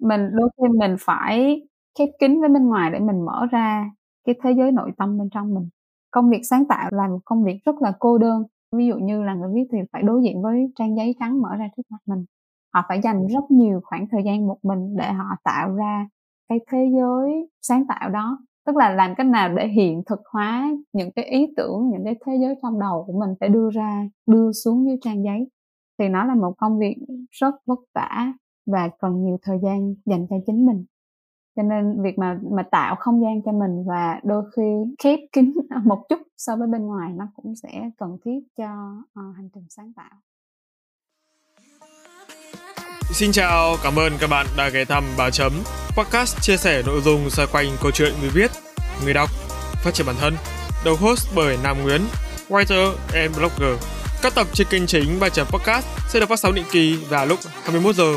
mình, đôi khi mình phải khép kín với bên ngoài để mình mở ra cái thế giới nội tâm bên trong mình. Công việc sáng tạo là một công việc rất là cô đơn. Ví dụ như là người viết thì phải đối diện với trang giấy trắng mở ra trước mặt mình. Họ phải dành rất nhiều khoảng thời gian một mình để họ tạo ra cái thế giới sáng tạo đó. Tức là làm cách nào để hiện thực hóa những cái ý tưởng, những cái thế giới trong đầu của mình phải đưa ra, đưa xuống dưới trang giấy. Thì nó là một công việc rất vất vả và cần nhiều thời gian dành cho chính mình. Cho nên việc mà mà tạo không gian cho mình và đôi khi khép kín một chút so với bên ngoài nó cũng sẽ cần thiết cho uh, hành trình sáng tạo. Xin chào, cảm ơn các bạn đã ghé thăm Báo Chấm, podcast chia sẻ nội dung xoay quanh câu chuyện người viết, người đọc, phát triển bản thân, đầu host bởi Nam Nguyễn, writer and blogger. Các tập trên kênh chính Báo Chấm Podcast sẽ được phát sóng định kỳ vào lúc 21 giờ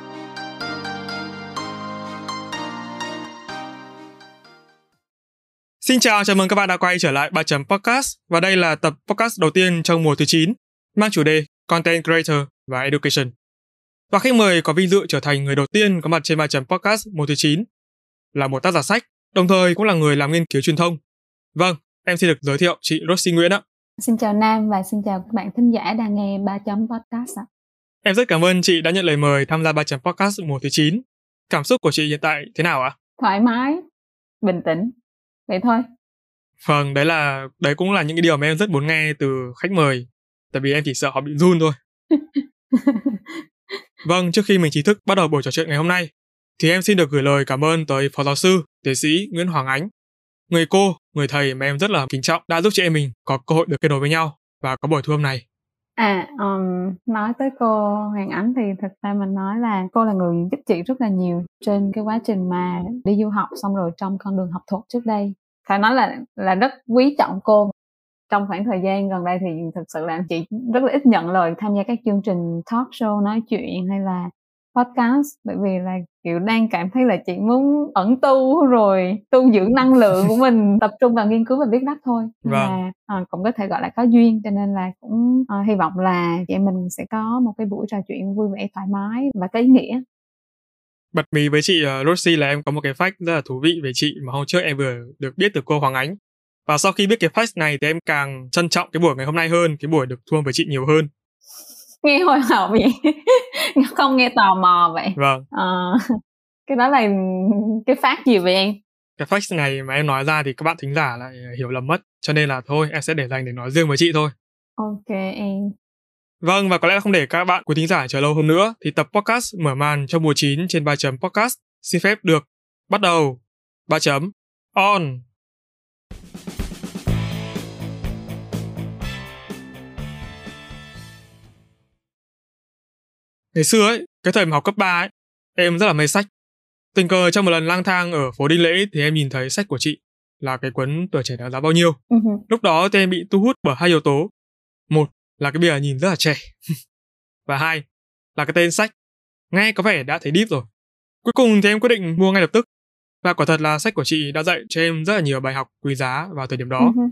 Xin chào, chào mừng các bạn đã quay trở lại ba chấm podcast và đây là tập podcast đầu tiên trong mùa thứ 9 mang chủ đề Content Creator và Education. Và khách mời có vinh dự trở thành người đầu tiên có mặt trên 3 chấm podcast mùa thứ 9 là một tác giả sách, đồng thời cũng là người làm nghiên cứu truyền thông. Vâng, em xin được giới thiệu chị Rosie Nguyễn ạ. Xin chào Nam và xin chào các bạn thính giả đang nghe 3 chấm podcast ạ. Em rất cảm ơn chị đã nhận lời mời tham gia 3 chấm podcast mùa thứ 9. Cảm xúc của chị hiện tại thế nào ạ? Thoải mái, bình tĩnh. Vậy thôi. Vâng, đấy là đấy cũng là những cái điều mà em rất muốn nghe từ khách mời. Tại vì em chỉ sợ họ bị run thôi. Vâng, trước khi mình chính thức bắt đầu buổi trò chuyện ngày hôm nay, thì em xin được gửi lời cảm ơn tới Phó Giáo sư, Tiến sĩ Nguyễn Hoàng Ánh, người cô, người thầy mà em rất là kính trọng đã giúp chị em mình có cơ hội được kết nối với nhau và có buổi thu âm này. À, um, nói tới cô Hoàng Ánh thì thật ra mình nói là cô là người giúp chị rất là nhiều trên cái quá trình mà đi du học xong rồi trong con đường học thuật trước đây. Phải nói là là rất quý trọng cô. Trong khoảng thời gian gần đây thì thực sự là chị rất là ít nhận lời tham gia các chương trình talk show nói chuyện hay là podcast. Bởi vì là kiểu đang cảm thấy là chị muốn ẩn tu rồi tu dưỡng năng lượng của mình tập trung vào nghiên cứu và viết lách thôi. Vâng. và à, cũng có thể gọi là có duyên cho nên là cũng à, hy vọng là chị em mình sẽ có một cái buổi trò chuyện vui vẻ thoải mái và có ý nghĩa bật mí với chị uh, Rosie là em có một cái fact rất là thú vị về chị mà hôm trước em vừa được biết từ cô Hoàng Ánh và sau khi biết cái fact này thì em càng trân trọng cái buổi ngày hôm nay hơn, cái buổi được thua với chị nhiều hơn. Nghe hồi hộp vậy, không nghe tò mò vậy. Vâng. À, cái đó là cái fact gì vậy em? Cái fact này mà em nói ra thì các bạn thính giả lại hiểu lầm mất. Cho nên là thôi, em sẽ để dành để nói riêng với chị thôi. Ok em. Vâng, và có lẽ không để các bạn quý thính giả chờ lâu hơn nữa, thì tập podcast mở màn trong mùa 9 trên 3 chấm podcast xin phép được bắt đầu. 3 chấm on. Ngày xưa ấy, cái thời mà học cấp 3 ấy, em rất là mê sách. Tình cờ trong một lần lang thang ở phố Đinh Lễ thì em nhìn thấy sách của chị là cái cuốn tuổi trẻ đáng giá bao nhiêu. Uh-huh. Lúc đó thì em bị thu hút bởi hai yếu tố. Một là cái bìa nhìn rất là trẻ. và hai là cái tên sách. Nghe có vẻ đã thấy deep rồi. Cuối cùng thì em quyết định mua ngay lập tức. Và quả thật là sách của chị đã dạy cho em rất là nhiều bài học quý giá vào thời điểm đó. Uh-huh.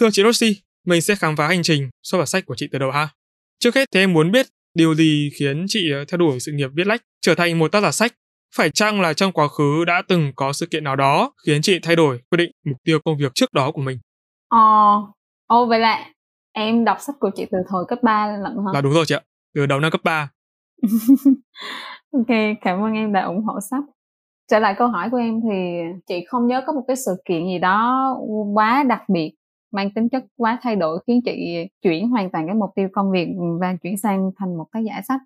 Thưa chị Rosie, mình sẽ khám phá hành trình so với sách của chị từ đầu ha. Trước hết thì em muốn biết Điều gì khiến chị ờ, theo đuổi sự nghiệp viết lách, trở thành một tác giả sách? Phải chăng là trong quá khứ đã từng có sự kiện nào đó khiến chị thay đổi quyết định mục tiêu công việc trước đó của mình? Ờ, ô vậy là em đọc sách của chị từ thời cấp 3 lận hả? Là đúng rồi chị ạ, từ đầu năm cấp 3. ok, cảm ơn em đã ủng hộ sách. Trở lại câu hỏi của em thì chị không nhớ có một cái sự kiện gì đó quá đặc biệt mang tính chất quá thay đổi khiến chị chuyển hoàn toàn cái mục tiêu công việc và chuyển sang thành một tác giả sách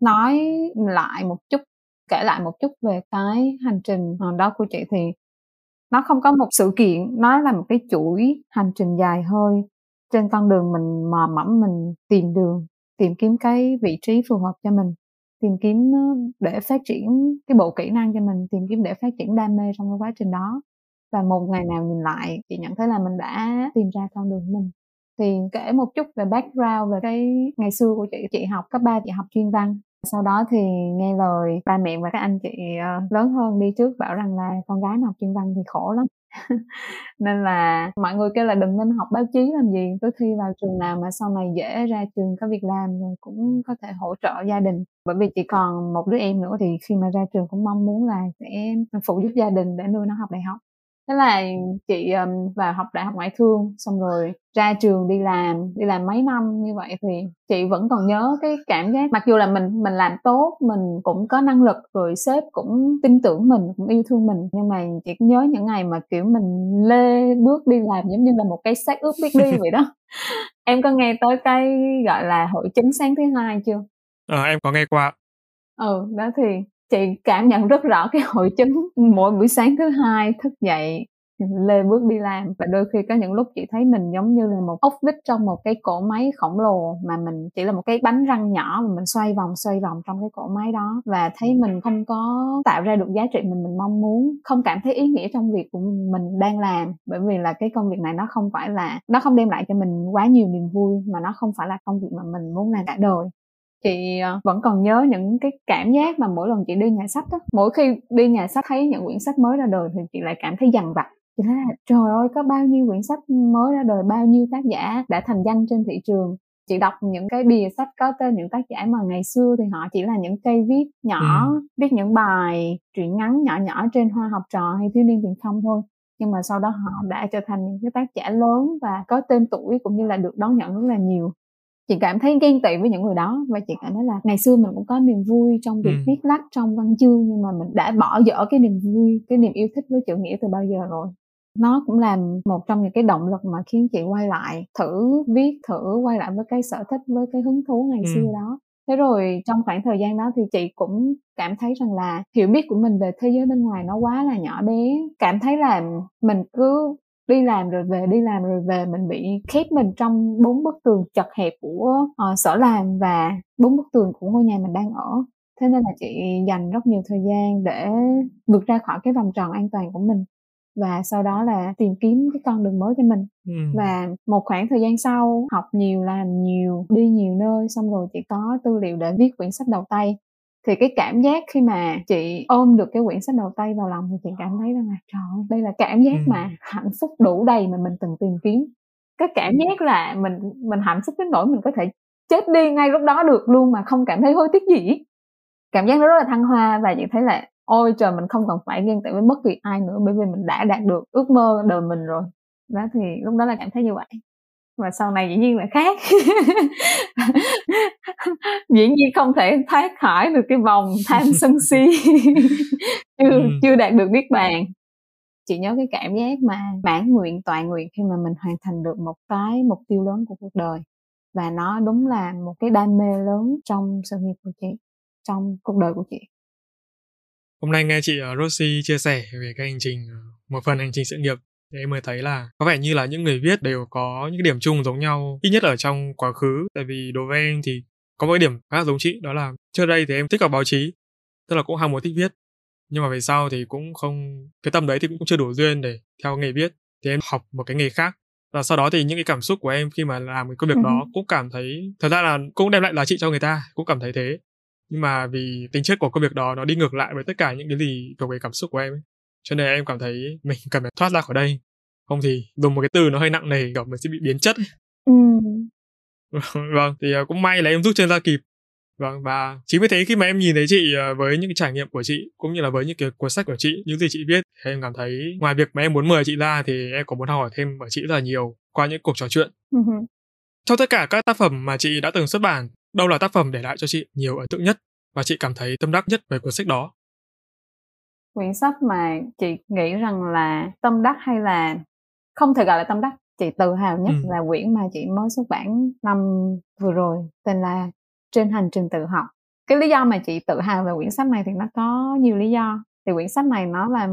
nói lại một chút kể lại một chút về cái hành trình đó của chị thì nó không có một sự kiện nó là một cái chuỗi hành trình dài hơi trên con đường mình mò mẫm mình tìm đường, tìm kiếm cái vị trí phù hợp cho mình, tìm kiếm để phát triển cái bộ kỹ năng cho mình, tìm kiếm để phát triển đam mê trong cái quá trình đó. Và một ngày nào nhìn lại, chị nhận thấy là mình đã tìm ra con đường mình. Thì kể một chút về background về cái ngày xưa của chị. Chị học cấp 3 chị học chuyên văn. Sau đó thì nghe lời ba mẹ và các anh chị ờ, lớn hơn đi trước bảo rằng là con gái học chuyên văn thì khổ lắm. nên là mọi người kêu là đừng nên học báo chí làm gì cứ thi vào trường nào mà sau này dễ ra trường có việc làm rồi cũng có thể hỗ trợ gia đình. Bởi vì chỉ còn một đứa em nữa thì khi mà ra trường cũng mong muốn là sẽ phụ giúp gia đình để nuôi nó học đại học thế là chị um, vào học đại học ngoại thương xong rồi ra trường đi làm đi làm mấy năm như vậy thì chị vẫn còn nhớ cái cảm giác mặc dù là mình mình làm tốt mình cũng có năng lực rồi sếp cũng tin tưởng mình cũng yêu thương mình nhưng mà chị nhớ những ngày mà kiểu mình lê bước đi làm giống như là một cái xác ướp biết đi vậy đó. Em có nghe tới cái gọi là hội chứng sáng thứ hai chưa? Ờ em có nghe qua. Ừ đó thì chị cảm nhận rất rõ cái hội chứng mỗi buổi sáng thứ hai thức dậy, lê bước đi làm. Và đôi khi có những lúc chị thấy mình giống như là một ốc vít trong một cái cỗ máy khổng lồ mà mình chỉ là một cái bánh răng nhỏ mà mình xoay vòng xoay vòng trong cái cỗ máy đó. Và thấy mình không có tạo ra được giá trị mình mình mong muốn, không cảm thấy ý nghĩa trong việc của mình đang làm. Bởi vì là cái công việc này nó không phải là, nó không đem lại cho mình quá nhiều niềm vui mà nó không phải là công việc mà mình muốn làm cả đời chị ờ, vẫn còn nhớ những cái cảm giác mà mỗi lần chị đi nhà sách á mỗi khi đi nhà sách thấy những quyển sách mới ra đời thì chị lại cảm thấy dằn vặt. Chị thấy là trời ơi có bao nhiêu quyển sách mới ra đời bao nhiêu tác giả đã thành danh trên thị trường. Chị đọc những cái bìa sách có tên những tác giả mà ngày xưa thì họ chỉ là những cây viết nhỏ ừ. viết những bài truyện ngắn nhỏ nhỏ trên hoa học trò hay thiếu niên tiền phong thôi. Nhưng mà sau đó họ đã trở thành những cái tác giả lớn và có tên tuổi cũng như là được đón nhận rất là nhiều chị cảm thấy ghen tị với những người đó và chị cảm thấy là ngày xưa mình cũng có niềm vui trong việc ừ. viết lách trong văn chương nhưng mà mình đã bỏ dở cái niềm vui cái niềm yêu thích với chữ nghĩa từ bao giờ rồi nó cũng là một trong những cái động lực mà khiến chị quay lại thử viết thử quay lại với cái sở thích với cái hứng thú ngày ừ. xưa đó thế rồi trong khoảng thời gian đó thì chị cũng cảm thấy rằng là hiểu biết của mình về thế giới bên ngoài nó quá là nhỏ bé cảm thấy là mình cứ đi làm rồi về đi làm rồi về mình bị khép mình trong bốn bức tường chật hẹp của uh, sở làm và bốn bức tường của ngôi nhà mình đang ở. Thế nên là chị dành rất nhiều thời gian để vượt ra khỏi cái vòng tròn an toàn của mình và sau đó là tìm kiếm cái con đường mới cho mình. Ừ. và một khoảng thời gian sau học nhiều làm nhiều đi nhiều nơi xong rồi chị có tư liệu để viết quyển sách đầu tay thì cái cảm giác khi mà chị ôm được cái quyển sách đầu tay vào lòng thì chị cảm thấy rằng là trời ơi, đây là cảm giác ừ. mà hạnh phúc đủ đầy mà mình từng tìm kiếm. Cái cảm giác là mình mình hạnh phúc đến nỗi mình có thể chết đi ngay lúc đó được luôn mà không cảm thấy hối tiếc gì. Cảm giác nó rất là thăng hoa và chị thấy là ôi trời mình không cần phải ghen tị với bất kỳ ai nữa bởi vì mình đã đạt được ước mơ đời mình rồi. Đó thì lúc đó là cảm thấy như vậy và sau này dĩ nhiên là khác. Dĩ nhiên không thể thoát khỏi được cái vòng tham sân si. Chưa ừ. chưa đạt được biết bàn. Chị nhớ cái cảm giác mà mãn nguyện toàn nguyện khi mà mình hoàn thành được một cái mục tiêu lớn của cuộc đời. Và nó đúng là một cái đam mê lớn trong sự nghiệp của chị trong cuộc đời của chị. Hôm nay nghe chị ờ, Rosie chia sẻ về cái hành trình ờ, một phần hành trình sự nghiệp thì em mới thấy là có vẻ như là những người viết đều có những cái điểm chung giống nhau ít nhất ở trong quá khứ. Tại vì đối với em thì có một cái điểm khá là giống chị đó là trước đây thì em thích học báo chí tức là cũng ham muốn thích viết. Nhưng mà về sau thì cũng không cái tâm đấy thì cũng chưa đủ duyên để theo nghề viết thì em học một cái nghề khác. Và sau đó thì những cái cảm xúc của em khi mà làm cái công việc đó cũng cảm thấy thật ra là cũng đem lại giá trị cho người ta cũng cảm thấy thế. Nhưng mà vì tính chất của công việc đó nó đi ngược lại với tất cả những cái gì thuộc về cảm xúc của em ấy cho nên em cảm thấy mình cần phải thoát ra khỏi đây không thì dùng một cái từ nó hơi nặng nề kiểu mình sẽ bị biến chất ấy. Ừ. vâng thì à, cũng may là em rút chân ra kịp vâng và chính vì thế khi mà em nhìn thấy chị à, với những cái trải nghiệm của chị cũng như là với những cái cuốn sách của chị những gì chị viết thì em cảm thấy ngoài việc mà em muốn mời chị ra thì em còn muốn hỏi thêm ở chị rất là nhiều qua những cuộc trò chuyện uh-huh. trong tất cả các tác phẩm mà chị đã từng xuất bản đâu là tác phẩm để lại cho chị nhiều ấn tượng nhất và chị cảm thấy tâm đắc nhất về cuốn sách đó quyển sách mà chị nghĩ rằng là tâm đắc hay là không thể gọi là tâm đắc chị tự hào nhất ừ. là quyển mà chị mới xuất bản năm vừa rồi tên là trên hành trình tự học. Cái lý do mà chị tự hào về quyển sách này thì nó có nhiều lý do. Thì quyển sách này nó là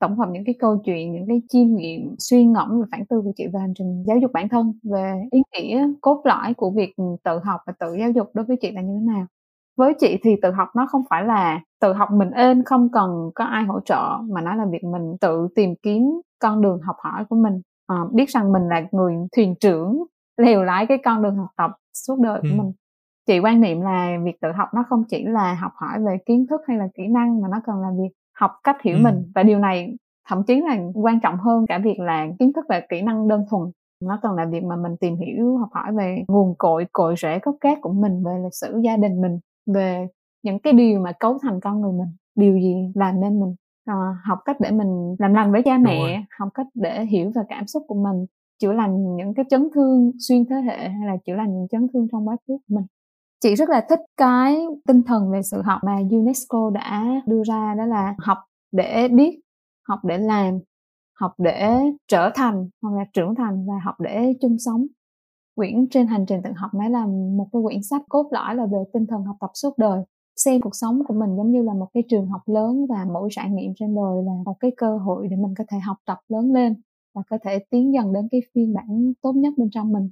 tổng hợp những cái câu chuyện những cái chiêm nghiệm suy ngẫm và phản tư của chị về hành trình giáo dục bản thân về ý nghĩa cốt lõi của việc tự học và tự giáo dục đối với chị là như thế nào. Với chị thì tự học nó không phải là tự học mình ên không cần có ai hỗ trợ mà nó là việc mình tự tìm kiếm con đường học hỏi của mình. Uh, biết rằng mình là người thuyền trưởng lèo lái cái con đường học tập suốt đời của ừ. mình. Chị quan niệm là việc tự học nó không chỉ là học hỏi về kiến thức hay là kỹ năng mà nó còn là việc học cách hiểu ừ. mình và điều này thậm chí là quan trọng hơn cả việc là kiến thức và kỹ năng đơn thuần. Nó còn là việc mà mình tìm hiểu học hỏi về nguồn cội cội rễ gốc gác của mình về lịch sử gia đình mình về những cái điều mà cấu thành con người mình. Điều gì làm nên mình à, học cách để mình làm lành với cha mẹ học cách để hiểu về cảm xúc của mình chữa lành những cái chấn thương xuyên thế hệ hay là chữa lành những chấn thương trong quá khứ của mình. Chị rất là thích cái tinh thần về sự học mà UNESCO đã đưa ra đó là học để biết học để làm học để trở thành hoặc là trưởng thành và học để chung sống. Quyển trên hành trình tự học nó là một cái quyển sách cốt lõi là về tinh thần học tập suốt đời xem cuộc sống của mình giống như là một cái trường học lớn và mỗi trải nghiệm trên đời là một cái cơ hội để mình có thể học tập lớn lên và có thể tiến dần đến cái phiên bản tốt nhất bên trong mình.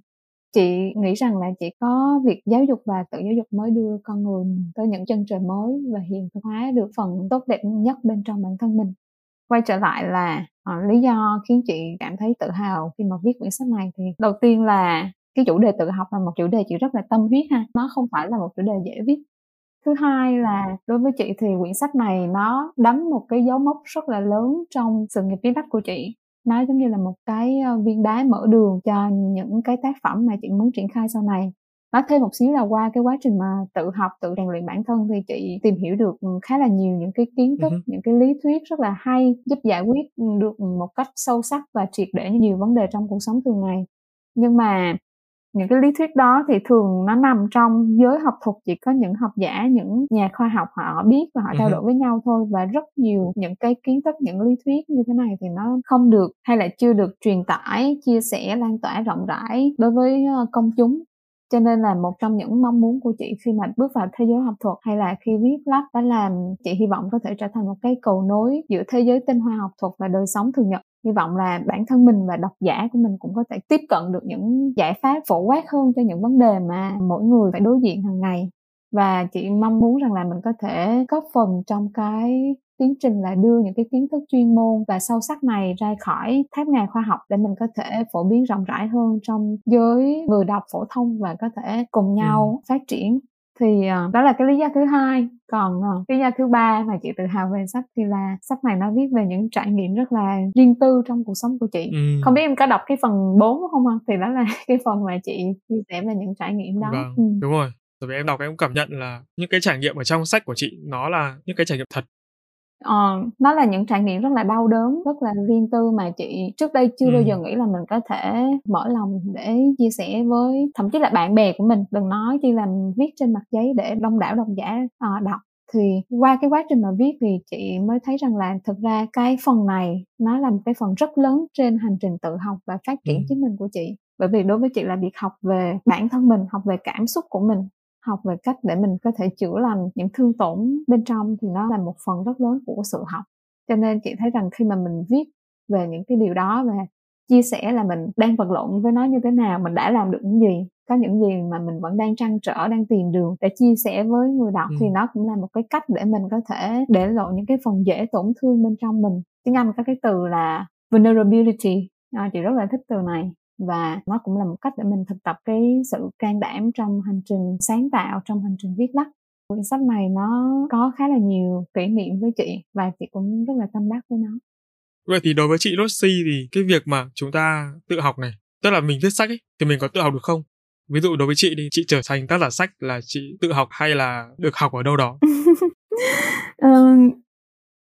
Chị nghĩ rằng là chỉ có việc giáo dục và tự giáo dục mới đưa con người tới những chân trời mới và hiện thực hóa được phần tốt đẹp nhất bên trong bản thân mình. Quay trở lại là uh, lý do khiến chị cảm thấy tự hào khi mà viết quyển sách này thì đầu tiên là cái chủ đề tự học là một chủ đề chị rất là tâm huyết ha. Nó không phải là một chủ đề dễ viết thứ hai là đối với chị thì quyển sách này nó đánh một cái dấu mốc rất là lớn trong sự nghiệp viết lách của chị. Nó giống như là một cái ờ, viên đá mở đường cho những cái tác phẩm mà chị muốn triển khai sau này. Nói thêm một xíu là qua cái quá trình mà tự học tự rèn luyện bản thân thì chị tìm hiểu được khá là nhiều những cái kiến thức uh-huh. những cái lý thuyết rất là hay giúp giải quyết được một cách sâu sắc và triệt để nhiều vấn đề trong cuộc sống thường ngày. Nhưng mà những cái lý thuyết đó thì thường nó nằm trong giới học thuật chỉ có những học giả những nhà khoa học họ biết và họ trao đổi với nhau thôi. Và rất nhiều những cái kiến thức những lý thuyết như thế này thì nó không được hay là chưa được truyền tải chia sẻ lan tỏa rộng rãi đối với ờ, công chúng. Cho nên là một trong những mong muốn của chị khi mà bước vào thế giới học thuật hay là khi viết lách đó là chị hy vọng có thể trở thành một cái cầu nối giữa thế giới tinh hoa học thuật và đời sống thường nhật hy vọng là bản thân mình và độc giả của mình cũng có thể tiếp cận được những giải pháp phổ quát hơn cho những vấn đề mà mỗi người phải đối diện hàng ngày và chị mong muốn rằng là mình có thể góp phần trong cái tiến trình là đưa những cái kiến thức chuyên môn và sâu sắc này ra khỏi tháp ngà khoa học để mình có thể phổ biến rộng rãi hơn trong giới vừa đọc phổ thông và có thể cùng nhau ừ. phát triển thì uh, đó là cái lý do thứ hai. Còn uh, lý do thứ ba mà chị tự hào về sách thì là sách này nó viết về những trải nghiệm rất là riêng tư trong cuộc sống của chị. Ừ. không biết em có đọc cái phần 4 không không thì đó là cái phần mà chị chia sẻ về những trải nghiệm đó. Vâng, ừ. đúng rồi. Rồi vì em đọc em cũng cảm nhận là những cái trải nghiệm ở trong sách của chị nó là những cái trải nghiệm thật Ờ, nó là những trải nghiệm rất là đau đớn, rất là riêng tư mà chị trước đây chưa bao giờ nghĩ là mình có thể mở lòng để chia sẻ với thậm chí là bạn bè của mình, đừng nói chỉ là viết trên mặt giấy để đông đảo độc giả ờ, đọc. Thì qua cái quá trình mà viết thì chị mới thấy rằng là thực ra cái phần này nó là một cái phần rất lớn trên hành trình tự học và phát triển Ừm. chính mình của chị. Bởi vì đối với chị là việc học về bản thân mình, học về cảm xúc của mình, học về cách để mình có thể chữa lành những thương tổn bên trong thì nó là một phần rất lớn của sự học. Cho nên chị thấy rằng khi mà mình viết về những cái điều đó và chia sẻ là mình đang vật lộn với nó như thế nào mình đã làm được những gì có những gì mà mình vẫn đang trăn trở đang tìm đường để chia sẻ với người đọc ừ. thì nó cũng là một cái cách để mình có thể để lộ những cái phần dễ tổn thương bên trong mình. Tiếng anh có cái từ là vulnerability. À, chị rất là thích từ này và nó cũng là một cách để mình thực tập cái sự can đảm trong hành trình sáng tạo trong hành trình viết lách. Quyển sách này nó có khá là nhiều kỷ niệm với chị và chị cũng rất là tâm đắc với nó. Vậy thì đối với chị Rosie thì cái việc mà chúng ta tự học này tức là mình viết sách ấy thì mình có tự học được không? Ví dụ đối với chị đi chị trở thành tác giả sách là chị tự học hay là được học ở đâu đó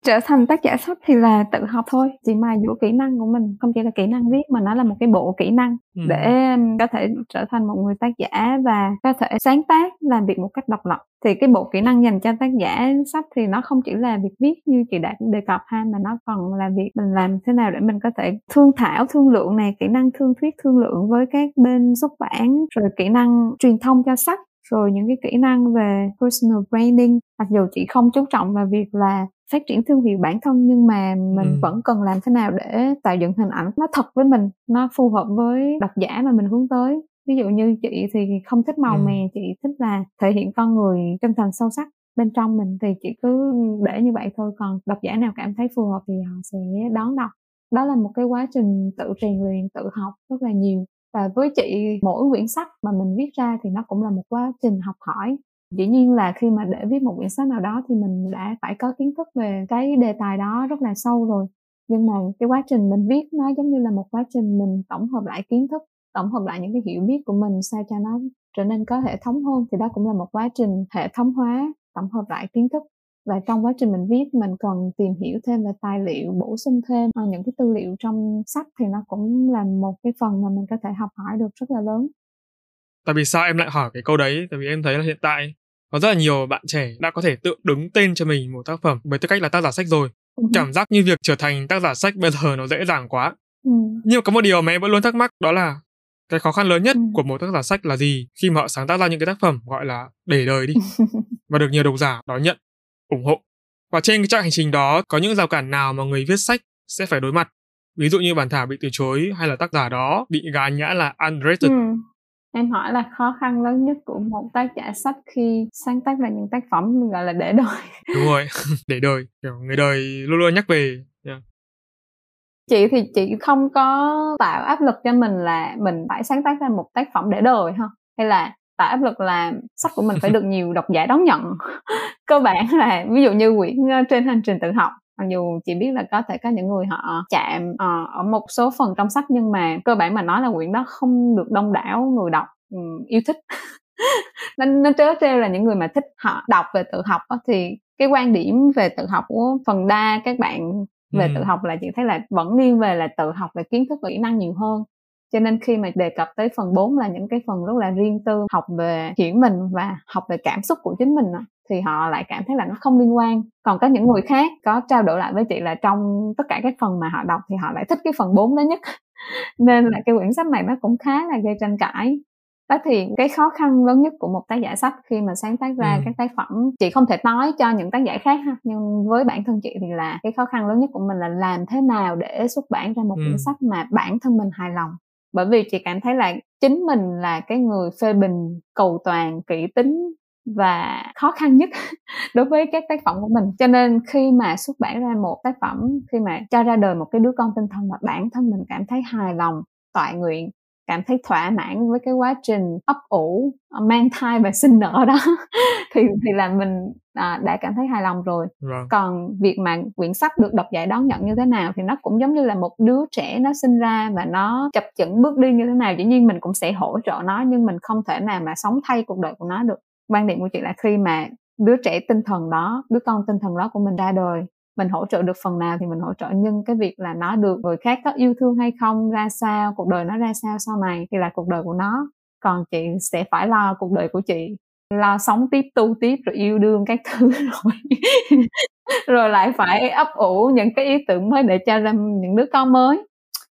trở thành tác giả sách thì là tự học thôi chỉ mài dũa kỹ năng của mình không chỉ là kỹ năng viết mà nó là một cái bộ kỹ năng ừ. để có thể trở thành một người tác giả và có thể sáng tác làm việc một cách độc lập thì cái bộ kỹ năng dành cho tác giả sách thì nó không chỉ là việc viết như chị đã đề cập ha mà nó còn là việc mình làm thế nào để mình có thể thương thảo thương lượng này kỹ năng thương thuyết thương lượng với các bên xuất bản rồi kỹ năng truyền thông cho sách rồi những cái kỹ năng về personal branding mặc dù chị không chú trọng vào việc là phát triển thương hiệu bản thân nhưng mà mình ừ. vẫn cần làm thế nào để tạo dựng hình ảnh nó thật với mình nó phù hợp với độc giả mà mình hướng tới. Ví dụ như chị thì không thích màu ừ. mè chị thích là thể hiện con người chân thành sâu sắc bên trong mình thì chị cứ để như vậy thôi. Còn độc giả nào cảm thấy phù hợp thì họ sẽ đón đọc. Đó là một cái quá trình tự rèn luyện tự học rất là nhiều. Và với chị mỗi quyển sách mà mình viết ra thì nó cũng là một quá trình học hỏi dĩ nhiên là khi mà để viết một quyển sách nào đó thì mình đã phải có kiến thức về cái đề tài đó rất là sâu rồi. Nhưng mà cái quá trình mình viết nó giống như là một quá trình mình tổng hợp lại kiến thức, tổng hợp lại những cái hiểu biết của mình sao cho nó trở nên có hệ thống hơn thì đó cũng là một quá trình hệ thống hóa, tổng hợp lại kiến thức. Và trong quá trình mình viết mình cần tìm hiểu thêm về tài liệu, bổ sung thêm ờ, những cái tư liệu trong sách thì nó cũng là một cái phần mà mình có thể học hỏi được rất là lớn. Tại vì sao em lại hỏi cái câu đấy? Tại vì em thấy là hiện tại có rất là nhiều bạn trẻ đã có thể tự đứng tên cho mình một tác phẩm với tư cách là tác giả sách rồi ừ. cảm giác như việc trở thành tác giả sách bây giờ nó dễ dàng quá ừ. nhưng mà có một điều mà em vẫn luôn thắc mắc đó là cái khó khăn lớn nhất ừ. của một tác giả sách là gì khi mà họ sáng tác ra những cái tác phẩm gọi là để đời đi và được nhiều độc giả đón nhận ủng hộ và trên cái chặng hành trình đó có những rào cản nào mà người viết sách sẽ phải đối mặt ví dụ như bản thảo bị từ chối hay là tác giả đó bị gán nhã là unrated ừ. Em hỏi là khó khăn lớn nhất của một tác giả sách khi sáng tác ra những tác phẩm gọi là để đời đúng rồi để đời kiểu người đời luôn luôn nhắc về yeah. Chị thì chị không có tạo áp lực cho mình là mình phải sáng tác ra một tác phẩm để đời ha? Hay là tạo áp lực là sách của mình phải được nhiều độc giả đón nhận? Cơ bản là ví dụ như quyển ờ, trên hành trình tự học mặc dù chị biết là có thể có những người họ chạm uh, ở một số phần trong sách nhưng mà cơ bản mà nói là quyển đó không được đông đảo người đọc um, yêu thích. Nên nó trớ trêu là những người mà thích họ đọc về tự học đó, thì cái quan điểm về tự học của phần đa các bạn về ừ. tự học là chị thấy là vẫn nghiêng về là tự học về kiến thức và kỹ năng nhiều hơn. Cho nên khi mà đề cập tới phần 4 là những cái phần rất là riêng tư học về hiểu mình và học về cảm xúc của chính mình thì họ lại cảm thấy là nó không liên quan còn có những người khác có trao đổi lại với chị là trong tất cả các phần mà họ đọc thì họ lại thích cái phần 4 đó nhất nên là cái quyển sách này nó cũng khá là gây tranh cãi đó thì cái khó khăn lớn nhất của một tác giả sách khi mà sáng tác ra ừ. các tác phẩm chị không thể nói cho những tác giả khác ha nhưng với bản thân chị thì là cái khó khăn lớn nhất của mình là làm thế nào để xuất bản ra một ừ. quyển sách mà bản thân mình hài lòng bởi vì chị cảm thấy là chính mình là cái người phê bình cầu toàn kỹ tính và khó khăn nhất đối với các tác phẩm của mình. Cho nên khi mà xuất bản ra một tác phẩm khi mà cho ra đời một cái đứa con tinh thần mà bản thân mình cảm thấy hài lòng toại nguyện cảm thấy thỏa mãn với cái quá trình ấp ủ mang thai và sinh nở đó thì thì là mình à, đã cảm thấy hài lòng rồi. Right. còn việc mà quyển sách được độc giả đón nhận như thế nào thì nó cũng giống như là một đứa trẻ nó sinh ra và nó chập chững bước đi như thế nào. Dĩ nhiên mình cũng sẽ hỗ trợ nó nhưng mình không thể nào mà sống thay cuộc đời của nó được quan điểm của chị là khi mà đứa trẻ tinh thần đó, đứa con tinh thần đó của mình ra đời, mình hỗ trợ được phần nào thì mình hỗ trợ. Nhưng cái việc là nó được người khác có yêu thương hay không, ra sao, cuộc đời nó ra sao sau này thì là cuộc đời của nó. Còn chị sẽ phải lo cuộc đời của chị, lo sống tiếp, tu tiếp rồi yêu đương các thứ rồi rồi lại phải ấp ủ những cái ý tưởng mới để cho ra những đứa con mới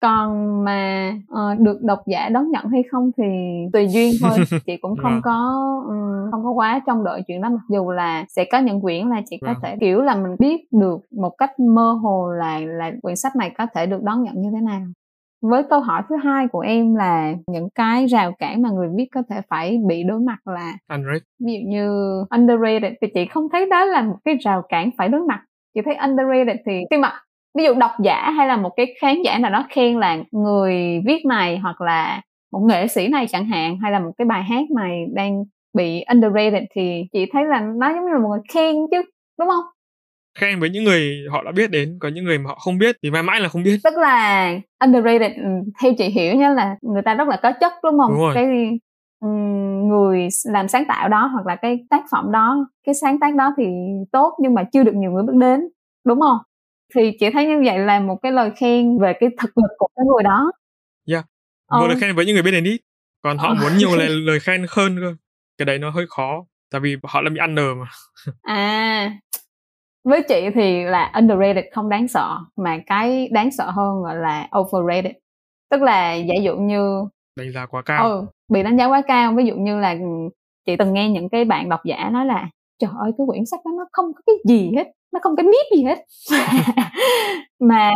còn mà uh, được độc giả đón nhận hay không thì tùy duyên thôi chị cũng không yeah. có um, không có quá trông đợi chuyện đó mặc dù là sẽ có những quyển là chị có yeah. thể kiểu là mình biết được một cách mơ hồ là là quyển sách này có thể được đón nhận như thế nào với câu hỏi thứ hai của em là những cái rào cản mà người viết có thể phải bị đối mặt là Unrated. ví dụ như underrated thì chị không thấy đó là một cái rào cản phải đối mặt chị thấy underrated thì khi mà ví dụ độc giả hay là một cái khán giả nào đó khen là người viết này hoặc là một nghệ sĩ này chẳng hạn hay là một cái bài hát này đang bị underrated thì chị thấy là nó giống như là một người khen chứ đúng không? Khen với những người họ đã biết đến có những người mà họ không biết thì mãi mãi là không biết. Tức là underrated ừ, theo chị hiểu nhá là người ta rất là có chất đúng không? Đúng rồi. cái um, người làm sáng tạo đó hoặc là cái tác phẩm đó cái sáng tác đó thì tốt nhưng mà chưa được nhiều người biết đến đúng không thì chị thấy như vậy là một cái lời khen về cái thực lực của cái người đó. Yeah một ờ. lời khen với những người biết đến ít. Còn họ ờ. muốn nhiều lời lời khen hơn cơ. Cái đấy nó hơi khó tại vì họ là bị under mà. À. Với chị thì là underrated không đáng sợ mà cái đáng sợ hơn gọi là overrated. Tức là giả dụ như đánh giá quá cao. Ừ, bị đánh giá quá cao. Ví dụ như là chị từng nghe những cái bạn độc giả nói là trời ơi cái quyển sách đó nó không có cái gì hết nó không cái mít gì hết. Mà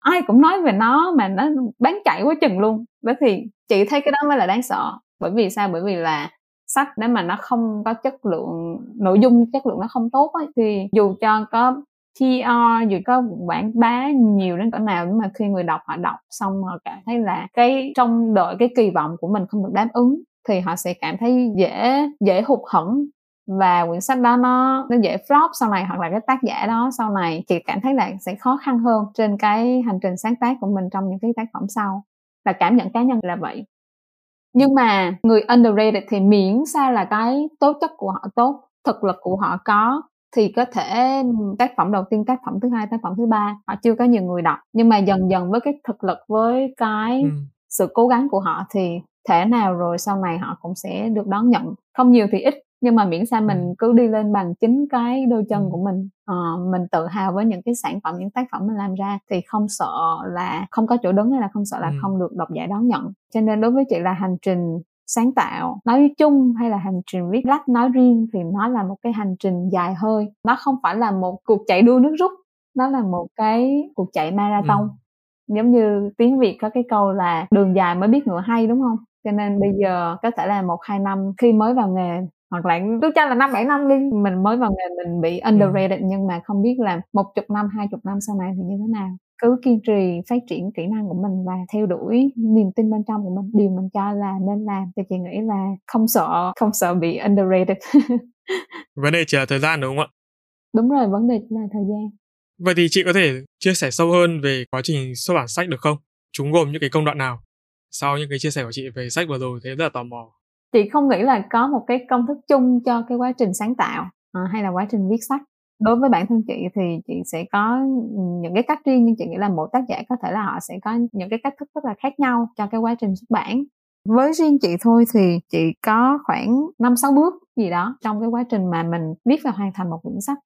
ai cũng nói về nó mà nó bán chạy quá chừng luôn. Đó thì chị thấy cái đó mới là đáng sợ. Bởi vì sao? Bởi vì là sách nếu mà nó không có chất lượng nội dung chất lượng nó không tốt ấy, thì dù cho có PR dù có quảng bá nhiều đến cỡ nào nhưng mà khi người đọc họ đọc xong họ cảm thấy là cái trong đợi cái kỳ vọng của mình không được đáp ứng thì họ sẽ cảm thấy dễ dễ hụt hẫng và quyển sách đó nó nó dễ flop sau này hoặc là cái tác giả đó sau này chị cảm thấy là sẽ khó khăn hơn trên cái hành trình sáng tác của mình trong những cái tác phẩm sau. Và cảm nhận cá nhân là vậy. Nhưng mà người underrated thì miễn sao là cái tố chất của họ tốt thực lực của họ có thì có thể tác phẩm đầu tiên tác phẩm thứ hai tác phẩm thứ ba họ chưa có nhiều người đọc. Nhưng mà dần dần với cái thực lực với cái ừ. sự cố gắng của họ thì thể nào rồi sau này họ cũng sẽ được đón nhận. Không nhiều thì ít nhưng mà miễn sao mình cứ đi lên bằng chính cái đôi chân của mình. Uh, mình tự hào với những cái sản phẩm những tác phẩm mình làm ra thì không sợ là không có chỗ đứng hay là không sợ là không được độc giả đón nhận. Cho nên đối với chị là hành trình sáng tạo nói chung hay là hành trình viết lách nói riêng thì nó là một cái hành trình dài hơi. Nó không phải là một cuộc chạy đua nước rút nó là một cái cuộc chạy marathon. Ừ. giống như tiếng việt có cái câu là đường dài mới biết ngựa hay đúng không? Cho nên bây giờ có thể là một hai năm khi mới vào nghề hoặc là tôi cho là năm bảy năm đi mình mới vào nghề mình bị underrated ừ. nhưng mà không biết là một chục năm hai chục năm sau này thì như thế nào. Cứ kiên trì phát triển kỹ năng của mình và theo đuổi niềm tin bên trong của mình. Điều mình cho là nên làm thì chị nghĩ là không sợ không sợ bị underrated. Vấn đề chỉ là thời gian đúng không ạ? Đúng rồi vấn đề là thời gian. Vậy thì chị có thể chia sẻ sâu hơn về quá trình xuất bản sách được không? Chúng gồm những cái công đoạn nào? Sau những cái chia sẻ của chị về sách vừa rồi thế rất là tò mò chị không nghĩ là có một cái công thức chung cho cái quá trình sáng tạo à, hay là quá trình viết sách. Đối với bản thân chị thì chị sẽ có ừ, những cái cách riêng nhưng chị nghĩ là mỗi tác giả có thể là họ sẽ có những cái cách thức rất là khác nhau cho cái quá trình xuất bản. Với riêng chị thôi thì chị có khoảng năm sáu bước gì đó trong cái quá trình mà mình viết và hoàn thành một quyển sách.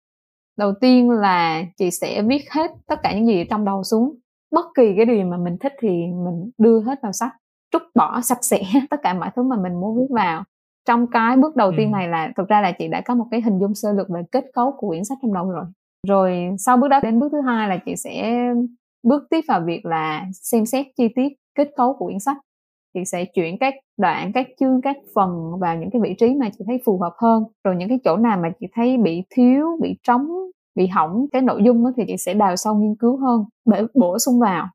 Đầu tiên là chị sẽ viết hết tất cả những gì trong đầu xuống. Bất kỳ cái điều mà mình thích thì mình đưa hết vào sách trút bỏ sạch sẽ tất cả mọi thứ mà mình muốn viết vào. Trong cái bước đầu ừ. tiên này là thực ra là chị đã có một cái hình dung sơ lược về kết cấu của quyển sách trong đầu rồi. Rồi sau bước đó đến bước thứ hai là chị sẽ bước tiếp vào việc là xem xét chi tiết kết cấu của quyển sách. Chị sẽ chuyển các đoạn các chương các phần vào những cái vị trí mà chị thấy phù hợp hơn. Rồi những cái chỗ nào mà chị thấy bị thiếu bị trống bị hỏng cái nội dung đó thì chị sẽ đào sâu nghiên cứu hơn để bổ sung vào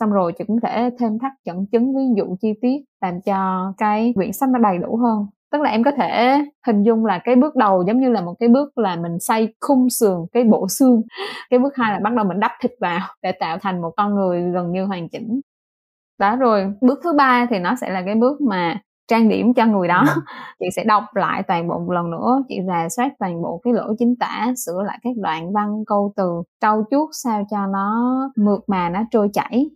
xong rồi chị cũng thể thêm thắt dẫn chứng ví dụ chi tiết làm cho cái quyển sách nó đầy đủ hơn. Tức là em có thể hình dung là cái bước đầu giống như là một cái bước là mình xây khung sườn cái bộ xương. Cái bước hai là bắt đầu mình đắp thịt vào để tạo thành một con người gần như hoàn chỉnh. Đó rồi bước thứ ba thì nó sẽ là cái bước mà trang điểm cho người đó. Ừ. chị sẽ đọc lại toàn bộ một lần nữa chị rà soát toàn bộ cái lỗ chính tả sửa lại các đoạn văn câu từ trau chuốt sao cho nó mượt mà nó trôi chảy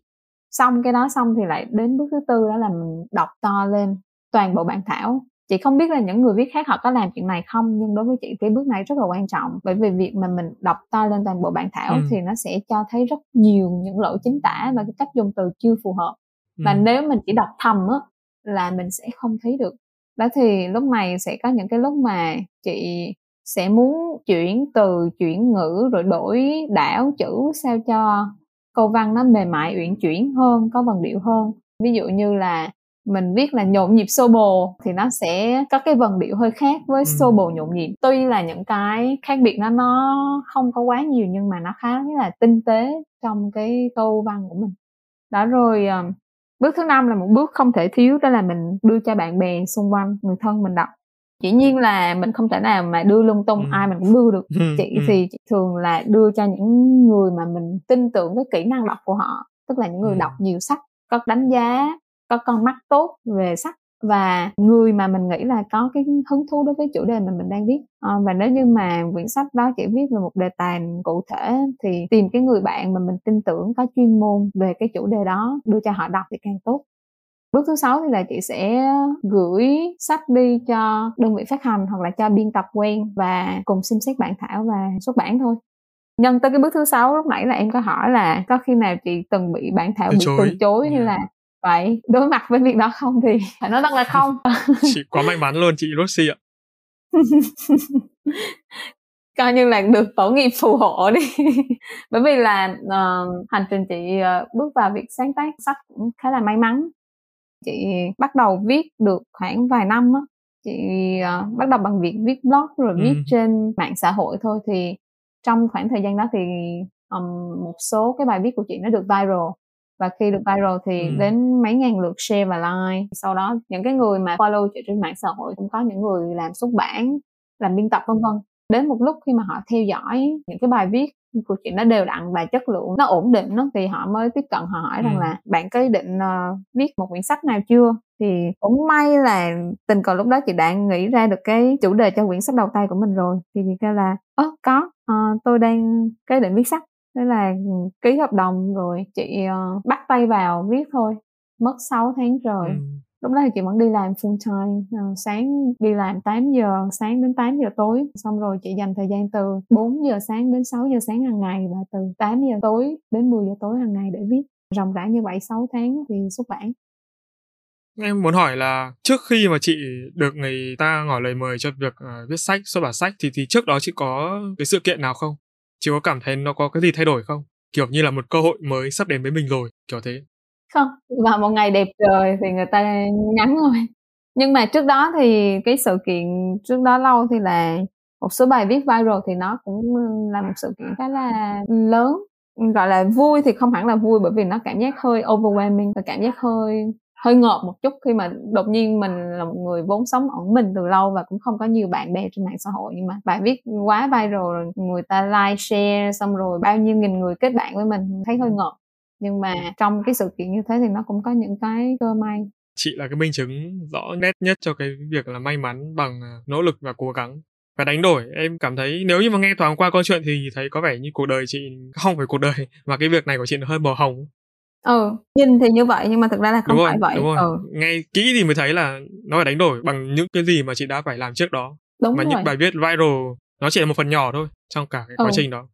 xong cái đó xong thì lại đến bước thứ tư đó là mình đọc to lên toàn bộ bản thảo chị không biết là những người viết khác họ có làm chuyện này không nhưng đối với chị cái bước này rất là quan trọng bởi vì việc mà mình đọc to lên toàn bộ bản thảo ừ. thì nó sẽ cho thấy rất nhiều những lỗi chính tả và cái cách dùng từ chưa phù hợp ừ. và nếu mình chỉ đọc thầm á là mình sẽ không thấy được đó thì lúc này sẽ có những cái lúc mà chị sẽ muốn chuyển từ chuyển ngữ rồi đổi đảo chữ sao cho câu văn nó mềm mại uyển chuyển hơn có vần điệu hơn. Ví dụ như là mình viết là nhộn nhịp xô bồ thì nó sẽ có cái vần điệu hơi khác với ừ. xô bồ nhộn nhịp. Tuy là những cái khác biệt nó nó không có quá nhiều nhưng mà nó khá là tinh tế trong cái câu văn của mình. Đó rồi ờ, bước thứ năm là một bước không thể thiếu đó là mình đưa cho bạn bè xung quanh người thân mình đọc dĩ nhiên là mình không thể nào mà đưa lung tung ừ. ai mình cũng đưa được ừ. chị ừ. thì chị thường là đưa cho những người mà mình tin tưởng cái kỹ năng đọc của họ tức là những người ừ. đọc nhiều sách có đánh giá có con mắt tốt về sách và người mà mình nghĩ là có cái hứng thú đối với chủ đề mà mình đang viết à, và nếu như mà quyển sách đó chỉ viết về một đề tài cụ thể thì tìm cái người bạn mà mình tin tưởng có chuyên môn về cái chủ đề đó đưa cho họ đọc thì càng tốt bước thứ sáu thì là chị sẽ gửi sách đi cho đơn vị phát hành hoặc là cho biên tập quen và cùng xem xét bản thảo và xuất bản thôi. Nhân tới cái bước thứ sáu lúc nãy là em có hỏi là có khi nào chị từng bị bản thảo bị từ chối hay là vậy đối mặt với việc đó không thì phải nói rằng là không. Chị quá may mắn luôn chị Rosie ạ. Coi như là được tổ nghiệp phù hộ đi. Bởi vì là uh, hành trình chị uh, bước vào việc sáng tác sách cũng khá là may mắn chị bắt đầu viết được khoảng vài năm á. Chị uh, bắt đầu bằng việc viết blog rồi viết ừ. trên mạng xã hội thôi. Thì trong khoảng thời gian đó thì um, một số cái bài viết của chị nó được viral. Và khi được viral thì ừ. đến mấy ngàn lượt share và like. Sau đó những cái người mà follow chị trên mạng xã hội cũng có những người làm xuất bản làm biên tập vân vân. Đến một lúc khi mà họ theo dõi những cái bài viết của chị nó đều đặn và chất lượng nó ổn định đó thì họ mới tiếp cận họ hỏi ừ. rằng là bạn có ý định uh, viết một quyển sách nào chưa? Thì cũng may là tình cờ lúc đó chị đã nghĩ ra được cái chủ đề cho quyển sách đầu tay của mình rồi. Thì chị kêu là ơ có uh, tôi đang ý định viết sách. Thế là ký hợp đồng rồi chị uh, bắt tay vào viết thôi. Mất 6 tháng rồi ừ lúc đó thì chị vẫn đi làm full time à, sáng đi làm 8 giờ sáng đến 8 giờ tối xong rồi chị dành thời gian từ 4 giờ sáng đến 6 giờ sáng hàng ngày và từ 8 giờ tối đến 10 giờ tối hàng ngày để viết rộng rãi như vậy 6 tháng thì xuất bản Em muốn hỏi là trước khi mà chị được người ta ngỏ lời mời cho việc uh, viết sách, xuất bản sách thì thì trước đó chị có cái sự kiện nào không? Chị có cảm thấy nó có cái gì thay đổi không? Kiểu như là một cơ hội mới sắp đến với mình rồi, kiểu thế. Không, vào một ngày đẹp trời thì người ta nhắn thôi. Nhưng mà trước đó thì cái sự kiện trước đó lâu thì là một số bài viết viral thì nó cũng là một sự kiện khá là lớn. Gọi là vui thì không hẳn là vui bởi vì nó cảm giác hơi overwhelming và cảm giác hơi hơi ngợp một chút khi mà đột nhiên mình là một người vốn sống ẩn mình từ lâu và cũng không có nhiều bạn bè trên mạng xã hội. Nhưng mà bài viết quá viral rồi người ta like share xong rồi bao nhiêu nghìn người kết bạn với mình thấy hơi ngợp nhưng mà trong cái sự kiện như thế thì nó cũng có những cái cơ may chị là cái minh chứng rõ nét nhất cho cái việc là may mắn bằng à, nỗ lực và cố gắng và đánh đổi em cảm thấy nếu như mà nghe thoáng qua câu chuyện thì thấy có vẻ như cuộc đời chị không phải cuộc đời mà cái việc này của chị nó hơi màu hồng ừ nhìn thì như vậy nhưng mà thực ra là không đúng phải rồi, vậy đúng rồi. Ừ. nghe kỹ thì mới thấy là nó phải đánh đổi bằng những cái gì mà chị đã phải làm trước đó đúng mà rồi. những bài viết viral nó chỉ là một phần nhỏ thôi trong cả cái quá ừ. trình đó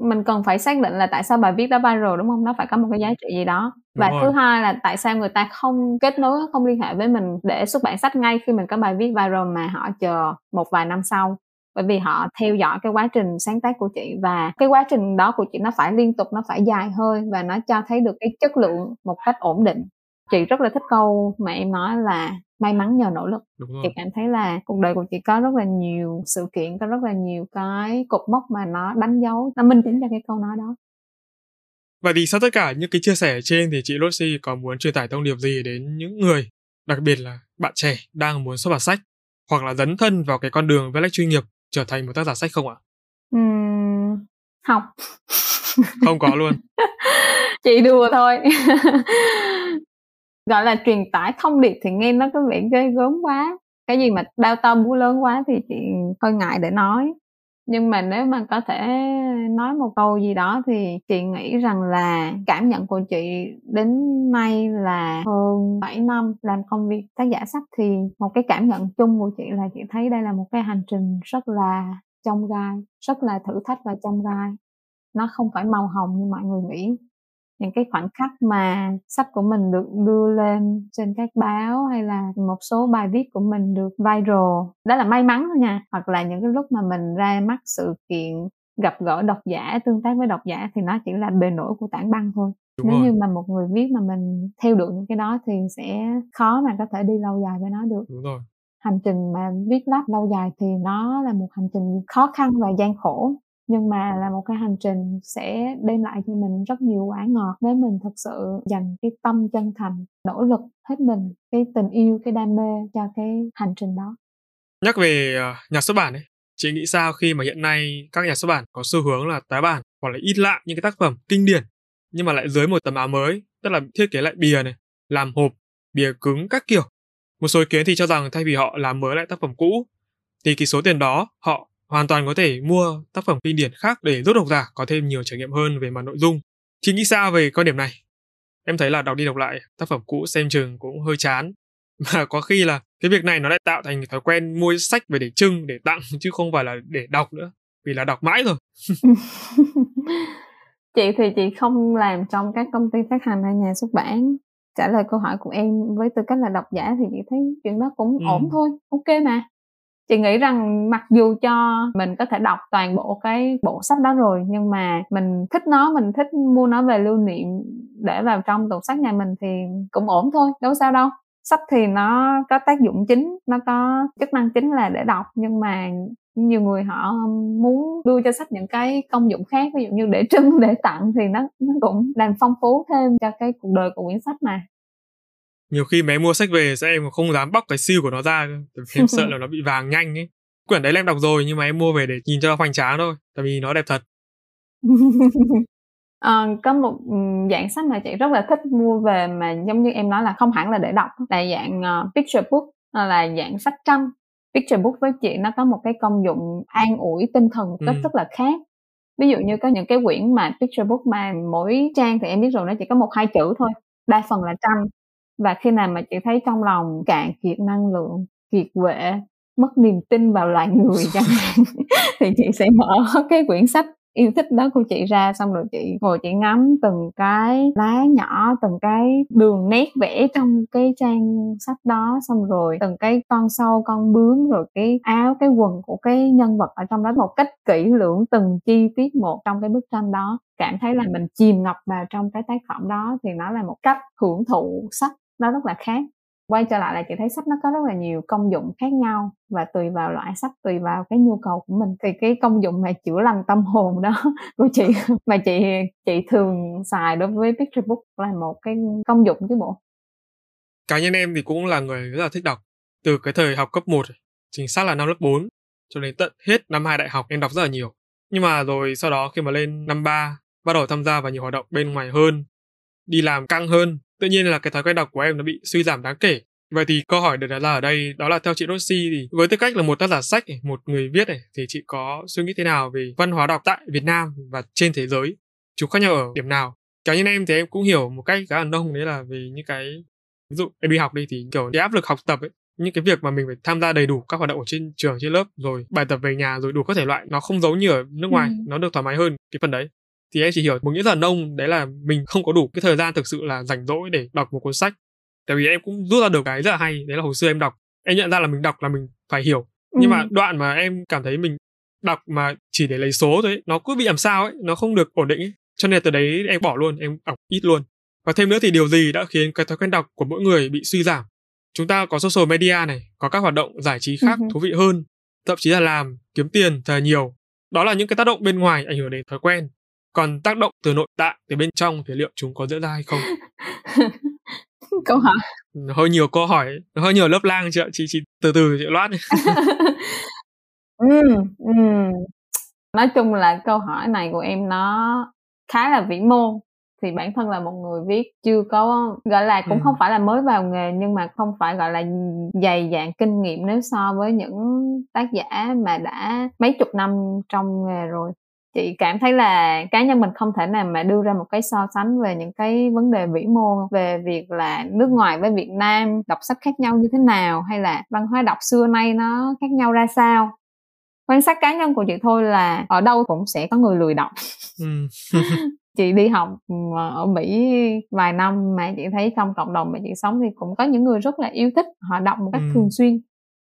mình cần phải xác định là tại sao bài viết đó viral đúng không? Nó phải có một cái giá trị gì đó. Và thứ hai là tại sao người ta không kết nối không liên hệ với mình để xuất bản sách ngay khi mình có bài viết viral mà họ chờ một vài năm sau? Bởi vì họ theo dõi cái quá trình sáng tác của chị và cái quá trình đó của chị nó phải liên tục nó phải dài hơi và nó cho thấy được cái chất lượng một cách ổn định. Chị rất là thích câu mà em nói là may mắn nhờ nỗ lực chị cảm thấy là cuộc đời của chị có rất là nhiều sự kiện có rất là nhiều cái cột mốc mà nó đánh dấu nó minh chứng cho cái câu nói đó Vậy thì sau tất cả những cái chia sẻ trên thì chị Lucy có muốn truyền tải thông điệp gì đến những người, đặc biệt là bạn trẻ đang muốn xuất bản sách hoặc là dấn thân vào cái con đường viết lách chuyên nghiệp trở thành một tác giả sách không ạ? Uhm, học. không có luôn. chị đùa thôi gọi là truyền tải thông điệp thì nghe nó có vẻ ghê gớm quá. Cái gì mà đau to búa lớn quá thì chị hơi ngại để nói. Nhưng mà nếu mà có thể nói một câu gì đó thì chị nghĩ rằng là cảm nhận của chị đến nay là hơn 7 năm làm công việc tác giả sách thì một cái cảm nhận chung của chị là chị thấy đây là một cái hành trình rất là trong gai, rất là thử thách và trong gai. Nó không phải màu hồng như mọi người nghĩ những cái khoảnh khắc mà sách của mình được đưa lên trên các báo hay là một số bài viết của mình được viral. Đó là may mắn thôi nha hoặc là những cái lúc mà mình ra mắt sự kiện gặp gỡ độc giả tương tác với độc giả thì nó chỉ là bề nổi của tảng băng thôi. Đúng nếu rồi. như mà một người viết mà mình theo được những cái đó thì sẽ khó mà có thể đi lâu dài với nó được. Đúng rồi. Hành trình mà viết lách lâu dài thì nó là một hành trình khó khăn và gian khổ nhưng mà là một cái hành trình sẽ đem lại cho mình rất nhiều quả ngọt nếu mình thật sự dành cái tâm chân thành, nỗ lực hết mình, cái tình yêu, cái đam mê cho cái hành trình đó. Nhắc về ờ, nhà xuất bản ấy, chị nghĩ sao khi mà hiện nay các nhà xuất bản có xu hướng là tái bản hoặc là ít lại những cái tác phẩm kinh điển, nhưng mà lại dưới một tấm áo mới, tức là thiết kế lại bìa này, làm hộp, bìa cứng các kiểu? Một số ý kiến thì cho rằng thay vì họ làm mới lại tác phẩm cũ, thì cái số tiền đó họ hoàn toàn có thể mua tác phẩm kinh điển khác để giúp độc giả có thêm nhiều trải nghiệm hơn về mặt nội dung. Chị nghĩ sao về quan điểm này? Em thấy là đọc đi đọc lại tác phẩm cũ xem chừng cũng hơi chán. Mà có khi là cái việc này nó lại tạo thành thói quen mua sách về để trưng, để tặng chứ không phải là để đọc nữa. Vì là đọc mãi rồi. chị thì chị không làm trong các công ty phát hành hay nhà xuất bản trả lời câu hỏi của em với tư cách là độc giả thì chị thấy chuyện đó cũng ừ. ổn thôi ok mà chị nghĩ rằng mặc dù cho mình có thể đọc toàn bộ cái bộ sách đó rồi, nhưng mà mình thích nó, mình thích mua nó về lưu niệm để vào trong tủ sách nhà mình thì cũng ổn thôi, đâu sao đâu. Sách thì nó có tác dụng chính, nó có chức năng chính là để đọc, nhưng mà nhiều người họ muốn đưa cho sách những cái công dụng khác, ví dụ như để trưng, để tặng thì nó nó cũng làm phong phú thêm cho cái cuộc đời của quyển sách mà nhiều khi mà em mua sách về sẽ em không dám bóc cái siêu của nó ra em sợ là nó bị vàng nhanh ấy. Quyển đấy là em đọc rồi nhưng mà em mua về để nhìn cho nó hoành tráng thôi tại vì nó đẹp thật. À, có một dạng sách mà chị rất là thích mua về mà giống như em nói là không hẳn là để đọc là dạng uh, picture book là dạng sách tranh. Picture book với chị nó có một cái công dụng an ủi tinh thần rất ừ. rất là khác. Ví dụ như có những cái quyển mà picture book mà mỗi trang thì em biết rồi nó chỉ có một hai chữ thôi đa phần là tranh và khi nào mà chị thấy trong lòng cạn kiệt năng lượng kiệt quệ mất niềm tin vào loài người chẳng hạn thì chị sẽ mở cái quyển sách yêu thích đó của chị ra xong rồi chị ngồi chị ngắm từng cái lá nhỏ từng cái đường nét vẽ trong cái trang sách đó xong rồi từng cái con sâu con bướm rồi cái áo cái quần của cái nhân vật ở trong đó một cách kỹ lưỡng từng chi tiết một trong cái bức tranh đó. Cảm thấy là mình chìm ngập vào trong cái tác phẩm đó thì nó là một cách hưởng thụ sách nó rất là khác. Quay trở lại là chị thấy sách nó có rất là nhiều công dụng khác nhau và tùy vào loại sách, tùy vào cái nhu cầu của mình. Thì cái công dụng mà chữa lành tâm hồn đó của chị, mà chị chị thường xài đối với picture book là một cái công dụng chứ bộ. Cá nhân em thì cũng là người rất là thích đọc. Từ cái thời học cấp 1 chính xác là năm lớp 4 cho đến tận hết năm 2 đại học em đọc rất là nhiều. Nhưng mà rồi sau đó khi mà lên năm 3 bắt đầu tham gia vào nhiều hoạt động bên ngoài hơn, đi làm căng hơn tự nhiên là cái thói quen đọc của em nó bị suy giảm đáng kể. Vậy thì câu hỏi được đặt ra ở đây đó là theo chị Rossi thì với tư cách là một tác giả sách một người viết này thì chị có suy nghĩ thế nào về văn hóa đọc tại Việt Nam và trên thế giới? Chúng khác nhau ở điểm nào? Cá nhân em thì em cũng hiểu một cách khá là nông đấy là vì những cái ví dụ em đi học đi thì kiểu cái áp lực học tập ấy những cái việc mà mình phải tham gia đầy đủ các hoạt động ở trên trường trên lớp rồi bài tập về nhà rồi đủ các thể loại nó không giống như ở nước ngoài ừ. nó được thoải mái hơn cái phần đấy thì em chỉ hiểu một nghĩa là nông đấy là mình không có đủ cái thời gian thực sự là rảnh rỗi để đọc một cuốn sách. Tại vì em cũng rút ra được cái rất là hay đấy là hồi xưa em đọc. Em nhận ra là mình đọc là mình phải hiểu. Nhưng ừ. mà đoạn mà em cảm thấy mình đọc mà chỉ để lấy số thôi ấy, nó cứ bị làm sao ấy nó không được ổn định ấy. Cho nên từ đấy em bỏ luôn em đọc ít luôn. Và thêm nữa thì điều gì đã khiến cái thói quen đọc của mỗi người bị suy giảm? Chúng ta có social media này có các hoạt động giải trí khác ừ. thú vị hơn thậm chí là làm kiếm tiền thật nhiều. Đó là những cái tác động bên ngoài ảnh hưởng đến thói quen còn tác động từ nội tại từ bên trong thì liệu chúng có diễn ra hay không? Câu hỏi. Hơi nhiều câu hỏi hơi nhiều lớp lang chị ạ? Chị chị từ từ chị loát ừ, ừ. nói chung là câu hỏi này của em nó khá là vĩ mô. Thì bản thân là một người viết chưa có gọi là cũng ừ. không phải là mới vào nghề nhưng mà không phải gọi là dày dạn kinh nghiệm nếu so với những tác giả mà đã mấy chục năm trong nghề rồi chị cảm thấy là cá nhân mình không thể nào mà đưa ra một cái so sánh về những cái vấn đề vĩ mô về việc là nước ngoài với Việt Nam đọc sách khác nhau như thế nào hay là văn hóa đọc xưa nay nó khác nhau ra sao quan sát cá nhân của chị thôi là ở đâu cũng sẽ có người lười đọc ừ. chị đi học ừ, ở Mỹ vài năm mà chị thấy trong cộng đồng mà chị sống thì cũng có những người rất là yêu thích họ đọc một cách ừ. thường xuyên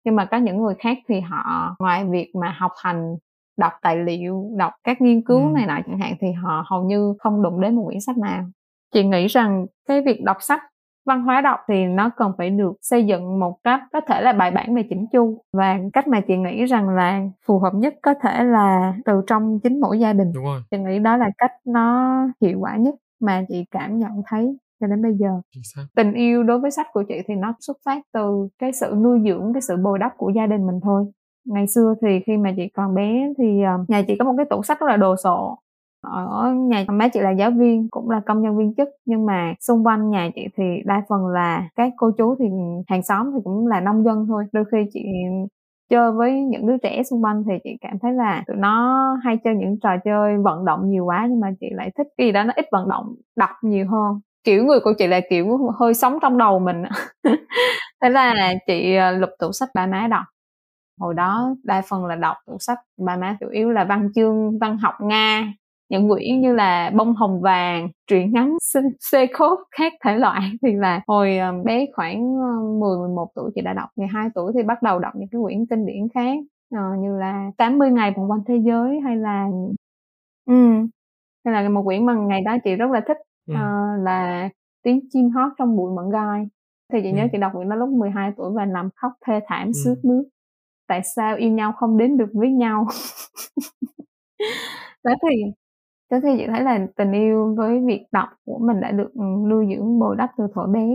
nhưng mà có những người khác thì họ ngoài việc mà học hành đọc tài liệu đọc các nghiên cứu ừ. này nọ chẳng hạn thì họ hầu như không đụng đến một quyển sách nào. Chị nghĩ rằng cái việc đọc sách văn hóa đọc thì nó cần phải được xây dựng một cách có thể là bài bản và chỉnh chu và cách mà chị nghĩ rằng là phù hợp nhất có thể là từ trong chính mỗi gia đình. Đúng rồi. chị nghĩ đó là cách nó hiệu quả nhất mà chị cảm nhận thấy cho đến bây giờ. Tình yêu đối với sách của chị thì nó xuất phát từ cái sự nuôi dưỡng cái sự bồi đắp của gia đình mình thôi ngày xưa thì khi mà chị còn bé thì ờ, nhà chị có một cái tủ sách rất là đồ sộ. Ở nhà má chị là giáo viên, cũng là công nhân viên chức, nhưng mà xung quanh nhà chị thì đa phần là các cô chú thì hàng xóm thì cũng là nông dân thôi. Đôi khi chị chơi với những đứa trẻ xung quanh thì chị cảm thấy là tụi nó hay chơi những trò chơi vận động nhiều quá, nhưng mà chị lại thích cái gì đó nó ít vận động đọc nhiều hơn. Kiểu người của chị là kiểu hơi sống trong đầu mình thế là chị ờ, lục tủ sách ba má đọc hồi đó đa phần là đọc sách ba má chủ yếu là văn chương văn học nga những quyển như là bông hồng vàng truyện ngắn xê khốt khác thể loại. Thì là hồi ờ, bé khoảng 10 ờ, 11 tuổi chị đã đọc 12 tuổi thì bắt đầu đọc những cái quyển kinh điển khác uh, như là 80 ngày vòng quanh thế giới hay là ừ hay là một quyển mà ngày đó chị rất là thích uh, là tiếng chim hót trong bụi mận gai. Thì chị nhớ chị đọc quyển đó lúc 12 tuổi và nằm khóc thê thảm ừ. nước tại sao yêu nhau không đến được với nhau? Đó thì thế thì chị thấy là tình yêu với việc đọc của mình đã được ừ, nuôi dưỡng bồi đắp từ thuở bé.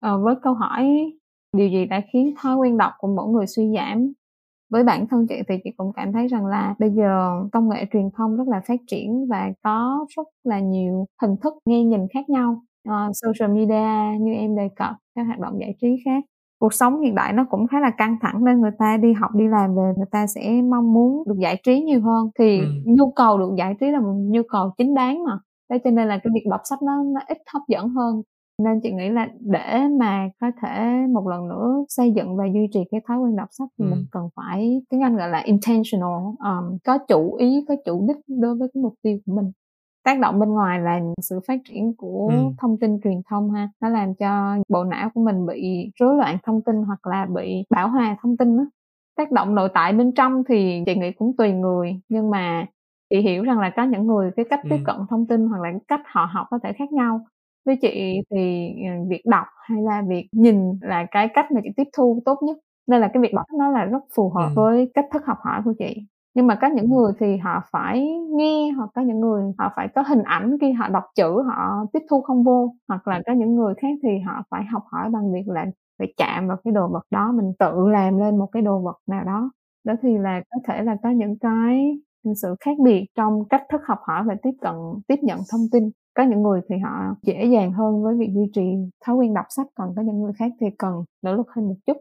À, với câu hỏi điều gì đã khiến thói quen đọc của mỗi người suy giảm? Với bản thân chị thì chị cũng cảm thấy rằng là bây giờ công nghệ truyền thông rất là phát triển và có rất là nhiều hình thức nghe nhìn khác nhau. Uh, social media như em đề cập các hoạt động giải trí khác cuộc sống hiện đại nó cũng khá là căng thẳng nên người ta đi học đi làm về người ta sẽ mong muốn được giải trí nhiều hơn thì ừ. nhu cầu được giải trí là một nhu cầu chính đáng mà thế cho nên là cái việc đọc sách nó nó ít hấp dẫn hơn nên chị nghĩ là để mà có thể một lần nữa xây dựng và duy trì cái thói quen đọc sách thì ừ. mình cần phải tiếng anh gọi là intentional um, có chủ ý có chủ đích đối với cái mục tiêu của mình tác động bên ngoài là sự phát triển của ừ. thông tin truyền thông ha. Nó làm cho bộ não của mình bị rối loạn thông tin hoặc là bị bão hòa thông tin đó tác động nội tại bên trong thì chị nghĩ cũng tùy người nhưng mà chị hiểu rằng là có những người cái cách tiếp cận thông tin hoặc là cái cách họ học có thể khác nhau. Với chị thì ờ, việc đọc hay là việc nhìn là cái cách mà chị tiếp thu tốt nhất. Nên là cái việc đọc nó là rất phù hợp ừ. với cách thức học hỏi của chị nhưng mà có những người thì họ phải nghe, hoặc có những người họ phải có hình ảnh khi họ đọc chữ, họ tiếp thu không vô. Hoặc là có những người khác thì họ phải học hỏi bằng việc là phải chạm vào cái đồ vật đó, mình tự làm lên một cái đồ vật nào đó. Đó thì là có thể là có những cái sự khác biệt trong cách thức học hỏi và tiếp cận, tiếp nhận thông tin. Có những người thì họ dễ dàng hơn với việc duy trì thói quen đọc sách, còn có những người khác thì cần nỗ lực hơn một chút.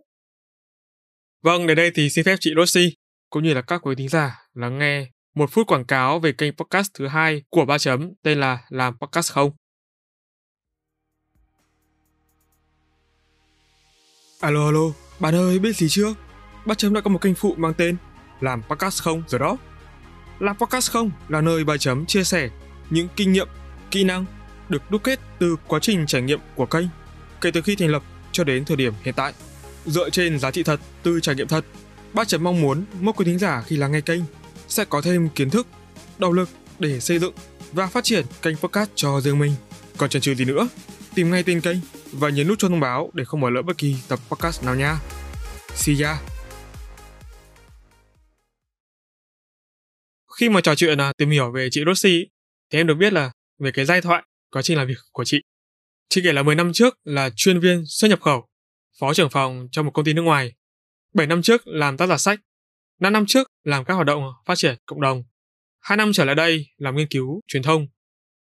Vâng đến đây thì xin phép chị Rossi cũng như là các quý thính giả lắng nghe một phút quảng cáo về kênh podcast thứ hai của ba chấm tên là làm podcast không? Alo alo bạn ơi biết gì chưa? Ba chấm đã có một kênh phụ mang tên làm podcast không rồi đó. Làm podcast không là nơi ba chấm chia sẻ những kinh nghiệm kỹ năng được đúc kết từ quá trình trải nghiệm của kênh kể từ khi thành lập cho đến thời điểm hiện tại. Dựa trên giá trị thật từ trải nghiệm thật, Bác Trần mong muốn mỗi quý thính giả khi lắng nghe kênh sẽ có thêm kiến thức, động lực để xây dựng và phát triển kênh podcast cho riêng mình. Còn chần chừ gì nữa, tìm ngay tên kênh và nhấn nút cho thông báo để không bỏ lỡ bất kỳ tập podcast nào nha. See ya! Khi mà trò chuyện là tìm hiểu về chị Rossi, thì em được biết là về cái giai thoại quá trình làm việc của chị. Chị kể là 10 năm trước là chuyên viên xuất nhập khẩu, phó trưởng phòng trong một công ty nước ngoài. 7 năm trước làm tác giả sách, 5 năm trước làm các hoạt động phát triển cộng đồng. 2 năm trở lại đây làm nghiên cứu truyền thông.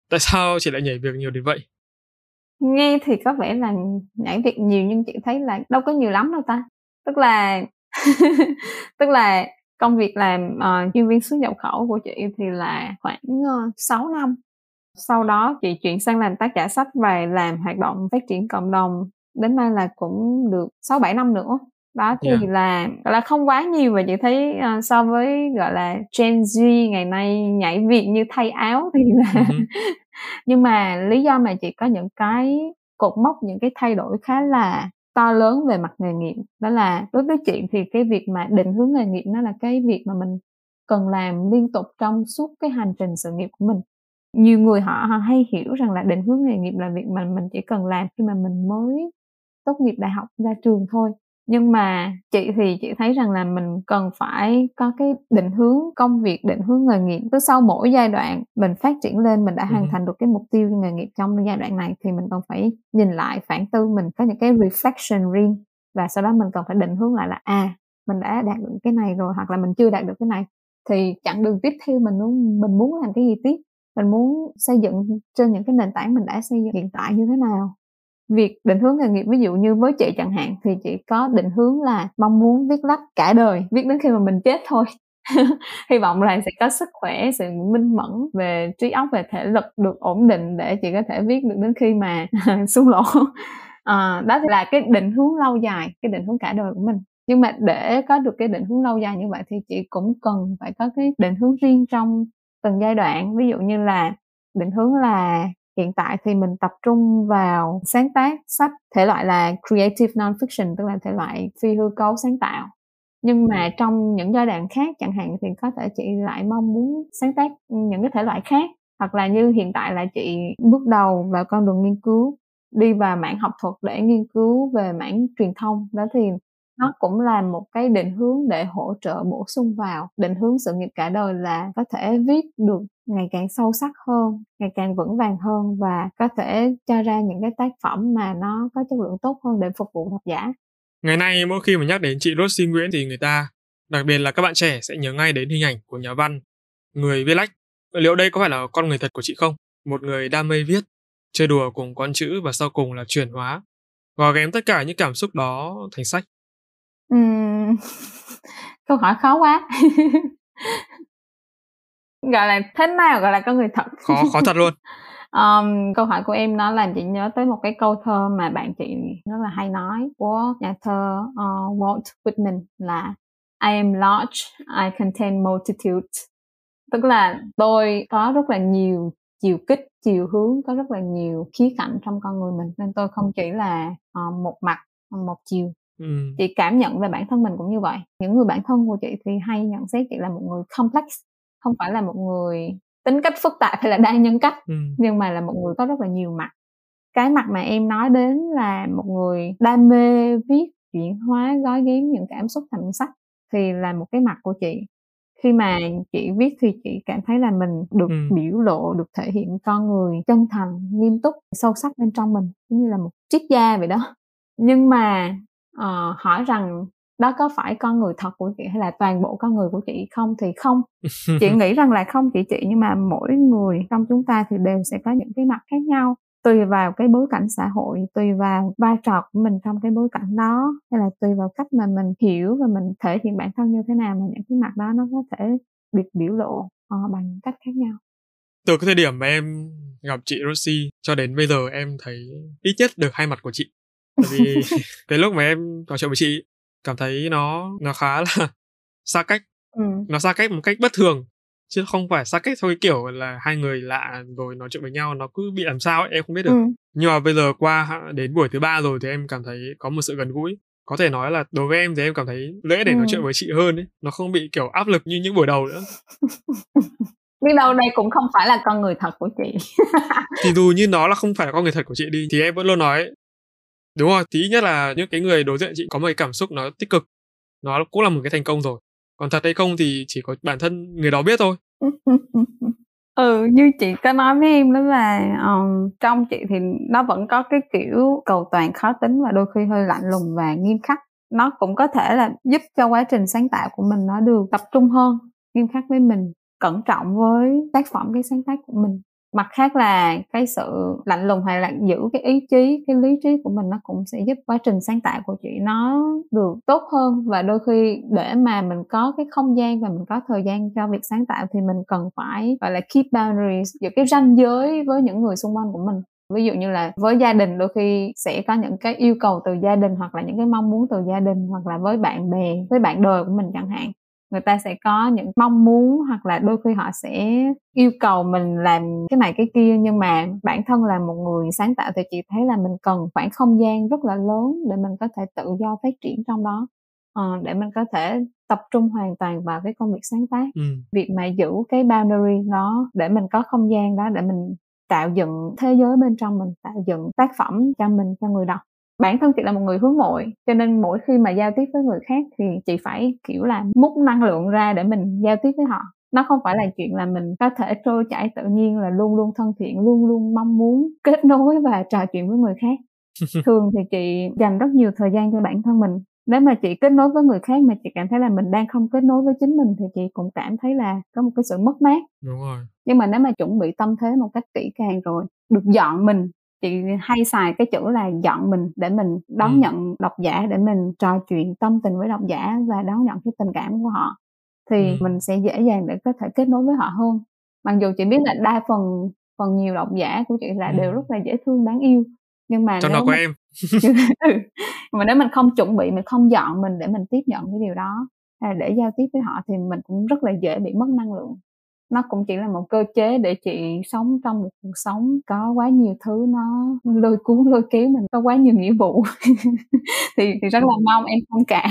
Tại sao chị lại nhảy việc nhiều đến vậy? Nghe thì có vẻ là nhảy việc nhiều nhưng chị thấy là đâu có nhiều lắm đâu ta. Tức là tức là công việc làm ờ, uh, chuyên viên xuất nhập khẩu của chị thì là khoảng ờ, uh, 6 năm sau đó chị chuyển sang làm tác giả sách và làm hoạt động phát triển cộng đồng đến nay là cũng được sáu bảy năm nữa đó thì yeah. là gọi là không quá nhiều và chị thấy uh, so với gọi là Gen Z ngày nay nhảy việc như thay áo thì là uh-huh. nhưng mà lý do mà chị có những cái cột mốc những cái thay đổi khá là to lớn về mặt nghề nghiệp đó là đối với chị thì cái việc mà định hướng nghề nghiệp nó là cái việc mà mình cần làm liên tục trong suốt cái hành trình sự nghiệp của mình nhiều người họ, họ hay hiểu rằng là định hướng nghề nghiệp là việc mà mình chỉ cần làm khi mà mình mới tốt nghiệp đại học ra trường thôi nhưng mà chị thì chị thấy rằng là mình cần phải có cái định hướng công việc định hướng nghề nghiệp. Cứ sau mỗi giai đoạn mình phát triển lên mình đã hoàn thành được cái mục tiêu nghề nghiệp trong giai đoạn này thì mình cần phải nhìn lại phản tư mình có những cái reflection riêng. Và sau đó mình cần phải định hướng lại là à mình đã đạt được cái này rồi hoặc là mình chưa đạt được cái này. Thì chặng đường tiếp theo mình muốn mình muốn làm cái gì tiếp? Mình muốn xây dựng trên những cái nền tảng mình đã xây dựng hiện tại như thế nào việc định hướng nghề nghiệp ví dụ như với chị chẳng hạn thì chị có định hướng là mong muốn viết lách cả đời viết đến khi mà mình chết thôi. Hy vọng là sẽ có sức khỏe sự minh mẫn về trí óc về thể lực được ổn định để chị có thể viết được đến khi mà xuống lỗ. À, đó là cái định hướng lâu dài cái định hướng cả đời của mình. Nhưng mà để có được cái định hướng lâu dài như vậy thì chị cũng cần phải có cái định hướng riêng trong từng giai đoạn. Ví dụ như là định hướng là hiện tại thì mình tập trung vào sáng tác sách thể loại là creative non-fiction tức là thể loại phi hư cấu sáng tạo. Nhưng mà trong những giai đoạn khác chẳng hạn thì có thể chị lại mong muốn sáng tác những cái thể loại khác hoặc là như hiện tại là chị bước đầu vào con đường nghiên cứu đi vào mảng học thuật để nghiên cứu về mảng truyền thông. Đó thì nó cũng là một cái định hướng để hỗ trợ bổ sung vào. Định hướng sự nghiệp cả đời là có thể viết được ngày càng sâu sắc hơn, ngày càng vững vàng hơn và có thể cho ra những cái tác phẩm mà nó có chất lượng tốt hơn để phục vụ độc giả. Ngày nay, mỗi khi mà nhắc đến chị Rosie Nguyễn thì người ta, đặc biệt là các bạn trẻ, sẽ nhớ ngay đến hình ảnh của nhà văn, người viết lách. Liệu đây có phải là con người thật của chị không? Một người đam mê viết, chơi đùa cùng con chữ và sau cùng là chuyển hóa, gò ghém tất cả những cảm xúc đó thành sách uhm, câu hỏi khó quá gọi là thế nào gọi là con người thật khó khó thật luôn um, câu hỏi của em nó làm chị nhớ tới một cái câu thơ mà bạn chị rất là hay nói của nhà thơ uh, Walt Whitman là I am large, I contain multitude. Tức là tôi có rất là nhiều chiều kích, chiều hướng, có rất là nhiều khía cạnh trong con người mình nên tôi không chỉ là uh, một mặt, một chiều. Ừ. Chị cảm nhận về bản thân mình cũng như vậy. Những người bạn thân của chị thì hay nhận xét chị là một người complex, không phải là một người tính cách phức tạp hay là đa nhân cách, ừ. nhưng mà là một người có rất là nhiều mặt. Cái mặt mà em nói đến là một người đam mê viết chuyển hóa gói ghém những cảm xúc thành sách thì là một cái mặt của chị khi mà chị viết thì chị cảm thấy là mình được ừ. biểu lộ được thể hiện con người chân thành nghiêm túc sâu sắc bên trong mình giống như là một triết gia vậy đó nhưng mà uh, hỏi rằng đó có phải con người thật của chị hay là toàn bộ con người của chị không? Thì không. Chị nghĩ rằng là không chỉ chị nhưng mà mỗi người trong chúng ta thì đều sẽ có những cái mặt khác nhau tùy vào cái bối cảnh xã hội tùy vào vai trò của mình trong cái bối cảnh đó hay là tùy vào cách mà mình hiểu và mình thể hiện bản thân như thế nào mà những cái mặt đó nó có thể được biểu lộ uh, bằng cách khác nhau. Từ cái thời điểm mà em gặp chị Rosie cho đến bây giờ em thấy ít nhất được hai mặt của chị bởi vì cái lúc mà em trò chuyện với chị cảm thấy nó nó khá là xa cách ừ. nó xa cách một cách bất thường chứ không phải xa cách theo cái kiểu là hai người lạ rồi nói chuyện với nhau nó cứ bị làm sao ấy em không biết được ừ. nhưng mà bây giờ qua đến buổi thứ ba rồi thì em cảm thấy có một sự gần gũi có thể nói là đối với em thì em cảm thấy dễ để ừ. nói chuyện với chị hơn ấy nó không bị kiểu áp lực như những buổi đầu nữa biết đâu đây cũng không phải là con người thật của chị thì dù như nó là không phải là con người thật của chị đi thì em vẫn luôn nói đúng rồi tí nhất là những cái người đối diện chị có một cái cảm xúc nó tích cực nó cũng là một cái thành công rồi. Còn thật hay không thì chỉ có bản thân người đó biết thôi. Ừ như chị có nói với em đó là um, trong chị thì nó vẫn có cái kiểu cầu toàn khó tính và đôi khi hơi lạnh lùng và nghiêm khắc. Nó cũng có thể là giúp cho quá trình sáng tạo của mình nó được tập trung hơn nghiêm khắc với mình cẩn trọng với tác phẩm cái sáng tác của mình mặt khác là cái sự lạnh lùng hay là giữ cái ý chí, cái lý trí của mình nó cũng sẽ giúp quá trình sáng tạo của chị nó được tốt hơn. Và đôi khi để mà mình có cái không gian và mình có thời gian cho việc sáng tạo thì mình cần phải, gọi là, keep boundaries, giữ cái ranh giới với những người xung quanh của mình. Ví dụ như là với gia đình, đôi khi sẽ có những cái yêu cầu từ gia đình hoặc là những cái mong muốn từ gia đình hoặc là với bạn bè, với bạn đời của mình chẳng hạn người ta sẽ có những mong muốn hoặc là đôi khi họ sẽ yêu cầu mình làm cái này cái kia nhưng mà bản thân là một người sáng tạo thì chị thấy là mình cần khoảng không gian rất là lớn để mình có thể tự do phát triển trong đó ờ, để mình có thể tập trung hoàn toàn vào cái công việc sáng tác ừ. việc mà giữ cái boundary đó để mình có không gian đó để mình tạo dựng thế giới bên trong mình tạo dựng tác phẩm cho mình cho người đọc bản thân chị là một người hướng nội cho nên mỗi khi mà giao tiếp với người khác thì chị phải kiểu là múc năng lượng ra để mình giao tiếp với họ. Nó không phải là chuyện là mình có thể trôi chảy tự nhiên là luôn luôn thân thiện luôn luôn mong muốn kết nối và trò chuyện với người khác. Thường thì chị dành rất nhiều thời gian cho bản thân mình. Nếu mà chị kết nối với người khác mà chị cảm thấy là mình đang không kết nối với chính mình thì chị cũng cảm thấy là có một cái sự mất mát. Đúng rồi. Nhưng mà nếu mà chuẩn bị tâm thế một cách kỹ càng rồi được dọn mình chị hay xài cái chữ là dọn mình để mình đón ừ. nhận độc giả để mình trò chuyện tâm tình với độc giả và đón nhận cái tình cảm của họ thì ừ. mình sẽ dễ dàng để có thể kết nối với họ hơn mặc dù chị biết là đa phần phần nhiều độc giả của chị là ừ. đều rất là dễ thương đáng yêu nhưng mà trong đó có em ừ, mà nếu mình không chuẩn bị mình không dọn mình để mình tiếp nhận cái điều đó là để giao tiếp với họ thì mình cũng rất là dễ bị mất năng lượng nó cũng chỉ là một cơ chế để chị sống trong một cuộc sống có quá nhiều thứ nó lôi cuốn lôi kéo mình có quá nhiều nghĩa vụ. Thì thì rất là mong em thông cảm.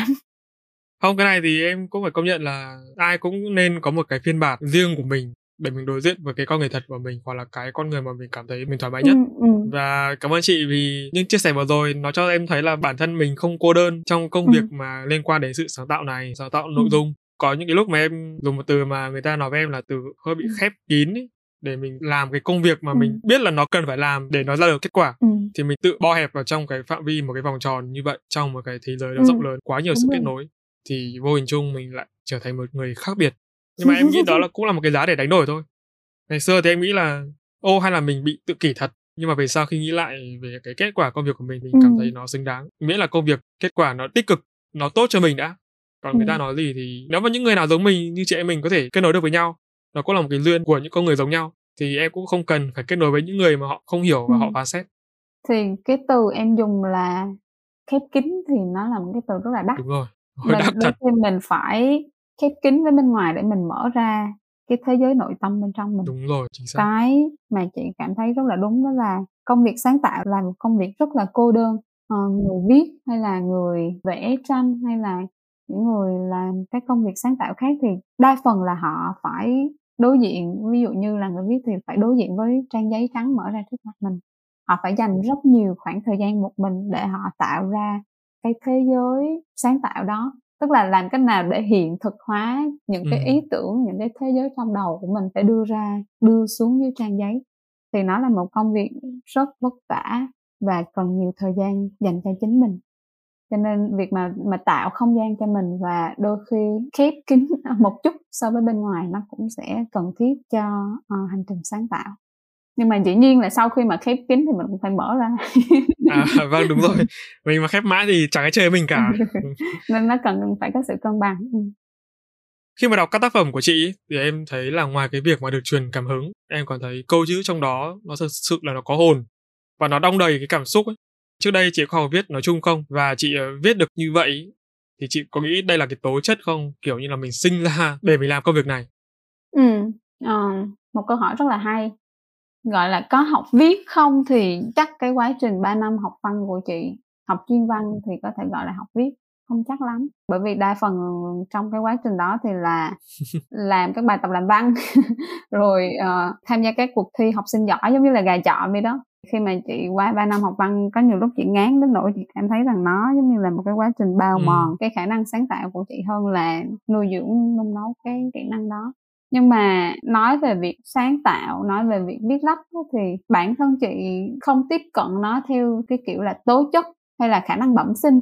Không cái này thì em cũng phải công nhận là ai cũng nên có một cái phiên bản riêng của mình để mình đối diện với cái con người thật của mình hoặc là cái con người mà mình cảm thấy mình thoải mái nhất. Ừ, ừ. và cảm ơn chị vì những chia sẻ vừa rồi. Nó cho em thấy là bản thân mình không cô đơn trong công ừ. việc mà liên quan đến sự sáng tạo này sáng tạo nội dung có những cái lúc mà em dùng một từ mà người ta nói với em là từ hơi bị khép kín ấy, để mình làm cái công việc mà ừ. mình biết là nó cần phải làm để nó ra được kết quả ừ. thì mình tự bo hẹp vào trong cái phạm vi một cái vòng tròn như vậy trong một cái thế giới nó ừ. rộng lớn quá nhiều Đúng sự rồi. kết nối thì vô hình chung mình lại trở thành một người khác biệt nhưng mà em nghĩ đó là cũng là một cái giá để đánh đổi thôi ngày xưa thì em nghĩ là ô hay là mình bị tự kỷ thật nhưng mà về sau khi nghĩ lại về cái kết quả công việc của mình mình ừ. cảm thấy nó xứng đáng miễn là công việc kết quả nó tích cực nó tốt cho mình đã còn ừ. người ta nói gì thì nếu mà những người nào giống mình như chị em mình có thể kết nối được với nhau. Nó cũng là một cái duyên của những con người giống nhau. Thì em cũng không cần phải kết nối với những người mà họ không hiểu và ừ. họ phán xét. Thì cái từ em dùng là khép kín thì nó là một cái từ rất là đắt. Đúng rồi Hồi mình đắt thật. mình phải khép kín với bên ngoài để mình mở ra cái thế giới nội tâm bên trong mình. Đúng rồi chính xác. Cái mà chị cảm thấy rất là đúng đó là công việc sáng tạo là một công việc rất là cô đơn. À, người viết hay là người vẽ tranh hay là những người làm các công việc sáng tạo khác thì đa phần là họ phải đối diện ví dụ như là người viết thì phải đối diện với trang giấy trắng mở ra trước mặt mình. Họ phải dành rất nhiều khoảng thời gian một mình để họ tạo ra cái thế giới sáng tạo đó. Tức là làm cách nào để hiện thực hóa những cái ý tưởng những cái thế giới trong đầu của mình phải đưa ra đưa xuống dưới trang giấy. Thì nó là một công việc rất vất vả và cần nhiều thời gian dành cho chính mình cho nên việc mà mà tạo không gian cho mình và đôi khi khép kín một chút so với bên ngoài nó cũng sẽ cần thiết cho uh, hành trình sáng tạo. Nhưng mà dĩ nhiên là sau khi mà khép kín thì mình cũng phải mở ra. À vâng đúng rồi. Mình mà khép mãi thì chẳng ai chơi mình cả. Nên nó cần phải có sự cân bằng. Ừ. khi mà đọc các tác phẩm của chị thì em thấy là ngoài cái việc mà được truyền cảm hứng em còn thấy câu chữ trong đó nó thật sự là nó có hồn và nó đong đầy cái cảm xúc ấy trước đây chị có học viết nói chung không? Và chị uh, viết được như vậy thì chị có nghĩ đây là cái tố chất không? Kiểu như là mình sinh ra để mình làm công việc này. Ừ uh, một câu hỏi rất là hay. Gọi là có học viết không thì chắc cái quá trình 3 năm học văn của chị học chuyên văn thì có thể gọi là học viết không chắc lắm. Bởi vì đa phần trong cái quá trình đó thì là làm các bài tập làm văn. Rồi uh, tham gia các cuộc thi học sinh giỏi giống như là gà chọn vậy đó khi mà chị qua 3 năm học văn có nhiều lúc chị ngán đến nỗi chị cảm thấy rằng nó giống như là một cái quá trình bao ừ. mòn cái khả năng sáng tạo của chị hơn là nuôi dưỡng nung nấu cái kỹ năng đó nhưng mà nói về việc sáng tạo nói về việc viết lách thì bản thân chị không tiếp cận nó theo cái kiểu là tố chất hay là khả năng bẩm sinh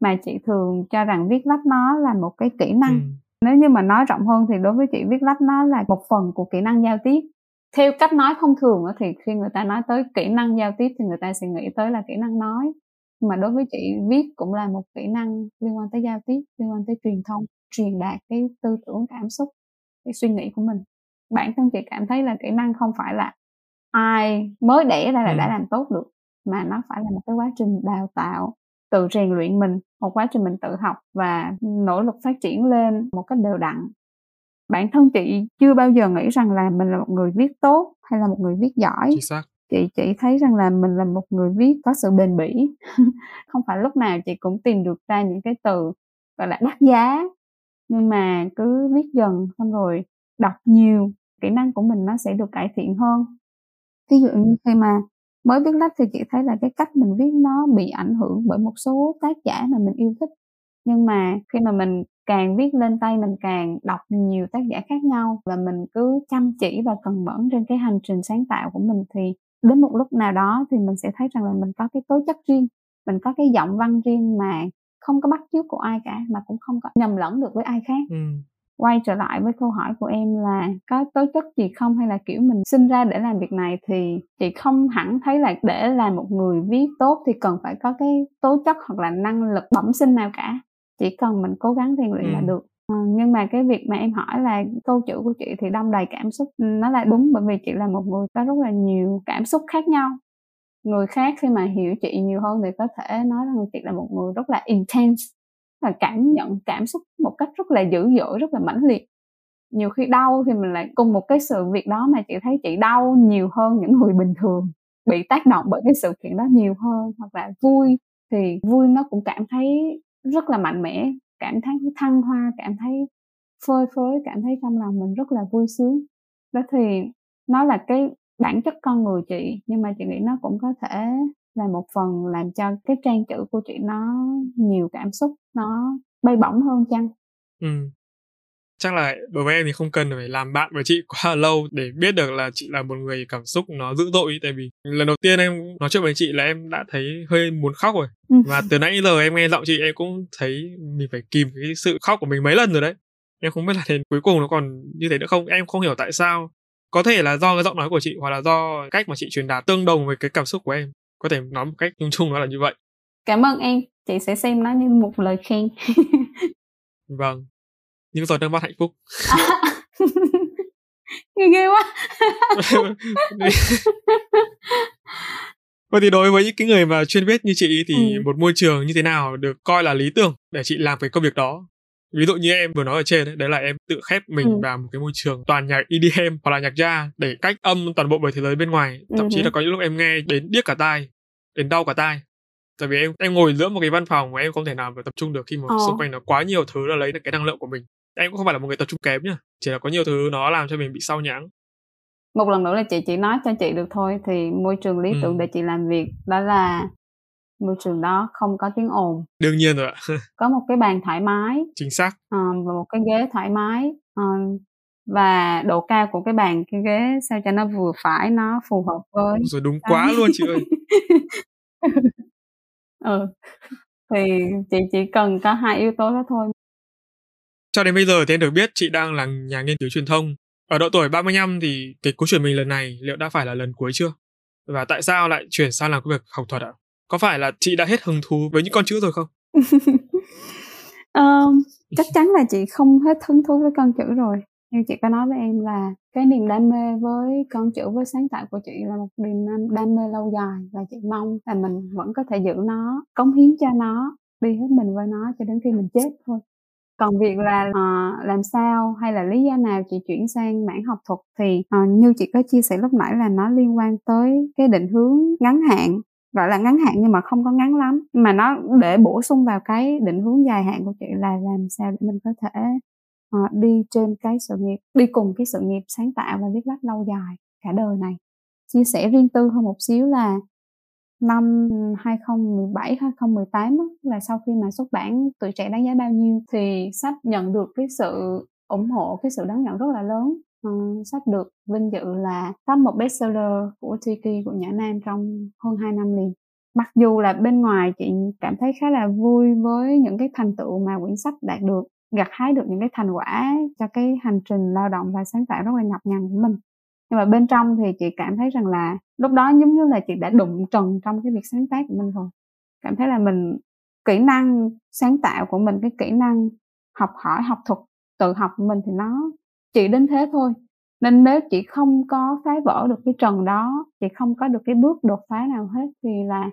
mà chị thường cho rằng viết lách nó là một cái kỹ năng ừ. nếu như mà nói rộng hơn thì đối với chị viết lách nó là một phần của kỹ năng giao tiếp theo cách nói thông thường thì khi người ta nói tới kỹ năng giao tiếp thì người ta sẽ nghĩ tới là kỹ năng nói. Nhưng mà đối với chị viết cũng là một kỹ năng liên quan tới giao tiếp liên quan tới truyền thông truyền đạt cái tư tưởng cảm xúc cái suy nghĩ của mình. Bản thân chị cảm thấy là kỹ năng không phải là ai mới đẻ ra là đã làm tốt được mà nó phải là một cái quá trình đào tạo tự rèn luyện mình một quá trình mình tự học và nỗ lực phát triển lên một cách đều đặn bản thân chị chưa bao giờ nghĩ rằng là mình là một người viết tốt hay là một người viết giỏi. Chính xác. chị chỉ thấy rằng là mình là một người viết có sự bền bỉ. Không phải lúc nào chị cũng tìm được ra những cái từ gọi là đắt giá. Nhưng mà cứ viết dần xong rồi đọc nhiều kỹ năng của mình nó sẽ được cải thiện hơn. Ví dụ như khi mà mới viết lách thì chị thấy là cái cách mình viết nó bị ảnh hưởng bởi một số tác giả mà mình yêu thích. Nhưng mà khi mà mình càng viết lên tay mình càng đọc nhiều tác giả khác nhau và mình cứ chăm chỉ và cần mẫn trên cái hành trình sáng tạo của mình thì đến một lúc nào đó thì mình sẽ thấy rằng là mình có cái tố chất riêng mình có cái giọng văn riêng mà không có bắt chước của ai cả mà cũng không có nhầm lẫn được với ai khác. Ừ. quay trở lại với câu hỏi của em là có tố chất gì không? Hay là kiểu mình sinh ra để làm việc này thì chị không hẳn thấy là để làm một người viết tốt thì cần phải có cái tố chất hoặc là năng lực bẩm sinh nào cả chỉ cần mình cố gắng rèn luyện ừ. là được. À, nhưng mà cái việc mà em hỏi là câu chữ của chị thì đong đầy cảm xúc nó là đúng bởi vì chị là một người có rất là nhiều cảm xúc khác nhau. Người khác khi mà hiểu chị nhiều hơn thì có thể nói rằng chị là một người rất là intense và cảm nhận cảm xúc một cách rất là dữ dội rất là mãnh liệt. Nhiều khi đau thì mình lại cùng một cái sự việc đó mà chị thấy chị đau nhiều hơn những người bình thường bị tác động bởi cái sự kiện đó nhiều hơn hoặc là vui thì vui nó cũng cảm thấy rất là mạnh mẽ, cảm thấy thăng hoa, cảm thấy phơi phới, cảm thấy trong lòng mình rất là vui sướng. Đó thì nó là cái bản chất con người chị, nhưng mà chị nghĩ nó cũng có thể là một phần làm cho cái trang chữ của chị nó nhiều cảm xúc, nó bay bổng hơn chăng? Ừ chắc là đối với em thì không cần phải làm bạn với chị quá lâu để biết được là chị là một người cảm xúc nó dữ dội tại vì lần đầu tiên em nói chuyện với chị là em đã thấy hơi muốn khóc rồi. Ừ. và từ nãy giờ em nghe giọng chị em cũng thấy mình phải kìm cái sự khóc của mình mấy lần rồi đấy. Em không biết là đến cuối cùng nó còn như thế nữa không? Em không hiểu tại sao. Có thể là do cái giọng nói của chị hoặc là do cách mà chị truyền đạt tương đồng với cái cảm xúc của em. Có thể nói một cách chung chung nó là như vậy. Cảm ơn em. Chị sẽ xem nó như một lời khen. Vâng những giọt nước mắt hạnh phúc nghe ghê quá Vậy thì đối với những cái người mà chuyên viết như chị thì ừ. một môi trường như thế nào được coi là lý tưởng để chị làm cái công việc đó? Ví dụ như em vừa nói ở trên đấy, đấy là em tự khép mình ừ. vào một cái môi trường toàn nhạc EDM hoặc là nhạc jazz để cách âm toàn bộ bầu thế giới bên ngoài. Thậm ừ. chí là có những lúc em nghe đến điếc cả tai, đến đau cả tai tại vì em em ngồi giữa một cái văn phòng mà em không thể nào mà tập trung được khi mà ờ. xung quanh nó quá nhiều thứ là lấy được cái năng lượng của mình em cũng không phải là một người tập trung kém nhá chỉ là có nhiều thứ nó làm cho mình bị sao nhãng. Một lần nữa là chị chỉ nói cho chị được thôi thì môi trường lý tưởng ừ. để chị làm việc đó là môi trường đó không có tiếng ồn. Đương nhiên rồi ạ. Có một cái bàn thoải mái. Chính xác. Uh, và một cái ghế thoải mái. Uh, và độ cao của cái bàn cái ghế sao cho nó vừa phải nó phù hợp với rồi đúng quá luôn chị ơi. Ừ thì chị chỉ cần có hai yếu tố đó thôi cho đến bây giờ thì em được biết chị đang là nhà nghiên cứu truyền thông. Ở độ tuổi 35 thì cái cú chuyển mình lần này liệu đã phải là lần cuối chưa? Và tại sao lại chuyển sang làm công việc học thuật ạ? Có phải là chị đã hết hứng thú với những con chữ rồi không? um, chắc chắn là chị không hết hứng thú với con chữ rồi. Như chị có nói với em là cái niềm đam mê với con chữ với sáng tạo của chị là một niềm đam mê lâu dài và chị mong là mình vẫn có thể giữ nó, cống hiến cho nó, đi hết mình với nó cho đến khi mình chết thôi còn việc là uh, làm sao hay là lý do nào chị chuyển sang mảng học thuật thì uh, như chị có chia sẻ lúc nãy là nó liên quan tới cái định hướng ngắn hạn gọi là ngắn hạn nhưng mà không có ngắn lắm. Mà nó để bổ sung vào cái định hướng dài hạn của chị là làm sao để mình có thể uh, đi trên cái sự nghiệp đi cùng cái sự nghiệp sáng tạo và viết lách lâu dài cả đời này. Chia sẻ riêng tư hơn một xíu là năm ừ, 2017 2018 là sau khi mà xuất bản tuổi trẻ đánh giá bao nhiêu thì sách nhận được cái sự ủng hộ, cái sự đón nhận rất là lớn. Ừ, sách được vinh dự là top một bestseller của Tiki của Nhã Nam trong hơn 2 năm liền. Mặc dù là bên ngoài chị cảm thấy khá là vui với những cái thành tựu mà quyển sách đạt được, gặt hái được những cái thành quả cho cái hành trình lao động và sáng tạo rất là nhọc nhằn của mình nhưng mà bên trong thì chị cảm thấy rằng là lúc đó giống như là chị đã đụng trần trong cái việc sáng tác của mình rồi. Cảm thấy là mình, kỹ năng sáng tạo của mình, cái kỹ năng học hỏi, học thuật, tự học của mình thì nó chỉ đến thế thôi. Nên nếu chị không có phá vỡ được cái trần đó, chị không có được cái bước đột phá nào hết thì là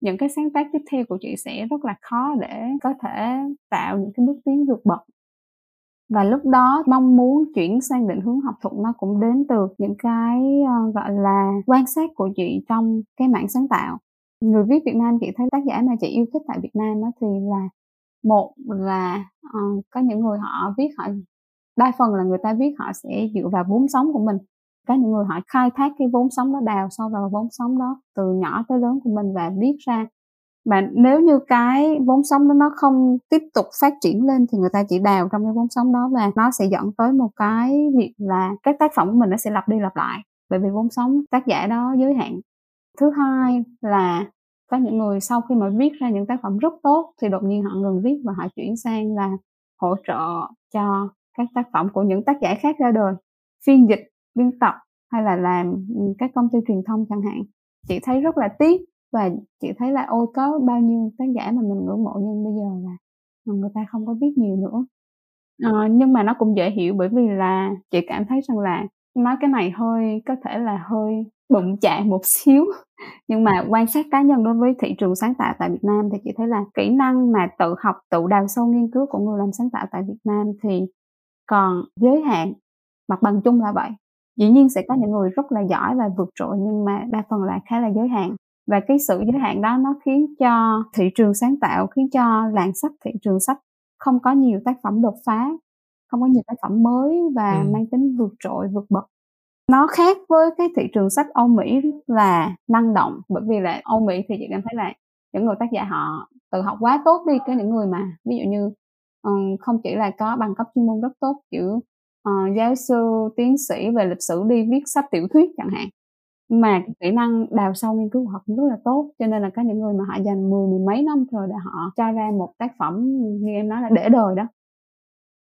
những cái sáng tác tiếp theo của chị sẽ rất là khó để có thể tạo những cái bước tiến vượt bậc và lúc đó mong muốn chuyển sang định hướng học thuật nó cũng đến từ những cái uh, gọi là quan sát của chị trong cái mảng sáng tạo. Người viết Việt Nam chị thấy tác giả mà chị yêu thích tại Việt Nam đó thì là một là uh, có những người họ viết họ đa phần là người ta viết họ sẽ dựa vào vốn sống của mình. Có những người họ khai thác cái vốn sống đó đào sâu vào vốn sống đó từ nhỏ tới lớn của mình và viết ra mà nếu như cái vốn sống đó nó không tiếp tục phát triển lên thì người ta chỉ đào trong cái vốn sống đó và nó sẽ dẫn tới một cái việc là các tác phẩm của mình nó sẽ lặp đi lặp lại. Bởi vì vốn sống tác giả đó giới hạn. Thứ hai là có những người sau khi mà viết ra những tác phẩm rất tốt thì đột nhiên họ ngừng viết và họ chuyển sang là hỗ trợ cho các tác phẩm của những tác giả khác ra đời. Phiên dịch, biên tập hay là làm các công ty truyền thông chẳng hạn. Chị thấy rất là tiếc và chị thấy là ôi có bao nhiêu tác giả mà mình ngưỡng mộ nhưng bây giờ là người ta không có biết nhiều nữa. À, nhưng mà nó cũng dễ hiểu bởi vì là chị cảm thấy rằng là nói cái này hơi có thể là hơi bụng chạm một xíu. Nhưng mà quan sát cá nhân đối với thị trường sáng tạo tại Việt Nam thì chị thấy là kỹ năng mà tự học tự đào sâu nghiên cứu của người làm sáng tạo tại Việt Nam thì còn giới hạn mặt bằng chung là vậy. Dĩ nhiên sẽ có những người rất là giỏi và vượt trội nhưng mà đa phần là khá là giới hạn và cái sự giới hạn đó nó khiến cho thị trường sáng tạo khiến cho làng sách thị trường sách không có nhiều tác phẩm đột phá không có nhiều tác phẩm mới và ừ. mang tính vượt trội vượt bậc nó khác với cái thị trường sách Âu Mỹ là năng động bởi vì là Âu Mỹ thì chị cảm thấy là những người tác giả họ tự học quá tốt đi có những người mà ví dụ như um, không chỉ là có bằng cấp chuyên môn rất tốt kiểu uh, giáo sư tiến sĩ về lịch sử đi viết sách tiểu thuyết chẳng hạn mà kỹ năng đào sâu nghiên cứu học cũng rất là tốt cho nên là có những người mà họ dành mười mười mấy năm rồi để họ cho ra một tác phẩm như em nói là để đời đó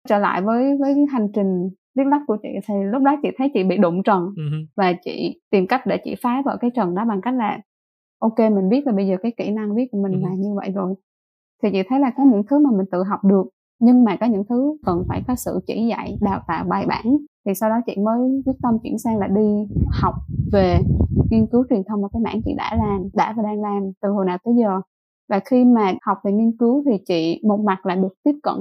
trở lại với với hành trình viết lách của chị thì lúc đó chị thấy chị bị đụng trần uh-huh. và chị tìm cách để chị phá vỡ cái trần đó bằng cách là ok mình biết là bây giờ cái kỹ năng viết của mình uh-huh. là như vậy rồi thì chị thấy là có những thứ mà mình tự học được nhưng mà có những thứ cần phải có sự chỉ dạy, đào tạo bài bản. Thì sau đó chị mới quyết tâm chuyển sang là đi học về nghiên cứu truyền thông ở cái mảng chị đã làm, đã và đang làm từ hồi nào tới giờ. Và khi mà học về nghiên cứu thì chị một mặt là được tiếp cận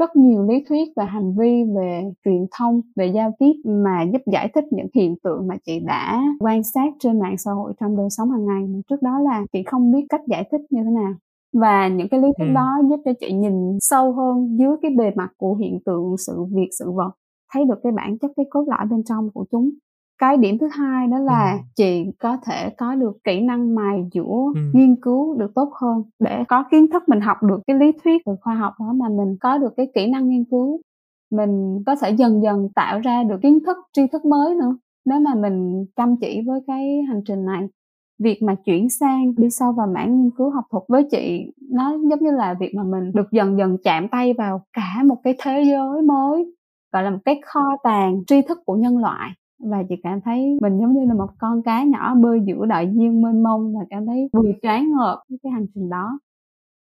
rất nhiều lý thuyết và hành vi về truyền thông, về giao tiếp mà giúp giải thích những hiện tượng mà chị đã quan sát trên mạng xã hội trong đời sống hàng ngày. Trước đó là chị không biết cách giải thích như thế nào và những cái lý thuyết ừ. đó giúp cho chị nhìn sâu hơn dưới cái bề mặt của hiện tượng sự việc sự vật thấy được cái bản chất cái cốt lõi bên trong của chúng cái điểm thứ hai đó là ừ. chị có thể có được kỹ năng mài dũa ừ. nghiên cứu được tốt hơn để có kiến thức mình học được cái lý thuyết từ khoa học đó mà mình có được cái kỹ năng nghiên cứu mình có thể dần dần tạo ra được kiến thức tri thức mới nữa nếu mà mình chăm chỉ với cái hành trình này việc mà chuyển sang đi sâu vào mảng nghiên cứu học thuật với chị nó giống như là việc mà mình được dần dần chạm tay vào cả một cái thế giới mới gọi là một cái kho tàng tri thức của nhân loại. Và chị cảm thấy mình giống như là một con cá nhỏ bơi giữa đại dương mênh mông và cảm thấy vừa choáng ngợp với cái hành trình đó.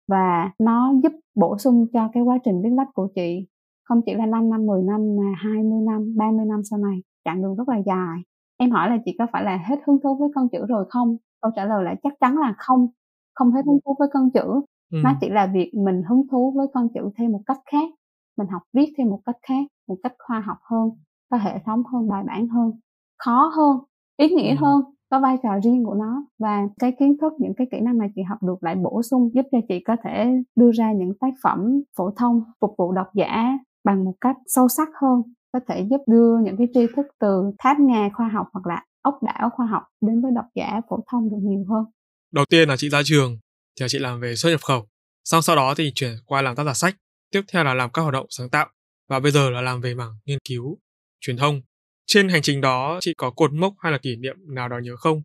Và nó giúp bổ sung cho cái quá trình viết lách của chị. Không chỉ là 5 năm, 10 năm mà 20 năm, 30 năm sau này chặng đường rất là dài em hỏi là chị có phải là hết hứng thú với con chữ rồi không câu trả lời là chắc chắn là không không hết hứng thú với con chữ ừ. nó chỉ là việc mình hứng thú với con chữ theo một cách khác mình học viết theo một cách khác một cách khoa học hơn có hệ thống hơn bài bản hơn khó hơn ý nghĩa ừ. hơn có vai trò riêng của nó và cái kiến thức những cái kỹ năng mà chị học được lại bổ sung giúp cho chị có thể đưa ra những tác phẩm phổ thông phục vụ độc giả bằng một cách sâu sắc hơn có thể giúp đưa những cái tri thức từ tháp ngà khoa học hoặc là ốc đảo khoa học đến với độc giả phổ thông được nhiều hơn. Đầu tiên là chị ra trường thì chị làm về xuất nhập khẩu, xong sau đó thì chuyển qua làm tác giả sách, tiếp theo là làm các hoạt động sáng tạo và bây giờ là làm về mảng nghiên cứu, truyền thông. Trên hành trình đó chị có cột mốc hay là kỷ niệm nào đó nhớ không?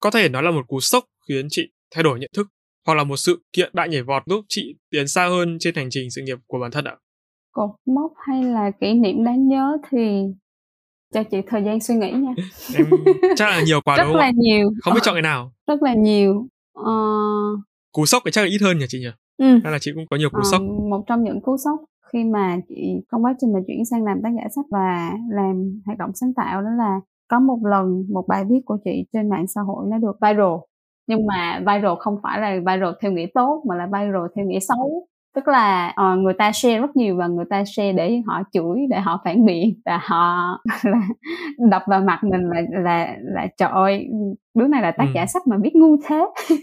Có thể nó là một cú sốc khiến chị thay đổi nhận thức hoặc là một sự kiện đại nhảy vọt giúp chị tiến xa hơn trên hành trình sự nghiệp của bản thân ạ? Cột mốc hay là kỷ niệm đáng nhớ thì cho chị thời gian suy nghĩ nha. Em chắc là nhiều quá rất đúng không là nhiều không biết chọn cái nào. rất là nhiều uh... cú sốc thì chắc là ít hơn nhỉ chị nhỉ? Ừ. hay là chị cũng có nhiều cú uh, sốc? một trong những cú sốc khi mà chị trong quá trình mà chuyển sang làm tác giả sách và làm hoạt động sáng tạo đó là có một lần một bài viết của chị trên mạng xã hội nó được viral. Nhưng mà viral không phải là viral theo nghĩa tốt mà là viral theo nghĩa xấu tức là uh, người ta share rất nhiều và người ta share để họ chửi để họ phản biện và họ là đập vào mặt mình là là là trời ơi đứa này là tác ừ. giả sách mà biết ngu thế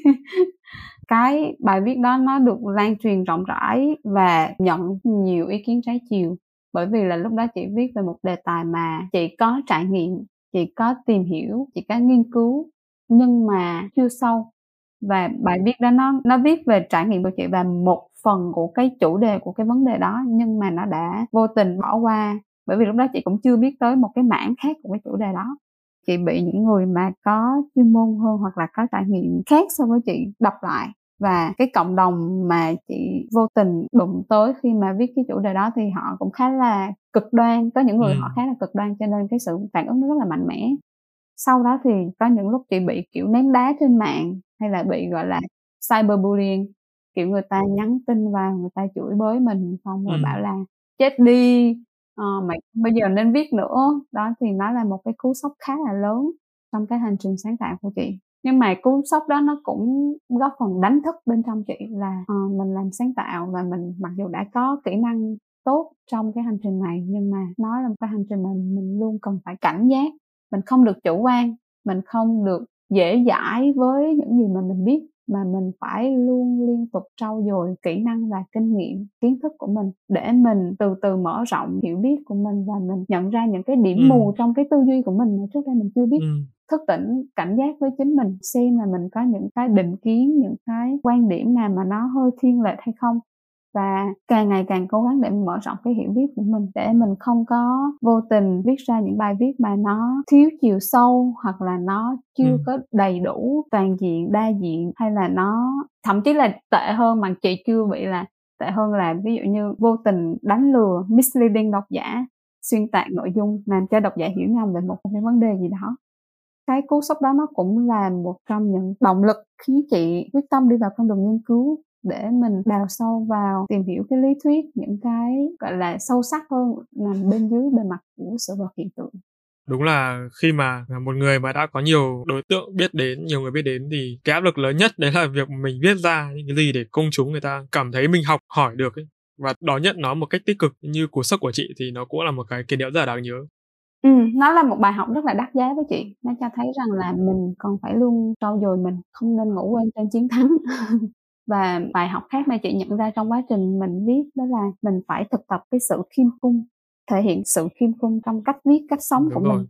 cái bài viết đó nó được lan truyền rộng rãi và nhận nhiều ý kiến trái chiều bởi vì là lúc đó chị viết về một đề tài mà chị có trải nghiệm chị có tìm hiểu chị có nghiên cứu nhưng mà chưa sâu và bài viết đó nó nó viết về trải nghiệm của chị và một phần của cái chủ đề của cái vấn đề đó nhưng mà nó đã vô tình bỏ qua. Bởi vì lúc đó chị cũng chưa biết tới một cái mảng khác của cái chủ đề đó. Chị bị những người mà có chuyên môn hơn hoặc là có trải nghiệm khác so với chị đọc lại. Và cái cộng đồng mà chị vô tình đụng tới khi mà viết cái chủ đề đó thì họ cũng khá là cực đoan. Có những người ừ. họ khá là cực đoan cho nên cái sự phản ứng nó rất là mạnh mẽ. Sau đó thì có những lúc chị bị kiểu ném đá trên mạng hay là bị gọi là cyberbullying kiểu người ta nhắn tin vào người ta chửi bới mình xong rồi ừ. bảo là chết đi uh, mày bây giờ nên viết nữa. Đó thì nó là một cái cú sốc khá là lớn trong cái hành trình sáng tạo của chị. Nhưng mà cú sốc đó nó cũng góp phần đánh thức bên trong chị là uh, mình làm sáng tạo và mình mặc dù đã có kỹ năng tốt trong cái hành trình này nhưng mà nó là một cái hành trình mà mình luôn cần phải cảnh giác. Mình không được chủ quan mình không được dễ dãi với những gì mà mình biết mà mình phải luôn liên tục trau dồi kỹ năng và kinh nghiệm kiến thức của mình để mình từ từ mở rộng hiểu biết của mình và mình nhận ra những cái điểm ừ. mù trong cái tư duy của mình mà trước đây mình chưa biết ừ. thức tỉnh cảnh giác với chính mình xem là mình có những cái định kiến những cái quan điểm nào mà nó hơi thiên lệch hay không và càng ngày càng cố gắng để mở rộng cái hiểu biết của mình để mình không có vô tình viết ra những bài viết mà nó thiếu chiều sâu hoặc là nó chưa ừ. có đầy đủ toàn diện đa diện hay là nó thậm chí là tệ hơn mà chị chưa bị là tệ hơn là ví dụ như vô tình đánh lừa misleading độc giả xuyên tạc nội dung làm cho độc giả hiểu nhầm về một cái vấn đề gì đó cái cú sốc đó nó cũng là một trong những động lực khiến chị quyết tâm đi vào con đường nghiên cứu để mình đào sâu vào tìm hiểu cái lý thuyết những cái gọi là sâu sắc hơn nằm bên dưới bề mặt của sự vật hiện tượng đúng là khi mà một người mà đã có nhiều đối tượng biết đến nhiều người biết đến thì cái áp lực lớn nhất đấy là việc mình viết ra những cái gì để công chúng người ta cảm thấy mình học hỏi được ấy và đón nhận nó một cách tích cực như cuốn sách của chị thì nó cũng là một cái kỷ niệm rất là đáng nhớ Ừ, nó là một bài học rất là đắt giá với chị. Nó cho thấy rằng là mình còn phải luôn trau dồi mình, không nên ngủ quên trên chiến thắng. và bài học khác mà chị nhận ra trong quá trình mình viết đó là mình phải thực tập cái sự khiêm cung thể hiện sự khiêm cung trong cách viết cách sống Đúng của rồi. mình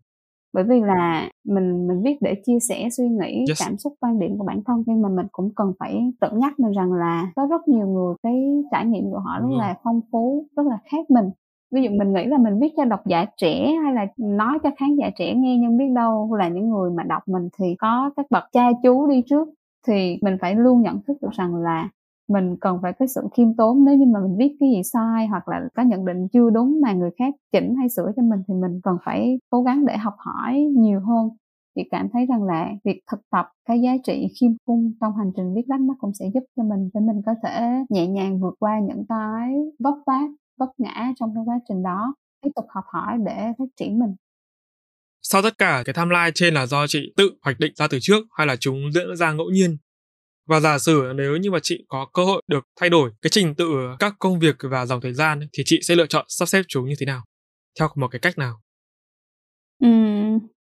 bởi vì là mình mình viết để chia sẻ suy nghĩ yes. cảm xúc quan điểm của bản thân nhưng mà mình cũng cần phải tự nhắc mình rằng là có rất nhiều người cái trải nghiệm của họ rất Đúng là rồi. phong phú rất là khác mình ví dụ mình nghĩ là mình viết cho độc giả trẻ hay là nói cho khán giả trẻ nghe nhưng biết đâu là những người mà đọc mình thì có các bậc cha chú đi trước thì mình phải luôn nhận thức được rằng là mình cần phải có sự khiêm tốn. Nếu như mà mình viết cái gì sai hoặc là có nhận định chưa đúng mà người khác chỉnh hay sửa cho mình thì mình cần phải cố gắng để học hỏi nhiều hơn. Chị cảm thấy rằng là việc thực tập cái giá trị khiêm cung trong hành trình viết lách nó cũng sẽ giúp cho mình, để mình có thể nhẹ nhàng vượt qua những cái vấp váp, vấp ngã trong cái quá trình đó, tiếp tục học hỏi để phát triển mình sau tất cả cái timeline trên là do chị tự hoạch định ra từ trước hay là chúng diễn ra ngẫu nhiên? Và giả sử nếu như mà chị có cơ hội được thay đổi cái trình tự các công việc và dòng thời gian thì chị sẽ lựa chọn sắp xếp chúng như thế nào? Theo một cái cách nào? Ừ,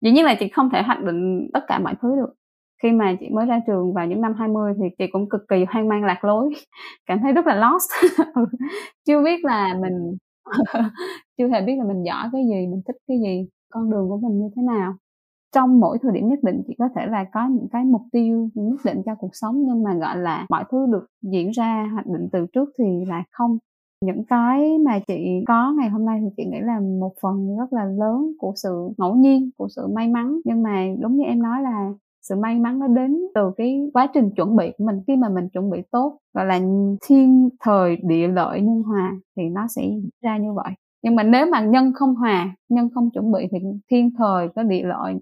dĩ nhiên là chị không thể hoạch định tất cả mọi thứ được. Khi mà chị mới ra trường vào những năm 20 thì chị cũng cực kỳ hoang mang lạc lối, cảm thấy rất là lost. Ừ, chưa biết là mình chưa hề biết là mình giỏi cái gì, mình thích cái gì con đường của mình như thế nào. Trong mỗi thời điểm nhất định, chỉ có thể là có những cái mục tiêu nhất định cho cuộc sống, nhưng mà, gọi là, mọi thứ được diễn ra hoạch định từ trước thì là không. Những cái mà chị có ngày hôm nay thì chị nghĩ là một phần rất là lớn của sự ngẫu nhiên, của sự may mắn. Nhưng mà đúng như em nói là sự may mắn nó đến từ cái quá trình chuẩn bị của mình. Khi mà mình chuẩn bị tốt, gọi là, thiên thời, địa lợi, nhân hòa thì nó sẽ ra như vậy nhưng mà nếu mà nhân không hòa, nhân không chuẩn bị thì thiên thời, có địa lợi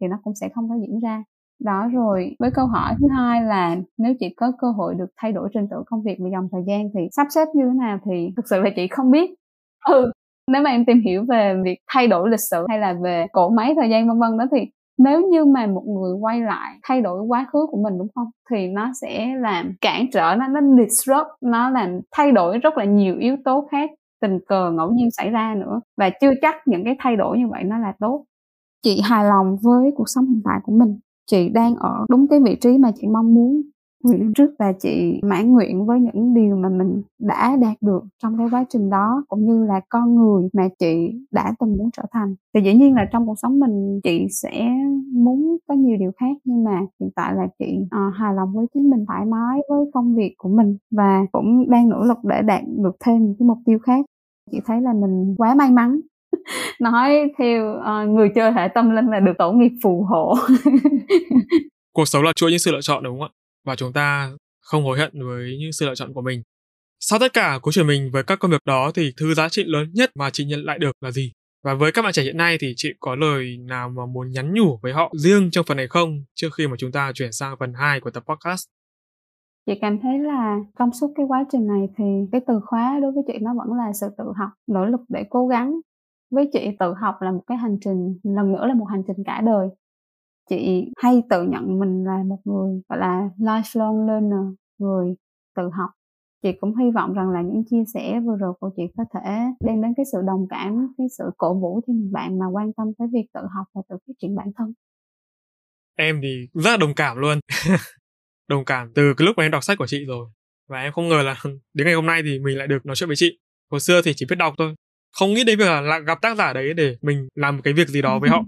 thì nó cũng sẽ không có diễn ra. Đó, rồi với câu hỏi thứ hai là nếu chị có cơ hội được thay đổi trình tự công việc và dòng thời gian thì sắp xếp như thế nào thì thực sự là chị không biết. Ừ nếu mà em tìm hiểu về việc thay đổi lịch sử hay là về cổ máy thời gian vân vân đó thì nếu như mà một người quay lại thay đổi quá khứ của mình, đúng không? Thì nó sẽ làm cản trở, nó nó disrupt, nó làm thay đổi rất là nhiều yếu tố khác tình cờ ngẫu nhiên xảy ra nữa. Và chưa chắc những cái thay đổi như vậy nó là tốt. Chị hài lòng với cuộc sống hiện tại của mình. Chị đang ở đúng cái vị trí mà chị mong muốn nguyện trước và chị mãn nguyện với những điều mà mình đã đạt được trong cái quá trình đó cũng như là con người mà chị đã từng muốn trở thành. Thì dĩ nhiên là trong cuộc sống mình chị sẽ muốn có nhiều điều khác nhưng mà hiện tại là chị uh, hài lòng với chính mình thoải mái với công việc của mình và cũng đang nỗ lực để đạt được thêm những cái mục tiêu khác. Chị thấy là mình quá may mắn. Nói theo uh, người chơi hệ tâm linh là được tổ nghiệp phù hộ. Cuộc sống là chuỗi những sự lựa chọn đúng không ạ? Và chúng ta không hối hận với những sự lựa chọn của mình. Sau tất cả của chuyển mình với các công việc đó thì thứ giá trị lớn nhất mà chị nhận lại được là gì? Và với các bạn trẻ hiện nay thì chị có lời nào mà muốn nhắn nhủ với họ riêng trong phần này không? Trước khi mà chúng ta chuyển sang phần 2 của tập podcast. Chị cảm thấy là trong suốt cái quá trình này thì cái từ khóa đối với chị nó vẫn là sự tự học, nỗ lực để cố gắng. Với chị, tự học là một cái hành trình, lần nữa là một hành trình cả đời chị hay tự nhận mình là một người gọi là lifelong learner người tự học. Chị cũng hy vọng rằng là những chia sẻ vừa rồi của chị có thể đem đến cái sự đồng cảm cái sự cổ vũ cho những bạn mà quan tâm tới việc tự học và tự phát triển bản thân. Em thì rất là đồng cảm luôn. Đồng cảm từ cái lúc mà em đọc sách của chị rồi. Và em không ngờ là đến ngày hôm nay thì mình lại được nói chuyện với chị. Hồi xưa thì chỉ biết đọc thôi. Không nghĩ đến việc là gặp tác giả đấy để mình làm một cái việc gì đó với họ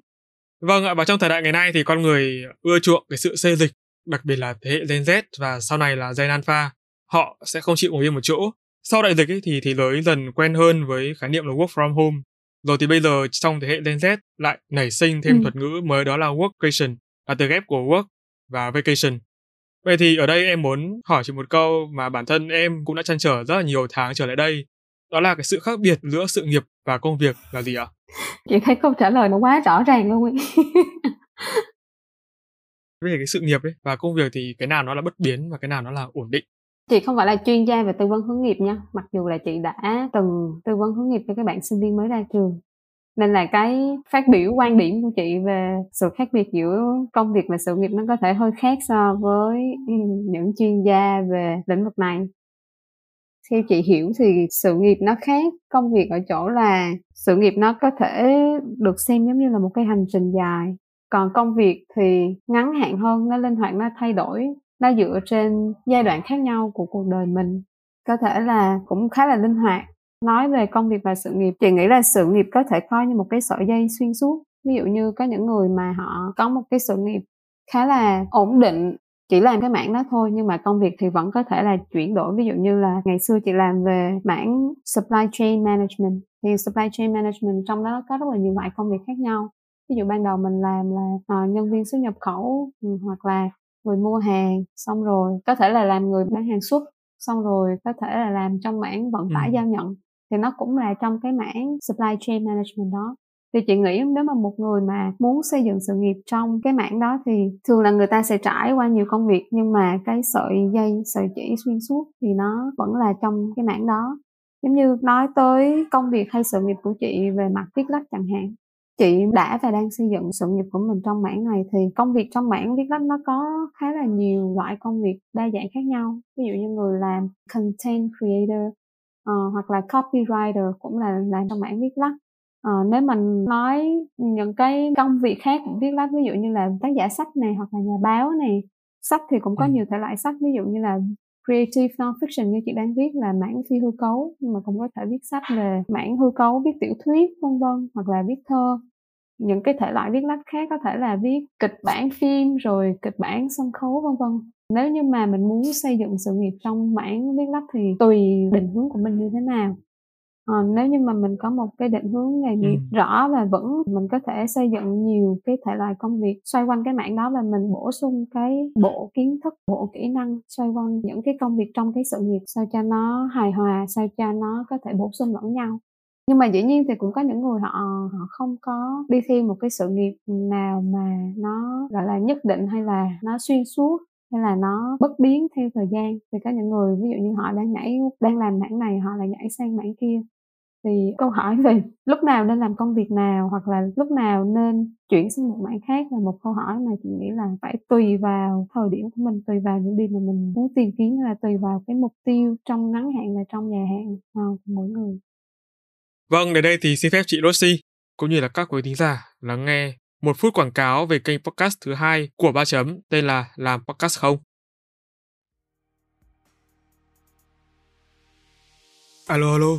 vâng ạ và trong thời đại ngày nay thì con người ưa chuộng cái sự xê dịch đặc biệt là thế hệ Gen Z và sau này là Gen Alpha họ sẽ không chịu ngồi yên một chỗ. Sau đại dịch ấy, thì thế giới dần quen hơn với khái niệm là work from home. Rồi thì bây giờ trong thế hệ Gen Z lại nảy sinh thêm ừ. thuật ngữ mới đó là workation là từ ghép của work và vacation. Vậy thì ở đây em muốn hỏi chị một câu mà bản thân em cũng đã chăn trở rất là nhiều tháng trở lại đây đó là cái sự khác biệt giữa sự nghiệp và công việc là gì ạ? Chị thấy câu trả lời nó quá rõ ràng luôn ấy. Về cái sự nghiệp ấy và công việc thì cái nào nó là bất biến và cái nào nó là ổn định? Chị không phải là chuyên gia về tư vấn hướng nghiệp nha. Mặc dù là chị đã từng tư vấn hướng nghiệp cho các bạn sinh viên mới ra trường. Nên là cái phát biểu quan điểm của chị về sự khác biệt giữa công việc và sự nghiệp nó có thể hơi khác so với những chuyên gia về lĩnh vực này theo chị hiểu thì sự nghiệp nó khác, công việc ở chỗ là sự nghiệp nó có thể được xem giống như là một cái hành trình dài. Còn công việc thì ngắn hạn hơn, nó linh hoạt, nó thay đổi, nó dựa trên giai đoạn khác nhau của cuộc đời mình. Có thể là cũng khá là linh hoạt. Nói về công việc và sự nghiệp, chị nghĩ là sự nghiệp có thể coi như một cái sợi dây xuyên suốt. Ví dụ như có những người mà họ có một cái sự nghiệp khá là ổn định chỉ làm cái mảng đó thôi nhưng mà công việc thì vẫn có thể là chuyển đổi. Ví dụ như là ngày xưa chị làm về mảng supply chain management thì supply chain management trong đó có rất là nhiều loại công việc khác nhau. Ví dụ ban đầu mình làm là uh, nhân viên xuất nhập khẩu ừ, hoặc là người mua hàng xong rồi có thể là làm người bán hàng xuất xong rồi có thể là làm trong mảng vận tải ừ. giao nhận. Thì nó cũng là trong cái mảng supply chain management đó thì chị nghĩ nếu mà một người mà muốn xây dựng sự nghiệp trong cái mảng đó thì thường là người ta sẽ trải qua nhiều công việc nhưng mà cái sợi dây sợi chỉ xuyên suốt thì nó vẫn là trong cái mảng đó. Giống như nói tới công việc hay sự nghiệp của chị về mặt viết lách chẳng hạn chị đã và đang xây dựng sự nghiệp của mình trong mảng này thì công việc trong mảng viết lách nó có khá là nhiều loại công việc đa dạng khác nhau. Ví dụ như người làm content creator uh, hoặc là copywriter cũng là làm trong mảng viết lách uh, nếu mình nói những cái công việc khác cũng viết lách ví dụ như là tác giả sách này hoặc là nhà báo này sách thì cũng có ừ. nhiều thể loại sách ví dụ như là creative non-fiction như chị đang viết là mảng phi hư cấu nhưng mà cũng có thể viết sách về mảng hư cấu viết tiểu thuyết vân vân hoặc là viết thơ. Những cái thể loại viết lách khác có thể là viết kịch bản phim rồi kịch bản sân khấu vân vân. Nếu như mà mình muốn xây dựng sự nghiệp trong mảng viết lách thì tùy định hướng của mình như thế nào à, nếu như mà mình có một cái định hướng nghề nghiệp ừ. rõ và vững mình có thể xây dựng nhiều cái thể loại công việc xoay quanh cái mảng đó và mình bổ sung cái bộ kiến thức bộ kỹ năng xoay quanh những cái công việc trong cái sự nghiệp sao cho nó hài hòa sao cho nó có thể bổ sung lẫn nhau. Nhưng mà dĩ nhiên thì cũng có những người họ họ không có đi theo một cái sự nghiệp nào mà nó gọi là nhất định hay là nó xuyên suốt hay là nó bất biến theo thời gian. Thì có những người ví dụ như họ đang nhảy đang làm mảng này họ lại nhảy sang mảng kia thì câu hỏi về lúc nào nên làm công việc nào hoặc là lúc nào nên chuyển sang một mảng khác là một câu hỏi mà chị nghĩ là phải tùy vào thời điểm của mình tùy vào những điều mà mình muốn tìm kiếm là tùy vào cái mục tiêu trong ngắn hạn và trong dài hạn của mỗi người Vâng, đến đây thì xin phép chị Rosie cũng như là các quý thính giả lắng nghe một phút quảng cáo về kênh podcast thứ hai của ba chấm tên là Làm Podcast Không. Alo alo,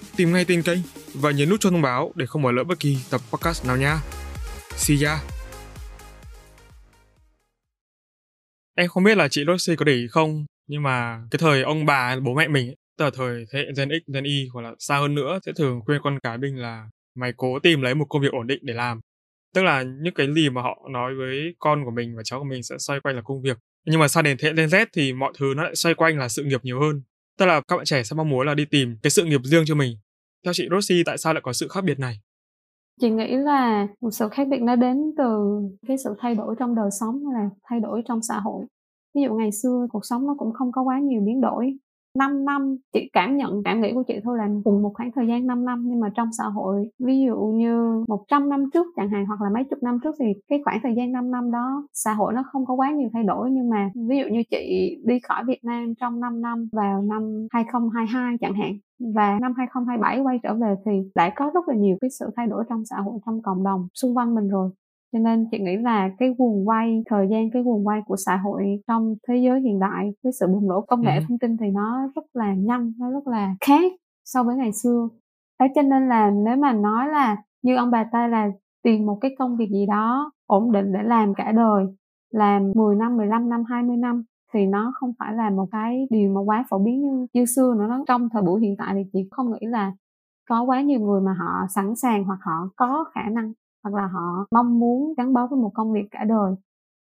tìm ngay tên kênh và nhấn nút cho thông báo để không bỏ lỡ bất kỳ tập podcast nào nha. See ya! Em không biết là chị Lucy có để ý không, nhưng mà cái thời ông bà bố mẹ mình, từ thời thế hệ Gen X, Gen Y hoặc là xa hơn nữa sẽ thường khuyên con cái mình là mày cố tìm lấy một công việc ổn định để làm tức là những cái gì mà họ nói với con của mình và cháu của mình sẽ xoay quanh là công việc nhưng mà sau đến thế hệ Gen Z thì mọi thứ nó lại xoay quanh là sự nghiệp nhiều hơn tức là các bạn trẻ sẽ mong muốn là đi tìm cái sự nghiệp riêng cho mình. Theo chị Rosie tại sao lại có sự khác biệt này? Chị nghĩ là một sự khác biệt nó đến từ cái sự thay đổi trong đời sống hay là thay đổi trong xã hội. Ví dụ ngày xưa cuộc sống nó cũng không có quá nhiều biến đổi. 5 năm, chị cảm nhận cảm nghĩ của chị thôi là cùng một khoảng thời gian 5 năm, nhưng mà trong xã hội, ví dụ như 100 năm trước chẳng hạn, hoặc là mấy chục năm trước thì cái khoảng thời gian 5 năm đó, xã hội nó không có quá nhiều thay đổi. Nhưng mà ví dụ như chị đi khỏi Việt Nam trong 5 năm vào năm 2022 chẳng hạn, và năm 2027 quay trở về thì đã có rất là nhiều cái sự thay đổi trong xã hội, trong cộng đồng xung quanh mình rồi cho nên chị nghĩ là cái guồng quay thời gian cái guồng quay của xã hội trong thế giới hiện đại với sự bùng nổ công nghệ ừ. thông tin thì nó rất là nhanh nó rất là khác so với ngày xưa. Thế cho nên là nếu mà nói là như ông bà ta là tìm một cái công việc gì đó ổn định để làm cả đời làm 10 năm 15 năm 20 năm thì nó không phải là một cái điều mà quá phổ biến như như xưa nữa nó trong thời buổi hiện tại thì chị không nghĩ là có quá nhiều người mà họ sẵn sàng hoặc họ có khả năng hoặc là họ mong muốn gắn bó với một công việc cả đời.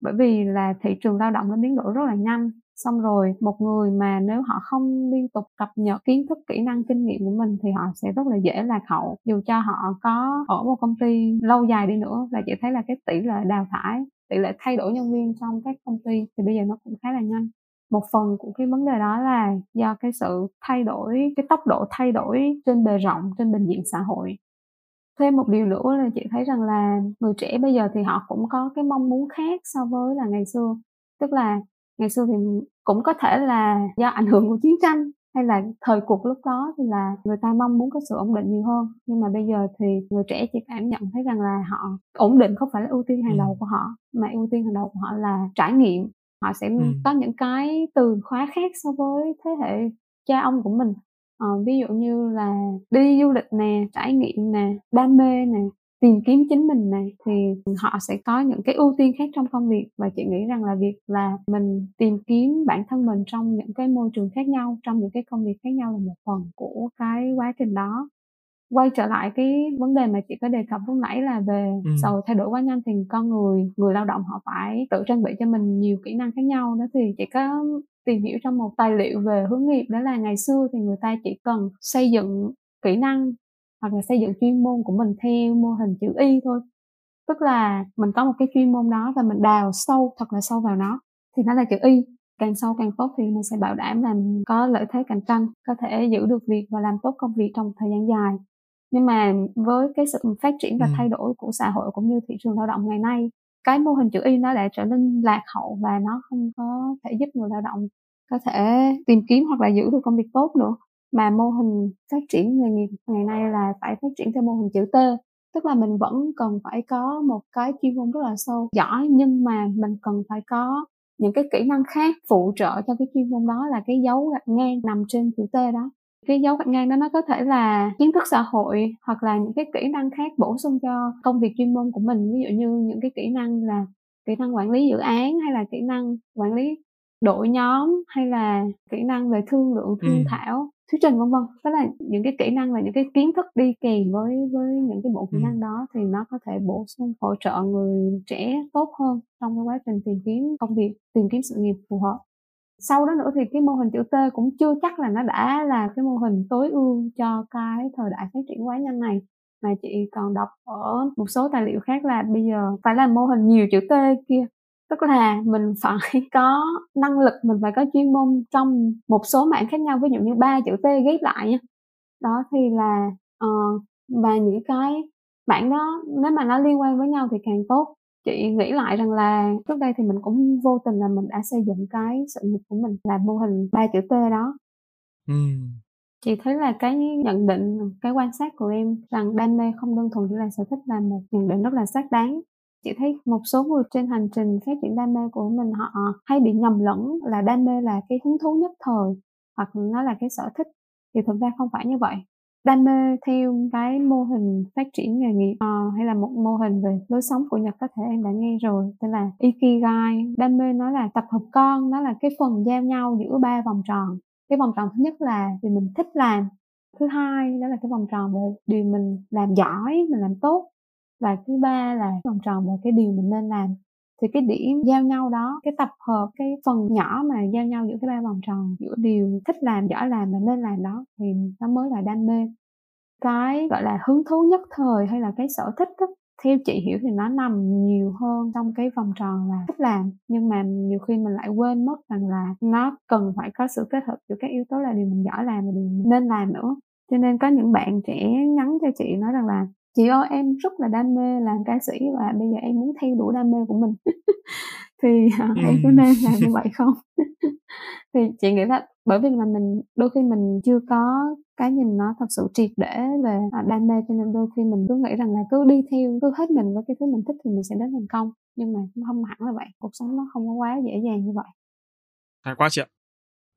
Bởi vì là thị trường lao động nó biến đổi rất là nhanh. Xong rồi, một người mà nếu họ không liên tục cập nhật kiến thức, kỹ năng, kinh nghiệm của mình thì họ sẽ rất là dễ lạc hậu. Dù cho họ có ở một công ty lâu dài đi nữa là chị thấy là cái tỷ lệ đào thải, tỷ lệ thay đổi nhân viên trong các công ty thì bây giờ nó cũng khá là nhanh. Một phần của cái vấn đề đó là do cái sự thay đổi, cái tốc độ thay đổi trên bề rộng, trên bình diện xã hội thêm một điều nữa là chị thấy rằng là người trẻ bây giờ thì họ cũng có cái mong muốn khác so với là ngày xưa. Tức là ngày xưa thì cũng có thể là do ảnh hưởng của chiến tranh hay là thời cuộc lúc đó thì là người ta mong muốn có sự ổn định nhiều hơn. Nhưng mà bây giờ thì người trẻ chỉ cảm nhận thấy rằng là họ ổn định không phải là ưu tiên hàng đầu của họ mà ưu tiên hàng đầu của họ là trải nghiệm. Họ sẽ ừ. có những cái từ khóa khác so với thế hệ cha ông của mình ờ, ví dụ như là đi du lịch nè trải nghiệm nè đam mê nè tìm kiếm chính mình này thì họ sẽ có những cái ưu tiên khác trong công việc. Và chị nghĩ rằng là việc là mình tìm kiếm bản thân mình trong những cái môi trường khác nhau trong những cái công việc khác nhau là một phần của cái quá trình đó. Quay trở lại cái vấn đề mà chị có đề cập lúc nãy là về ừ. sau thay đổi quá nhanh thì con người người lao động họ phải tự trang bị cho mình nhiều kỹ năng khác nhau đó. Thì chị có tìm hiểu trong một tài liệu về hướng nghiệp. Đó là ngày xưa thì người ta chỉ cần xây dựng kỹ năng hoặc là xây dựng chuyên môn của mình theo mô hình chữ y thôi. Tức là mình có một cái chuyên môn đó và mình đào sâu thật là sâu vào nó thì nó là chữ y. Càng sâu càng tốt thì mình sẽ bảo đảm là mình có lợi thế cạnh tranh có thể giữ được việc và làm tốt công việc trong thời gian dài. Nhưng mà với cái sự phát triển và ừ. thay đổi của xã hội cũng như thị trường lao động ngày nay cái mô hình chữ y nó đã trở nên lạc hậu và nó không có thể giúp người lao động có thể tìm kiếm hoặc là giữ được công việc tốt nữa. Mà mô hình phát triển nghề nghiệp ngày nay là phải phát triển theo mô hình chữ T, tức là mình vẫn cần phải có một cái chuyên môn rất là sâu giỏi, nhưng mà mình cần phải có những cái kỹ năng khác phụ trợ cho cái chuyên môn đó là cái dấu gạch ngang nằm trên chữ T đó cái dấu gạch ngang đó nó có thể là kiến thức xã hội hoặc là những cái kỹ năng khác bổ sung cho công việc chuyên môn của mình ví dụ như những cái kỹ năng là kỹ năng quản lý dự án hay là kỹ năng quản lý đội nhóm hay là kỹ năng về thương lượng thương ừ. thảo thuyết trình vân vân đó là những cái kỹ năng và những cái kiến thức đi kèm với với những cái bộ kỹ ừ. năng đó thì nó có thể bổ sung hỗ trợ người trẻ tốt hơn trong cái quá trình tìm kiếm công việc tìm kiếm sự nghiệp phù hợp sau đó nữa thì cái mô hình chữ T cũng chưa chắc là nó đã là cái mô hình tối ưu cho cái thời đại phát triển quá nhanh này. Mà chị còn đọc ở một số tài liệu khác là bây giờ phải là mô hình nhiều chữ T kia. Tức là mình phải có năng lực mình phải có chuyên môn trong một số mảng khác nhau ví dụ như ba chữ T ghép lại nha đó thì là ờ, uh, và những cái bản đó nếu mà nó liên quan với nhau thì càng tốt chị nghĩ lại rằng là trước đây thì mình cũng vô tình là mình đã xây dựng cái sự nghiệp của mình là mô hình ba chữ T đó. Ừ. chị thấy là cái nhận định cái quan sát của em rằng đam mê không đơn thuần chỉ là sở thích là một nhận định rất là xác đáng. Chị thấy một số người trên hành trình phát triển đam mê của mình họ hay bị nhầm lẫn là đam mê là cái hứng thú nhất thời hoặc nó là cái sở thích. Thì thực ra không phải như vậy đam mê theo cái mô hình phát triển nghề nghiệp uh, hay là một mô hình về lối sống của Nhật có thể em đã nghe rồi tên là Ikigai. Đam mê nó là tập hợp con nó là cái phần giao nhau giữa ba vòng tròn. Cái vòng tròn thứ nhất là vì mình thích làm thứ hai đó là cái vòng tròn về điều mình làm giỏi mình làm tốt và thứ ba là vòng tròn về cái điều mình nên làm thì cái điểm giao nhau đó cái tập hợp cái phần nhỏ mà giao nhau giữa cái ba vòng tròn giữa điều thích làm giỏi làm và nên làm đó thì nó mới là đam mê. Cái gọi là hứng thú nhất thời hay là cái sở thích đó, theo chị hiểu thì nó nằm nhiều hơn trong cái vòng tròn là thích làm nhưng mà nhiều khi mình lại quên mất rằng là nó cần phải có sự kết hợp giữa các yếu tố là điều mình giỏi làm và điều mình nên làm nữa. Cho nên có những bạn trẻ nhắn cho chị nói rằng là chị ơi em rất là đam mê làm ca sĩ và bây giờ em muốn theo đuổi đam mê của mình. Thì uh, em có nên làm như vậy không? Thì chị nghĩ là bởi vì là mình đôi khi mình chưa có cái nhìn nó thật sự triệt để về đam mê cho nên đôi khi mình cứ nghĩ rằng là cứ đi theo cứ hết mình với cái thứ mình thích thì mình sẽ đến thành công. Nhưng mà không hẳn là vậy cuộc sống nó không có quá dễ dàng như vậy. Hay quá chị ạ.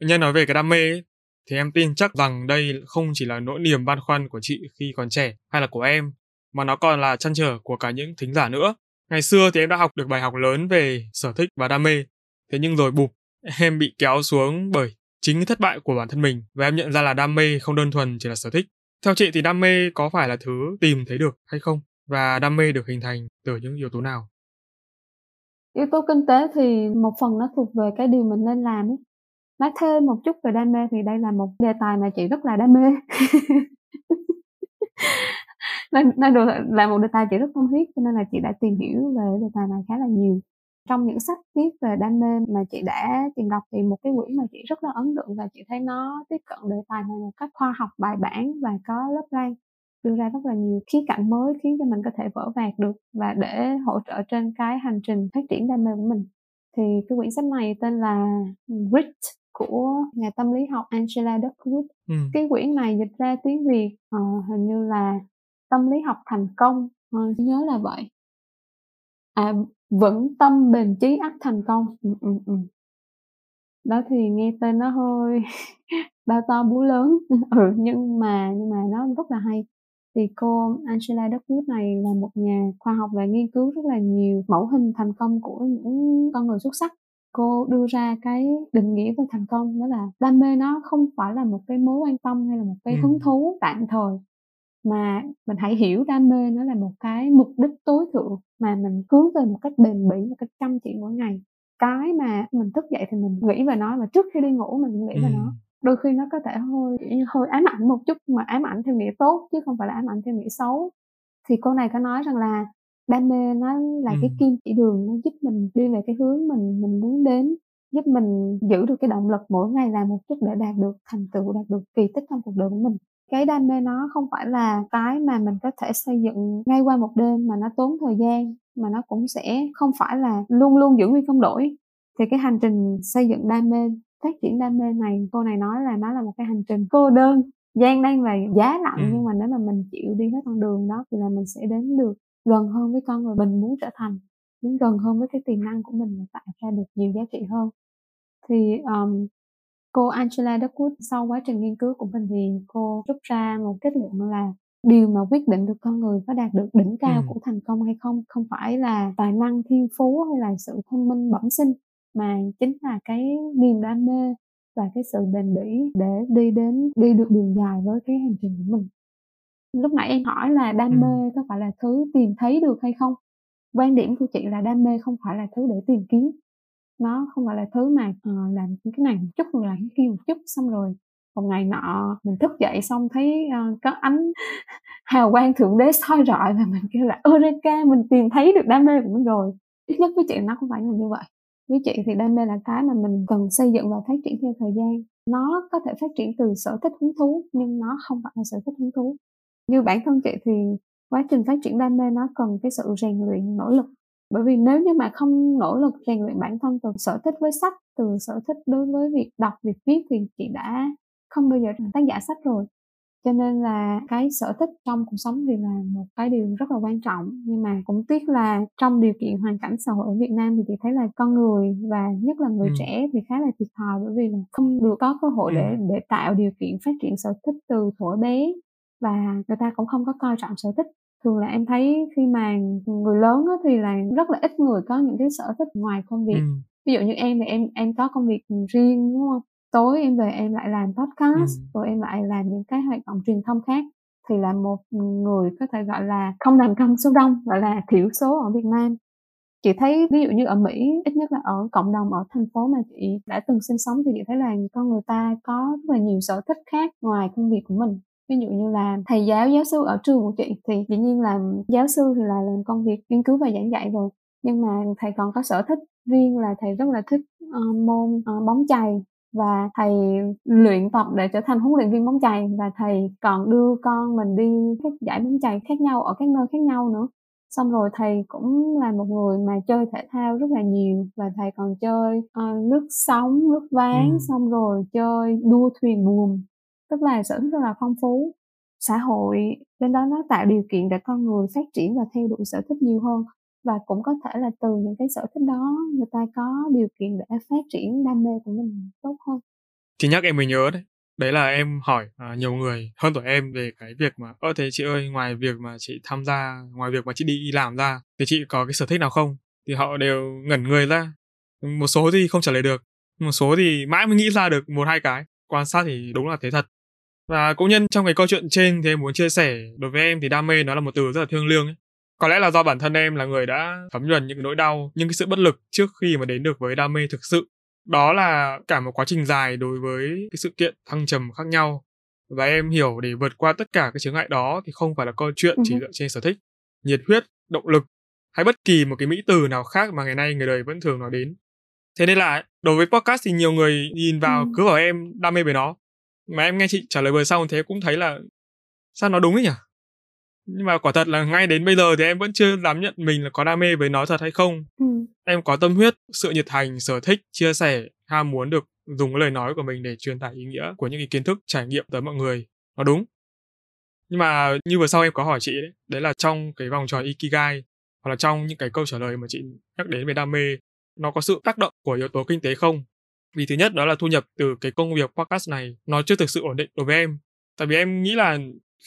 Nhân nói về cái đam mê ấy, thì em tin chắc rằng đây không chỉ là nỗi niềm băn khoăn của chị khi còn trẻ hay là của em mà nó còn là chăn trở của cả những thính giả nữa ngày xưa thì em đã học được bài học lớn về sở thích và đam mê thế nhưng rồi bụp, em bị kéo xuống bởi chính cái thất bại của bản thân mình và em nhận ra là đam mê không đơn thuần chỉ là sở thích. Theo chị thì đam mê có phải là thứ tìm thấy được hay không? Và đam mê được hình thành từ những yếu tố nào? Yếu tố kinh tế thì một phần nó thuộc về cái điều mình nên làm ấy. Nói thêm một chút về đam mê thì đây là một đề tài mà chị rất là đam mê. nói được là một đề tài chị rất tâm huyết cho nên là chị đã tìm hiểu về đề tài này khá là nhiều trong những sách viết về đam mê mà chị đã tìm đọc thì một cái quyển mà chị rất là ấn tượng và chị thấy nó tiếp cận đề tài này một cách khoa học bài bản và có lớp lan đưa ra rất là nhiều khía cạnh mới khiến cho mình có thể vỡ vạc được và để hỗ trợ trên cái hành trình phát triển đam mê của mình thì cái quyển sách này tên là Grit của nhà tâm lý học Angela Duckworth. Ừ. Cái quyển này dịch ra tiếng Việt uh, hình như là tâm lý học thành công, uh, nhớ là vậy. À vững tâm bền chí ắt thành công. Ừ, ừ, ừ. đó thì nghe tên nó hơi bao to bú lớn. Ừ nhưng mà nhưng mà nó rất là hay. Thì cô Angela Duckworth này là một nhà khoa học và nghiên cứu rất là nhiều mẫu hình thành công của những con người xuất sắc. Cô đưa ra cái định nghĩa về thành công đó là đam mê nó không phải là một cái mối quan tâm hay là một cái hứng thú tạm thời mà mình hãy hiểu đam mê nó là một cái mục đích tối thượng mà mình hướng về một cách bền bỉ một cách chăm chỉ mỗi ngày. Cái mà mình thức dậy thì mình nghĩ về nó và trước khi đi ngủ mình nghĩ về nó. Đôi khi nó có thể hơi hơi ám ảnh một chút mà ám ảnh theo nghĩa tốt chứ không phải là ám ảnh theo nghĩa xấu. Thì cô này có nói rằng là đam mê nó là ừ. cái kim chỉ đường nó giúp mình đi về cái hướng mình mình muốn đến giúp mình giữ được cái động lực mỗi ngày làm một chút để đạt được thành tựu đạt được kỳ tích trong cuộc đời của mình cái đam mê nó không phải là cái mà mình có thể xây dựng ngay qua một đêm mà nó tốn thời gian mà nó cũng sẽ không phải là luôn luôn giữ nguyên không đổi. Thì cái hành trình xây dựng đam mê phát triển đam mê này cô này nói là nó là một cái hành trình cô đơn gian nan và giá lạnh. Ừ. nhưng mà nếu mà mình chịu đi hết con đường đó thì là mình sẽ đến được gần hơn với con người mình muốn trở thành đến gần hơn với cái tiềm năng của mình và tạo ra được nhiều giá trị hơn. Thì um, cô Angela Duckworth sau quá trình nghiên cứu của mình thì cô rút ra một kết luận là điều mà quyết định được con người có đạt được đỉnh cao ừ. của thành công hay không không phải là tài năng thiên phú hay là sự thông minh bẩm sinh mà chính là cái niềm đam mê và cái sự bền bỉ để đi đến đi được đường dài với cái hành trình của mình lúc nãy em hỏi là đam ừ. mê có phải là thứ tìm thấy được hay không quan điểm của chị là đam mê không phải là thứ để tìm kiếm nó không phải là thứ mà uh, làm cái này một chút rồi làm cái kia một chút xong rồi một ngày nọ mình thức dậy xong thấy uh, có ánh hào quang thượng đế soi rọi và mình kêu là Eureka mình tìm thấy được đam mê của mình rồi. Ít nhất với chị nó không phải là như vậy. Với chị thì đam mê là cái mà mình cần xây dựng và phát triển theo thời gian. Nó có thể phát triển từ sở thích hứng thú nhưng nó không phải là sở thích hứng thú. Như bản thân chị thì quá trình phát triển đam mê nó cần cái sự rèn luyện nỗ lực bởi vì nếu như mà không nỗ lực rèn luyện bản thân từ sở thích với sách từ sở thích đối với việc đọc việc viết thì chị đã không bao giờ thành tác giả sách rồi cho nên là cái sở thích trong cuộc sống thì là một cái điều rất là quan trọng nhưng mà cũng tiếc là trong điều kiện hoàn cảnh xã hội ở Việt Nam thì chị thấy là con người và nhất là người ừ. trẻ thì khá là thiệt thòi bởi vì là không được có cơ hội để ừ. để tạo điều kiện phát triển sở thích từ thuở bé và người ta cũng không có coi trọng sở thích thường là em thấy khi mà người lớn á, thì là rất là ít người có những cái sở thích ngoài công việc. Ừ. ví dụ như em thì em em có công việc riêng đúng không? Tối em về em lại làm podcast ừ. rồi em lại làm những cái hoạt động truyền thông khác. Thì là một người có thể gọi là không nằm trong số đông gọi là thiểu số ở Việt Nam. Chị thấy ví dụ như ở Mỹ ít nhất là ở cộng đồng ở thành phố mà chị đã từng sinh sống thì chị thấy là con người ta có rất là nhiều sở thích khác ngoài công việc của mình ví dụ như là thầy giáo giáo sư ở trường của chị thì dĩ nhiên là giáo sư thì là làm công việc nghiên cứu và giảng dạy rồi. Nhưng mà thầy còn có sở thích riêng là thầy rất là thích uh, môn uh, bóng chày. Và thầy luyện tập để trở thành huấn luyện viên bóng chày. Và thầy còn đưa con mình đi các giải bóng chày khác nhau ở các nơi khác nhau nữa. Xong rồi thầy cũng là một người mà chơi thể thao rất là nhiều. Và thầy còn chơi uh, lướt sóng lướt ván ừ. xong rồi chơi đua thuyền buồm tức là sở thích rất là phong phú. Xã hội bên đó nó tạo điều kiện để con người phát triển và theo đuổi sở thích nhiều hơn. Và cũng có thể là từ những cái sở thích đó người ta có điều kiện để phát triển đam mê của mình tốt hơn. Thì nhắc em mới nhớ đấy. Đấy là em hỏi à, nhiều người hơn tuổi em về cái việc mà ơ thế chị ơi ngoài việc mà chị tham gia ngoài việc mà chị đi làm ra thì chị có cái sở thích nào không? Thì họ đều ngẩn người ra. Một số thì không trả lời được. Một số thì mãi mới nghĩ ra được một hai cái. Quan sát thì đúng là thế thật và cũng nhân trong cái câu chuyện trên thì em muốn chia sẻ đối với em thì đam mê nó là một từ rất là thiêng liêng ấy. có lẽ là do bản thân em là người đã thấm nhuần những cái nỗi đau những cái sự bất lực trước khi mà đến được với đam mê thực sự. Đó là cả một quá trình dài đối với cái sự kiện thăng trầm khác nhau. Và em hiểu để vượt qua tất cả cái chướng ngại đó thì không phải là câu chuyện chỉ dựa trên sở thích nhiệt huyết động lực hay bất kỳ một cái mỹ từ nào khác mà ngày nay người đời vẫn thường nói đến. Thế nên là đối với podcast thì nhiều người nhìn vào cứ bảo em đam mê về nó mà em nghe chị trả lời vừa xong thế cũng thấy là sao nó đúng ấy nhỉ? Nhưng mà quả thật là ngay đến bây giờ thì em vẫn chưa dám nhận mình là có đam mê với nó thật hay không. Ừ. em có tâm huyết sự nhiệt thành sở thích chia sẻ ham muốn được dùng cái lời nói của mình để truyền tải ý nghĩa của những cái kiến thức trải nghiệm tới mọi người. Nó đúng. Nhưng mà như vừa sau em có hỏi chị đấy đấy là trong cái vòng tròn ikigai hoặc là trong những cái câu trả lời mà chị nhắc đến về đam mê nó có sự tác động của yếu tố kinh tế không vì thứ nhất đó là thu nhập từ cái công việc podcast này nó chưa thực sự ổn định đối với em. Tại vì em nghĩ là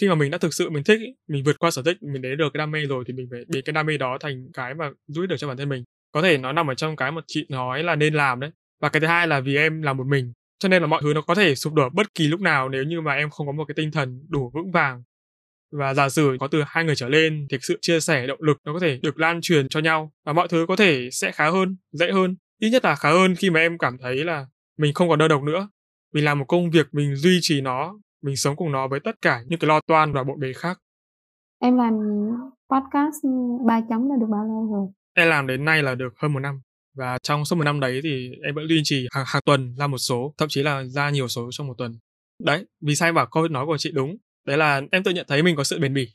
khi mà mình đã thực sự mình thích mình vượt qua sở thích, mình đến được cái đam mê rồi thì mình phải biến cái đam mê đó thành cái mà giúp được cho bản thân mình. Có thể nó nằm ở trong cái mà chị nói là nên làm đấy. Và cái thứ hai là vì em là một mình, cho nên là mọi thứ nó có thể sụp đổ bất kỳ lúc nào nếu như mà em không có một cái tinh thần đủ vững vàng. Và giả sử có từ hai người trở lên thì sự chia sẻ động lực nó có thể được lan truyền cho nhau và mọi thứ có thể sẽ khá hơn, dễ hơn ít nhất là khá hơn khi mà em cảm thấy là mình không còn đơn độc nữa. Mình làm một công việc mình duy trì nó mình sống cùng nó với tất cả những cái lo toan và bộn bề khác. Em làm podcast ba chấm là được bao lâu rồi? Em làm đến nay là được hơn một năm. Và trong suốt một năm đấy thì em vẫn duy trì hàng, hàng tuần ra một số thậm chí là ra nhiều số trong một tuần. Đấy vì em bảo câu nói của chị đúng? Đấy là em tự nhận thấy mình có sự bền bỉ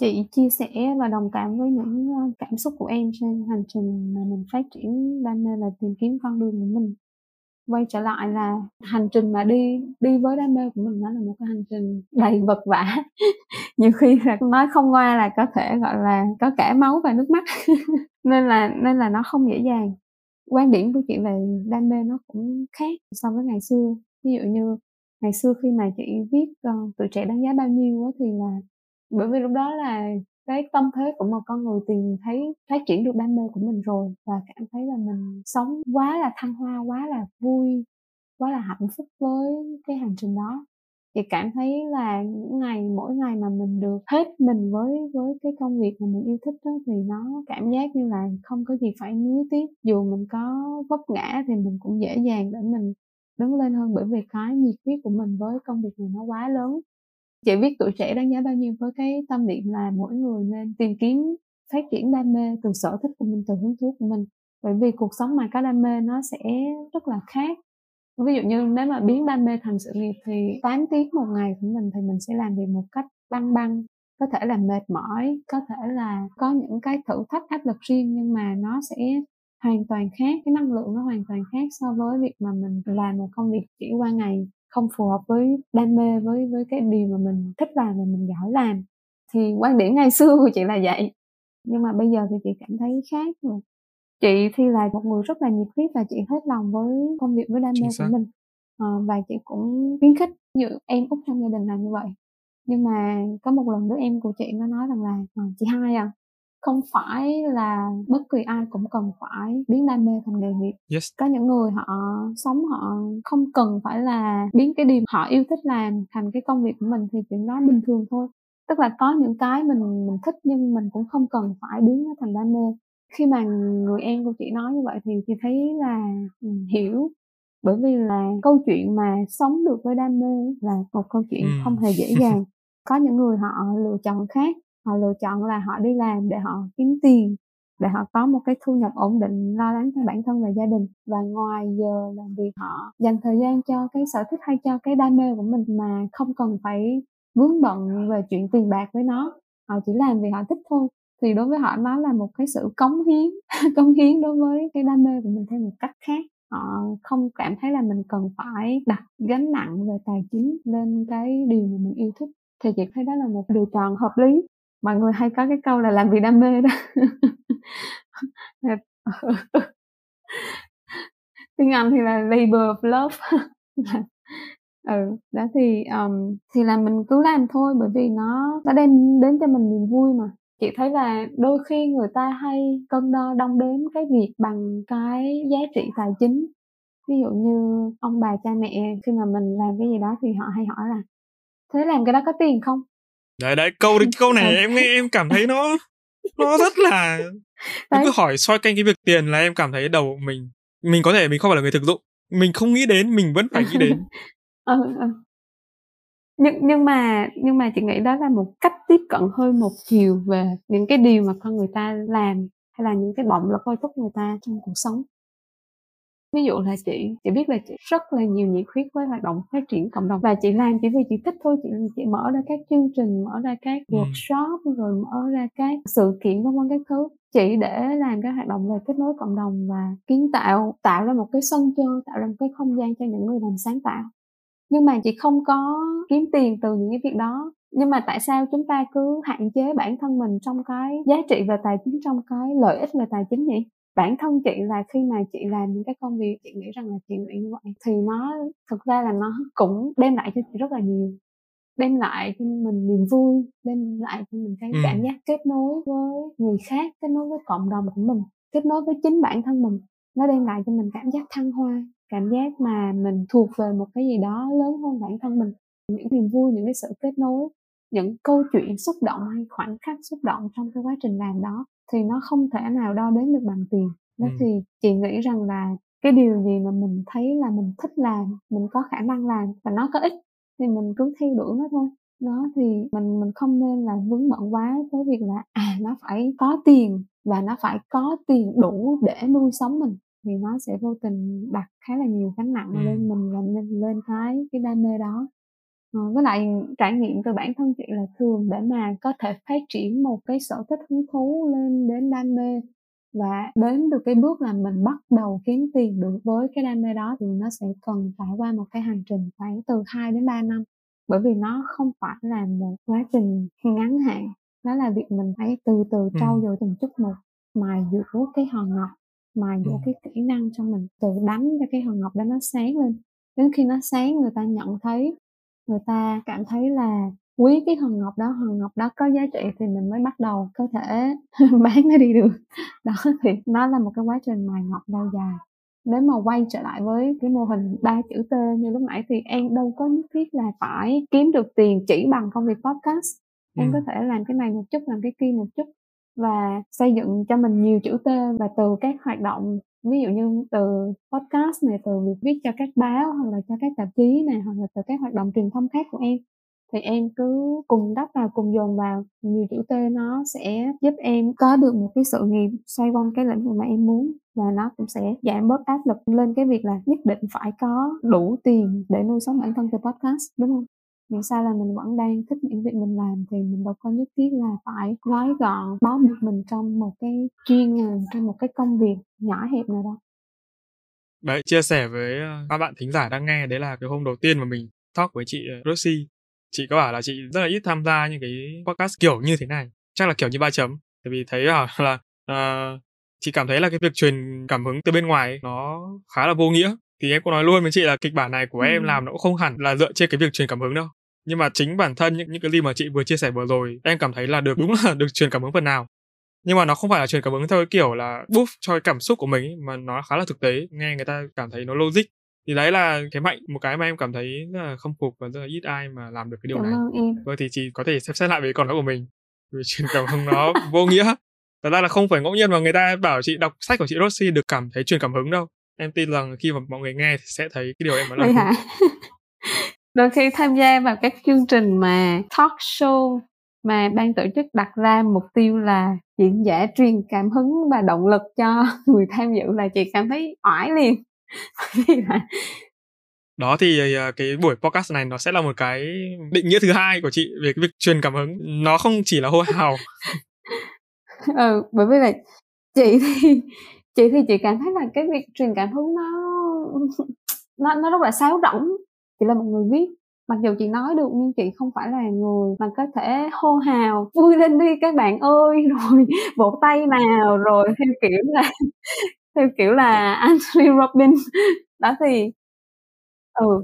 chị chia sẻ và đồng cảm với những ờ, cảm xúc của em trên hành trình mà mình phát triển đam mê là tìm kiếm con đường của mình. Quay trở lại là hành trình mà đi đi với đam mê của mình nó là một cái hành trình đầy vật vả nhiều khi là nói không ngoa là có thể gọi là có cả máu và nước mắt. Nên là nên là nó không dễ dàng. Quan điểm của chị về đam mê nó cũng khác so với ngày xưa. Ví dụ như ngày xưa khi mà chị viết ờ, uh, tuổi trẻ đáng giá bao nhiêu đó, thì là bởi vì lúc đó là cái tâm thế của một con người tìm thấy, phát triển được đam mê của mình rồi và cảm thấy là mình sống quá là thăng hoa, quá là vui, quá là hạnh phúc với cái hành trình đó. Chị cảm thấy là những ngày, mỗi ngày mà mình được hết mình với với cái công việc mà mình yêu thích đó thì nó cảm giác như là không có gì phải nuối tiếc. Dù mình có vấp ngã thì mình cũng dễ dàng để mình đứng lên hơn bởi vì cái nhiệt huyết của mình với công việc này nó quá lớn chị viết tuổi trẻ đánh giá bao nhiêu với cái tâm niệm là mỗi người nên tìm kiếm, phát triển đam mê từ sở thích của mình, từ hứng thú của mình. Bởi vì cuộc sống mà có đam mê nó sẽ rất là khác. Ví dụ như nếu mà biến đam mê thành sự nghiệp thì 8 tiếng một ngày của mình thì mình sẽ làm việc một cách băng băng, có thể là mệt mỏi, có thể là có những cái thử thách, áp lực riêng, nhưng mà nó sẽ hoàn toàn khác, cái năng lượng nó hoàn toàn khác so với việc mà mình làm một công việc chỉ qua ngày không phù hợp với đam mê với với cái điều mà mình thích làm và mình giỏi làm. Thì quan điểm ngày xưa của chị là vậy. Nhưng mà bây giờ thì chị cảm thấy khác rồi. Chị thì là một người rất là nhiệt huyết và chị hết lòng với công việc với đam mê của mình. À, và chị cũng khuyến khích như em út trong gia đình là như vậy. Nhưng mà có một lần đứa em của chị nó nói rằng là à, chị hai à không phải là bất kỳ ai cũng cần phải biến đam mê thành nghề nghiệp. Yes. có những người họ sống họ không cần phải là biến cái điều họ yêu thích làm thành cái công việc của mình thì chuyện đó bình thường thôi. Tức là có những cái mình mình thích nhưng mình cũng không cần phải biến nó thành đam mê. Khi mà người em của chị nói như vậy thì chị thấy là ừ, hiểu. Bởi vì là câu chuyện mà sống được với đam mê là một câu chuyện ừ. không hề dễ dàng. Có những người họ lựa chọn khác họ lựa chọn là họ đi làm để họ kiếm tiền, để họ có một cái thu nhập ổn định, lo lắng cho bản thân và gia đình. Và ngoài giờ làm việc, họ dành thời gian cho cái sở thích hay cho cái đam mê của mình mà không cần phải vướng bận về chuyện tiền bạc với nó. Họ chỉ làm vì họ thích thôi. Thì đối với họ, nó là một cái sự cống hiến cống hiến đối với cái đam mê của mình theo một cách khác. Họ không cảm thấy là mình cần phải đặt gánh nặng về tài chính lên cái điều mà mình yêu thích. Thì chị thấy đó là một lựa chọn hợp lý mọi người hay có cái câu là làm vì đam mê đó. Tiếng anh thì là labor of love. Ừ đó thì um, thì là mình cứ làm thôi bởi vì nó nó đem đến cho mình niềm vui mà. Chị thấy là đôi khi người ta hay cân đo đong đếm cái việc bằng cái giá trị tài chính. Ví dụ như ông bà cha mẹ khi mà mình làm cái gì đó thì họ hay hỏi là thế làm cái đó có tiền không đấy đấy câu câu này em nghe em cảm thấy nó nó rất là đấy. cứ hỏi soi canh cái việc tiền là em cảm thấy đầu mình mình có thể mình không phải là người thực dụng mình không nghĩ đến mình vẫn phải nghĩ đến ừ, ừ. nhưng nhưng mà nhưng mà chị nghĩ đó là một cách tiếp cận hơi một chiều về những cái điều mà con người ta làm hay là những cái động lực thôi thúc người ta trong cuộc sống ví dụ là chị chị biết là chị rất là nhiều nhiệt huyết với hoạt động phát triển cộng đồng và chị làm chỉ vì chị thích thôi chị chị mở ra các chương trình mở ra các ừ. workshop rồi mở ra các sự kiện vân vân các thứ. Chỉ để làm cái hoạt động về kết nối cộng đồng và kiến tạo tạo ra một cái sân chơi tạo ra một cái không gian cho những người làm sáng tạo. Nhưng mà chị không có kiếm tiền từ những cái việc đó. Nhưng mà tại sao chúng ta cứ hạn chế bản thân mình trong cái giá trị về tài chính trong cái lợi ích về tài chính nhỉ bản thân chị là khi mà chị làm những cái công việc chị nghĩ rằng là chị nghĩ như vậy thì nó thực ra là nó cũng đem lại cho chị rất là nhiều đem lại cho mình niềm vui đem lại cho mình cái ừ. cảm giác kết nối với người khác kết nối với cộng đồng của mình kết nối với chính bản thân mình nó đem lại cho mình cảm giác thăng hoa cảm giác mà mình thuộc về một cái gì đó lớn hơn bản thân mình những niềm vui những cái sự kết nối những câu chuyện xúc động hay khoảnh khắc xúc động trong cái quá trình làm đó thì nó không thể nào đo đếm được bằng tiền đó ừ. thì chị nghĩ rằng là cái điều gì mà mình thấy là mình thích làm mình có khả năng làm và nó có ích thì mình cứ theo đuổi nó thôi đó thì mình mình không nên là vướng bận quá với việc là à nó phải có tiền và nó phải có tiền đủ để nuôi sống mình thì nó sẽ vô tình đặt khá là nhiều gánh nặng ừ. lên mình và lên lên cái cái đam mê đó Ờ, với lại trải nghiệm từ bản thân chị là thường để mà có thể phát triển một cái sở thích hứng thú lên đến đam mê và đến được cái bước là mình bắt đầu kiếm tiền được với cái đam mê đó thì nó sẽ cần trải qua một cái hành trình khoảng từ 2 đến 3 năm. Bởi vì nó không phải là một quá trình ngắn hạn đó là việc mình phải từ từ trau dồi từng chút một mài dũa cái hòn ngọc mài dũa cái kỹ năng cho mình từ đánh cho cái hòn ngọc đó nó sáng lên. Đến khi nó sáng người ta nhận thấy người ta cảm thấy là quý cái hòn ngọc đó hòn ngọc đó có giá trị thì mình mới bắt đầu có thể bán nó đi được. Đó thì nó là một cái quá trình mài ngọc lâu dài. Nếu mà quay trở lại với cái mô hình ba chữ T như lúc nãy thì em đâu có nhất thiết là phải kiếm được tiền chỉ bằng công việc podcast. Em ừ. có thể làm cái này một chút làm cái kia một chút và xây dựng cho mình nhiều chữ T và từ các hoạt động, ví dụ như từ podcast này, từ việc viết cho các báo hoặc là cho các tạp chí này, hoặc là từ các hoạt động truyền thông khác của em, thì em cứ cùng đắp vào, cùng dồn vào, nhiều chữ T nó sẽ giúp em có được một cái sự nghiệp xoay quanh cái lĩnh vực mà em muốn và nó cũng sẽ giảm bớt áp lực lên cái việc là nhất định phải có đủ tiền để nuôi sống bản thân từ podcast, đúng không? Miễn sao là mình vẫn đang thích những việc mình làm thì mình đâu có nhất thiết là phải gói gọn bó buộc mình trong một cái chuyên ngành trong một cái công việc nhỏ hẹp nào đó. Đấy chia sẻ với ờ, các bạn thính giả đang nghe đấy là cái hôm đầu tiên mà mình talk với chị ờ, Rosie. Chị có bảo là chị rất là ít tham gia những cái podcast kiểu như thế này chắc là kiểu như ba chấm. Tại vì thấy là, là uh, chị cảm thấy là cái việc truyền cảm hứng từ bên ngoài nó khá là vô nghĩa. Thì em có nói luôn với chị là kịch bản này của ừ. em làm nó cũng không hẳn là dựa trên cái việc truyền cảm hứng đâu nhưng mà chính bản thân những những cái gì mà chị vừa chia sẻ vừa rồi em cảm thấy là được đúng là được truyền cảm hứng phần nào. Nhưng mà nó không phải là truyền cảm hứng theo cái kiểu là boost cho cái cảm xúc của mình ấy, mà nó khá là thực tế nghe người ta cảm thấy nó logic. Thì đấy là cái mạnh một cái mà em cảm thấy rất là không phục và rất là ít ai mà làm được cái điều cảm này. em. vâng thì chị có thể xem xét lại về con đó của mình. Vì truyền cảm hứng nó vô nghĩa. Thật ra là không phải ngẫu nhiên mà người ta bảo chị đọc sách của chị Rossi được cảm thấy truyền cảm hứng đâu. Em tin rằng khi mà mọi người nghe thì sẽ thấy cái điều em nói là đôi khi tham gia vào các chương trình mà talk show mà ban tổ chức đặt ra mục tiêu là diễn giả truyền cảm hứng và động lực cho người tham dự là chị cảm thấy oải liền. Vì là đó thì ờ, cái buổi podcast này nó sẽ là một cái định nghĩa thứ hai của chị về cái việc truyền cảm hứng. Nó không chỉ là hô hào. Ừ bởi vì là chị thì chị thì chị cảm thấy là cái việc truyền cảm hứng nó nó nó rất là sáo rỗng chị là một người viết. Mặc dù chị nói được, nhưng chị không phải là người mà có thể hô hào, vui lên đi các bạn ơi! Rồi vỗ tay nào, rồi theo kiểu là, theo kiểu là Anthony Robbins. Đó thì ừ.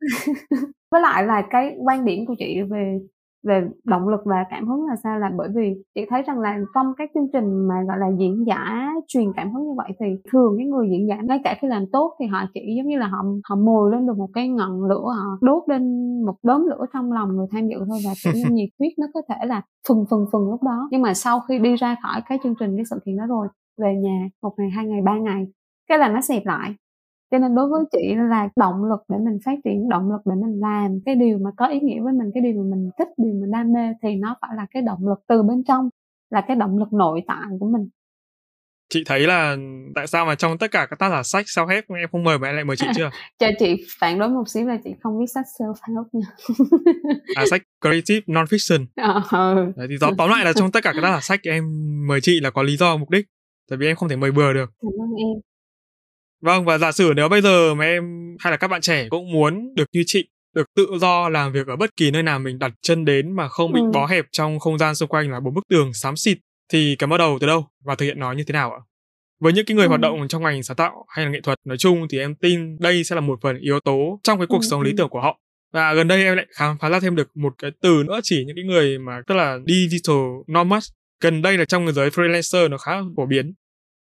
Với lại là cái quan điểm của chị về về động lực và cảm hứng là sao? Là bởi vì chị thấy rằng là trong các chương trình mà gọi là diễn giả truyền cảm hứng như vậy thì thường cái người diễn giả ngay cả khi làm tốt thì họ chỉ giống như là họ họ mồi lên được một cái ngọn lửa họ đốt lên một đốm lửa trong lòng người tham dự thôi và kiểu như nhiệt huyết nó có thể là phừng phừng phừng lúc đó. Nhưng mà sau khi đi ra khỏi cái chương trình cái sự kiện đó rồi về nhà một ngày hai ngày ba ngày cái là nó xẹp lại cho nên đối với chị là động lực để mình phát triển động lực để mình làm cái điều mà có ý nghĩa với mình cái điều mà mình thích điều mình đam mê thì nó phải là cái động lực từ bên trong là cái động lực nội tại của mình. Chị thấy là tại sao mà trong tất cả các tác giả sách self help em không mời mà em lại mời chị chưa? Cho chị phản đối một xíu là chị không viết sách self help nha. À sách creative non fiction ờ, ừ. Đấy, thì tóm tóm lại là trong tất cả các tác giả sách em mời chị là có lý do mục đích. Tại vì em không thể mời bừa được. Cảm ơn em Vâng và giả sử nếu bây giờ mà em hay là các bạn trẻ cũng muốn được như chị được tự do làm việc ở bất kỳ nơi nào mình đặt chân đến mà không bị ừ. bó hẹp trong không gian xung quanh là bốn bức tường xám xịt thì cái bắt đầu từ đâu và thực hiện nó như thế nào ạ? Với những cái người ừ. hoạt động trong ngành sáng tạo hay là nghệ thuật nói chung thì em tin đây sẽ là một phần yếu tố trong cái cuộc ừ. sống lý tưởng của họ. Và gần đây em lại khám phá ra thêm được một cái từ nữa chỉ những cái người mà tức là digital nomad. Gần đây là trong người giới freelancer nó khá phổ biến.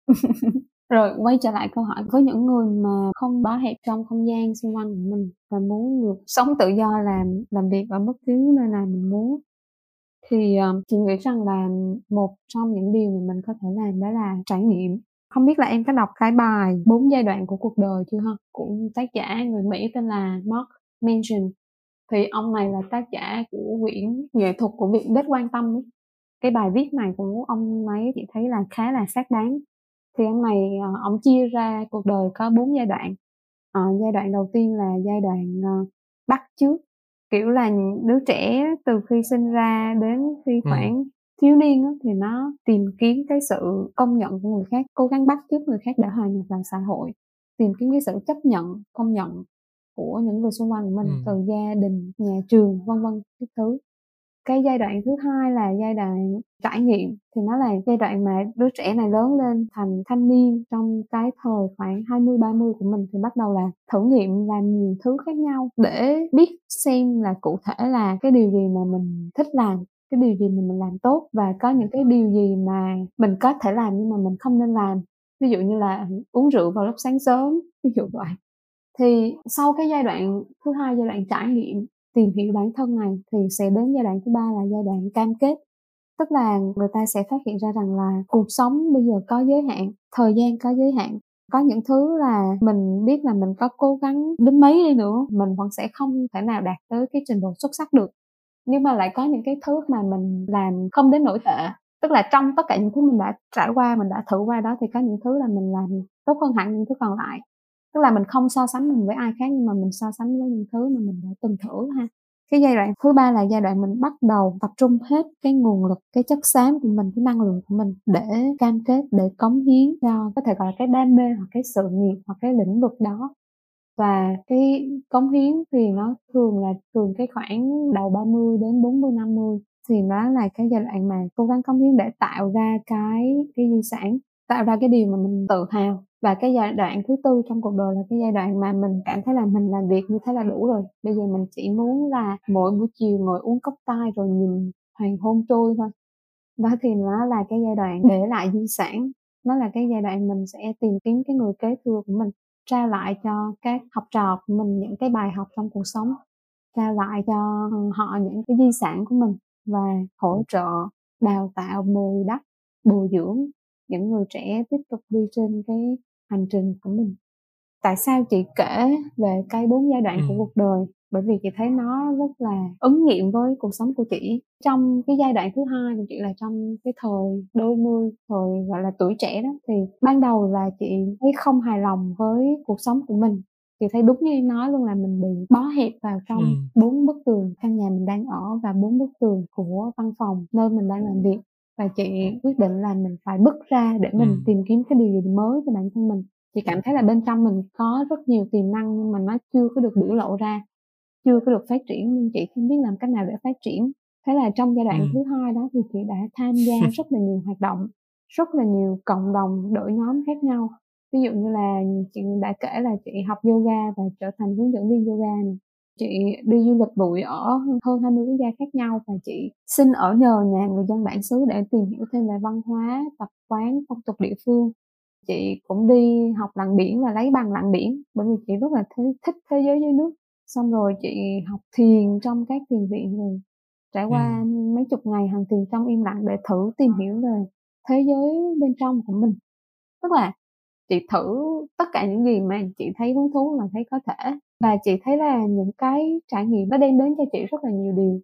Rồi quay trở lại câu hỏi với những người mà không bó hẹp trong không gian xung quanh của mình và muốn được sống tự do làm làm việc ở bất cứ nơi nào mình muốn? Thì uh, chị nghĩ rằng là một trong những điều mà mình có thể làm đó là trải nghiệm. Không biết là em có đọc cái bài bốn giai đoạn của cuộc đời chưa ha? Của tác giả người mỹ tên là Mark Manson thì ông này là tác giả của quyển nghệ thuật của việc đất quan tâm ấy. cái bài viết này của ông ấy chị thấy là khá là xác đáng thì ông này uh, ông chia ra cuộc đời có bốn giai đoạn uh, giai đoạn đầu tiên là giai đoạn uh, bắt trước kiểu là đứa trẻ từ khi sinh ra đến khi ừ. khoảng ừ. thiếu niên đó, thì nó tìm kiếm cái sự công nhận của người khác cố gắng bắt chước người khác để hòa nhập vào xã hội tìm kiếm cái sự chấp nhận công nhận của những người xung quanh của mình ừ. từ gia đình nhà trường vân vân các thứ cái giai đoạn thứ hai là giai đoạn trải nghiệm, thì nó là giai đoạn mà đứa trẻ này lớn lên thành thanh niên trong cái thời khoảng 20 30 của mình, thì bắt đầu là thử nghiệm làm nhiều thứ khác nhau để biết xem là cụ thể là cái điều gì mà mình thích làm, cái điều gì mà mình làm tốt và có những cái điều gì mà mình có thể làm nhưng mà mình không nên làm. Ví dụ như là uống rượu vào lúc sáng sớm, ví dụ vậy. Thì sau cái giai đoạn, thứ hai giai đoạn trải nghiệm tìm hiểu bản thân này thì sẽ đến giai đoạn thứ ba là giai đoạn cam kết. Tức là người ta sẽ phát hiện ra rằng là cuộc sống bây giờ có giới hạn, thời gian có giới hạn. Có những thứ là mình biết là mình có cố gắng đến mấy đi nữa, mình vẫn sẽ không thể nào đạt tới cái trình độ xuất sắc được. Nhưng mà lại có những cái thứ mà mình làm không đến nổi tệ. Tức là trong tất cả những thứ mình đã trải qua, mình đã thử qua đó thì có những thứ là mình làm tốt hơn hẳn, những thứ còn lại tức là mình không so sánh mình với ai khác, nhưng mà mình so sánh với những thứ mà mình đã từng thử ha. Cái giai đoạn thứ ba là giai đoạn mình bắt đầu tập trung hết cái nguồn lực, cái chất xám của mình, cái năng lượng của mình để cam kết, để cống hiến cho có thể gọi là cái đam mê hoặc cái sự nghiệp hoặc cái lĩnh vực đó. Và cái cống hiến thì nó thường là thường cái khoảng đầu 30 đến 40 50 thì nó là cái giai đoạn mà cố gắng cống hiến để tạo ra cái cái di sản tạo ra cái điều mà mình tự hào. Và cái giai đoạn thứ tư trong cuộc đời là cái giai đoạn mà mình cảm thấy là mình làm việc như thế là đủ rồi. Bây giờ mình chỉ muốn là mỗi buổi chiều ngồi uống cốc tai rồi nhìn hoàng hôn trôi thôi. Đó thì nó là cái giai đoạn để lại di sản. Nó là cái giai đoạn mình sẽ tìm kiếm cái người kế thừa của mình, trao lại cho các học trò của mình những cái bài học trong cuộc sống, trao lại cho ừ, họ những cái di sản của mình và hỗ trợ đào tạo bồi đắp, bồi dưỡng những người trẻ tiếp tục đi trên cái hành trình của mình. Tại sao chị kể về cái bốn giai đoạn của cuộc đời? Bởi vì chị thấy nó rất là ứng nghiệm với cuộc sống của chị. Trong cái giai đoạn thứ hai của chị là trong cái thời đôi mươi thời gọi là tuổi trẻ đó thì ban đầu là chị thấy không hài lòng với cuộc sống của mình. Chị thấy đúng như em nói luôn là mình bị bó hẹp vào trong bốn bức tường. Căn nhà mình đang ở và bốn bức tường của văn phòng nơi mình đang làm việc và chị quyết định là mình phải bước ra để mình ừ. tìm kiếm cái điều gì mới cho bản thân mình. Chị cảm thấy là bên trong mình có rất nhiều tiềm năng nhưng mà nó chưa có được biểu lộ ra chưa có được phát triển. Nhưng chị không biết làm cách nào để phát triển. Thế là trong giai đoạn ừ. thứ hai đó thì chị đã tham gia rất là nhiều hoạt động rất là nhiều cộng đồng đội nhóm khác nhau. Ví dụ như là chị đã kể là chị học yoga và trở thành hướng dẫn viên yoga này chị đi du lịch bụi ở hơn 20 quốc gia khác nhau và chị xin ở nhờ nhà người dân bản xứ để tìm hiểu thêm về văn hóa tập quán phong tục địa phương. Chị cũng đi học lặn biển và lấy bằng lặn biển bởi vì chị rất là th- thích thế giới dưới nước. Xong rồi chị học thiền trong các thiền viện rồi trải qua ừ. mấy chục ngày hành thiền trong im lặng để thử tìm hiểu về thế giới bên trong của mình. Tức là chị thử tất cả những gì mà chị thấy hứng thú và thấy có thể và chị thấy là những cái trải nghiệm nó đem đến cho chị rất là nhiều điều.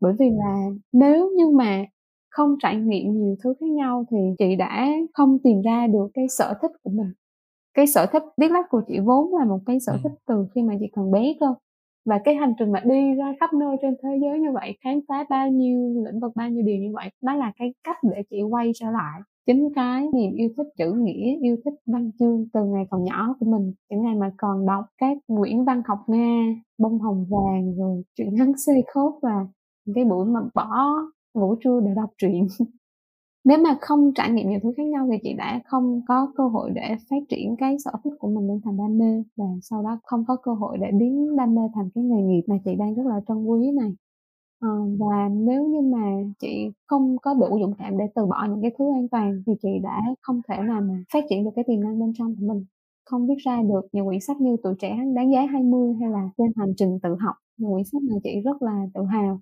Bởi vì là nếu như mà không trải nghiệm nhiều thứ khác nhau thì chị đã không tìm ra được cái sở thích của mình. Cái sở thích viết lách của chị vốn là một cái sở ừ. thích từ khi mà chị còn bé cơ. Và cái hành trình mà đi ra khắp nơi trên thế giới như vậy khám phá bao nhiêu lĩnh vực bao nhiêu điều như vậy đó là cái cách để chị quay trở lại chính cái niềm yêu thích chữ nghĩa, yêu thích văn chương từ ngày còn nhỏ của mình, những ngày mà còn đọc các quyển văn học nga, bông hồng vàng, rồi chuyện ngắn xê khốt và cái buổi mà bỏ ngủ trưa để đọc truyện. Nếu mà không trải nghiệm nhiều thứ khác nhau thì chị đã không có cơ hội để phát triển cái sở thích của mình lên thành đam mê và sau đó không có cơ hội để biến đam mê thành cái nghề nghiệp mà chị đang rất là trân quý này. Ờ, và nếu như mà chị không có đủ dũng cảm để từ bỏ những cái thứ an toàn thì chị đã không thể nào mà phát triển được cái tiềm năng bên trong của mình. Không viết ra được những quyển sách như tuổi trẻ đáng giá 20 hay là trên hành trình tự học, những quyển sách mà chị rất là tự hào.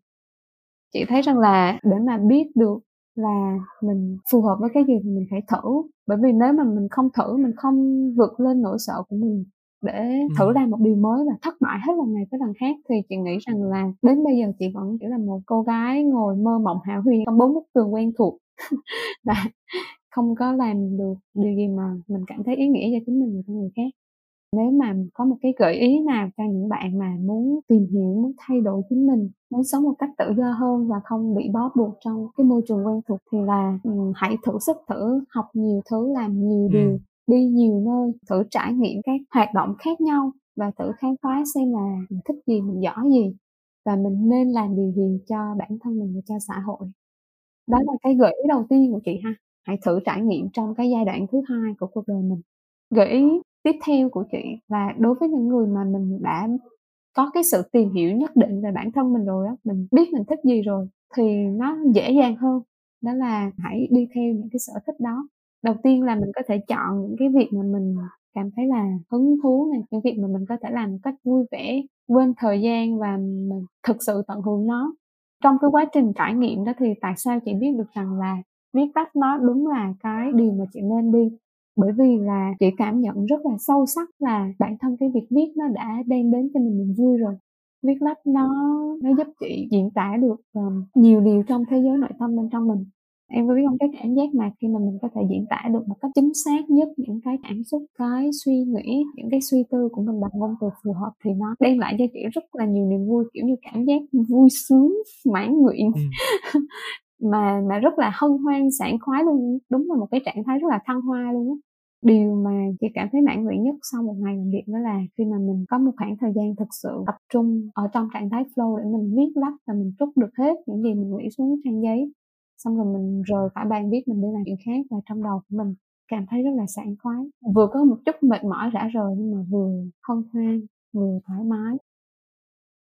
Chị thấy rằng là để mà biết được là mình phù hợp với cái gì thì mình phải thử, bởi vì nếu mà mình không thử, mình không vượt lên nỗi sợ của mình để thử làm một điều mới và thất bại hết lần này tới lần khác. Thì chị nghĩ rằng là đến bây giờ chị vẫn chỉ là một cô gái ngồi mơ mộng hảo huyền trong bốn bức tường quen thuộc. Và không có làm được điều gì mà mình cảm thấy ý nghĩa cho chính mình và cho người khác. Nếu mà có một cái gợi ý nào cho những bạn mà muốn tìm hiểu muốn thay đổi chính mình muốn sống một cách tự do hơn và không bị bó buộc trong cái môi trường quen thuộc thì là um, hãy thử sức thử học nhiều thứ làm nhiều điều ừ đi nhiều nơi, thử trải nghiệm các hoạt động khác nhau và thử khám phá xem là mình thích gì, mình giỏi gì và mình nên làm điều gì cho bản thân mình và cho xã hội. Đó là cái gợi ý đầu tiên của chị ha. Hãy thử trải nghiệm trong cái giai đoạn thứ hai của cuộc đời mình. Gợi ý tiếp theo của chị là đối với những người mà mình đã có cái sự tìm hiểu nhất định về bản thân mình rồi á, mình biết mình thích gì rồi thì nó dễ dàng hơn. Đó là hãy đi theo những cái sở thích đó đầu tiên là mình có thể chọn những cái việc mà mình cảm thấy là hứng thú này những việc mà mình có thể làm một cách vui vẻ quên thời gian và mình thực sự tận hưởng nó. Trong cái quá trình trải nghiệm đó thì tại sao chị biết được rằng là viết tắt nó đúng là cái điều mà chị nên đi? Bởi vì là chị cảm nhận rất là sâu sắc là bản thân cái việc viết nó đã đem đến cho mình niềm vui rồi. Viết lách nó nó giúp chị diễn tả được um, nhiều điều trong thế giới nội tâm bên trong mình em có biết không? Cái cảm giác mà khi mà mình có thể diễn tả được một cách chính xác nhất những cái cảm xúc cái suy nghĩ những cái suy tư của mình bằng ngôn từ phù hợp thì nó đem lại cho chị rất là nhiều niềm vui kiểu như cảm giác vui sướng mãn nguyện. Ừ. mà mà rất là hân hoan sảng khoái luôn. Đúng là một cái trạng thái rất là thăng hoa luôn á. Điều mà chị cảm thấy mãn nguyện nhất sau một ngày làm việc đó là khi mà mình có một khoảng thời gian thực sự tập trung ở trong trạng thái flow để mình viết lách và mình trút được hết những gì mình nghĩ xuống trang giấy xong rồi mình rời khỏi bàn viết, mình đi làm chuyện khác và trong đầu của mình cảm thấy rất là sảng khoái. Vừa có một chút mệt mỏi rã rời nhưng mà vừa hân hoan, vừa thoải mái.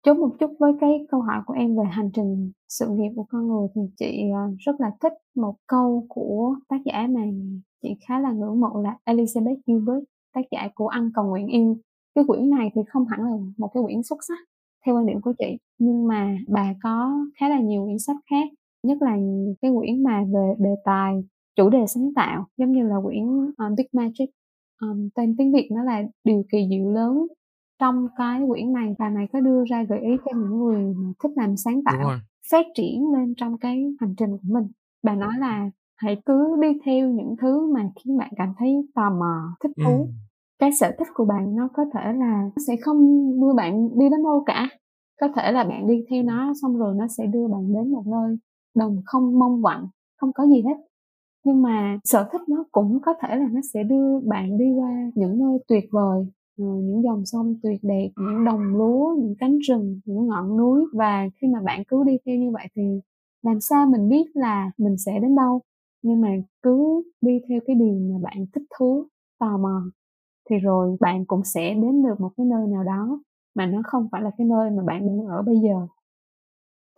Chốt một chút với cái câu hỏi của em về hành trình sự nghiệp của con người thì chị à, rất là thích một câu của tác giả mà chị khá là ngưỡng mộ là Elizabeth Gilbert, tác giả của ăn cầu nguyện yêu cái quyển này thì không hẳn là một cái quyển xuất sắc theo quan điểm của chị, nhưng mà bà có khá là nhiều quyển sách khác nhất là cái quyển mà về đề tài chủ đề sáng tạo giống như là quyển uh, Big Magic. Um, tên tiếng Việt nó là điều kỳ diệu lớn. Trong cái quyển này bà này có đưa ra gợi ý cho những người mà thích làm sáng tạo phát triển lên trong cái hành trình của mình. Bà nói là hãy cứ đi theo những thứ mà khiến bạn cảm thấy tò mò thích thú. Ừ. cái sở thích của bạn nó có thể là sẽ không đưa bạn đi đến đâu cả. Có thể là bạn đi theo nó xong rồi nó sẽ đưa bạn đến một nơi đồng không mong vặn không có gì hết. Nhưng mà sở thích nó cũng có thể là nó sẽ đưa bạn đi qua những nơi tuyệt vời ờ, những dòng sông tuyệt đẹp, những đồng lúa, những cánh rừng, những ngọn núi. Và khi mà bạn cứ đi theo như vậy thì làm sao mình biết là mình sẽ đến đâu? Nhưng mà cứ đi theo cái điều mà bạn thích thú, tò mò, thì rồi bạn cũng sẽ đến được một cái nơi nào đó mà nó không phải là cái nơi mà bạn đang ở bây giờ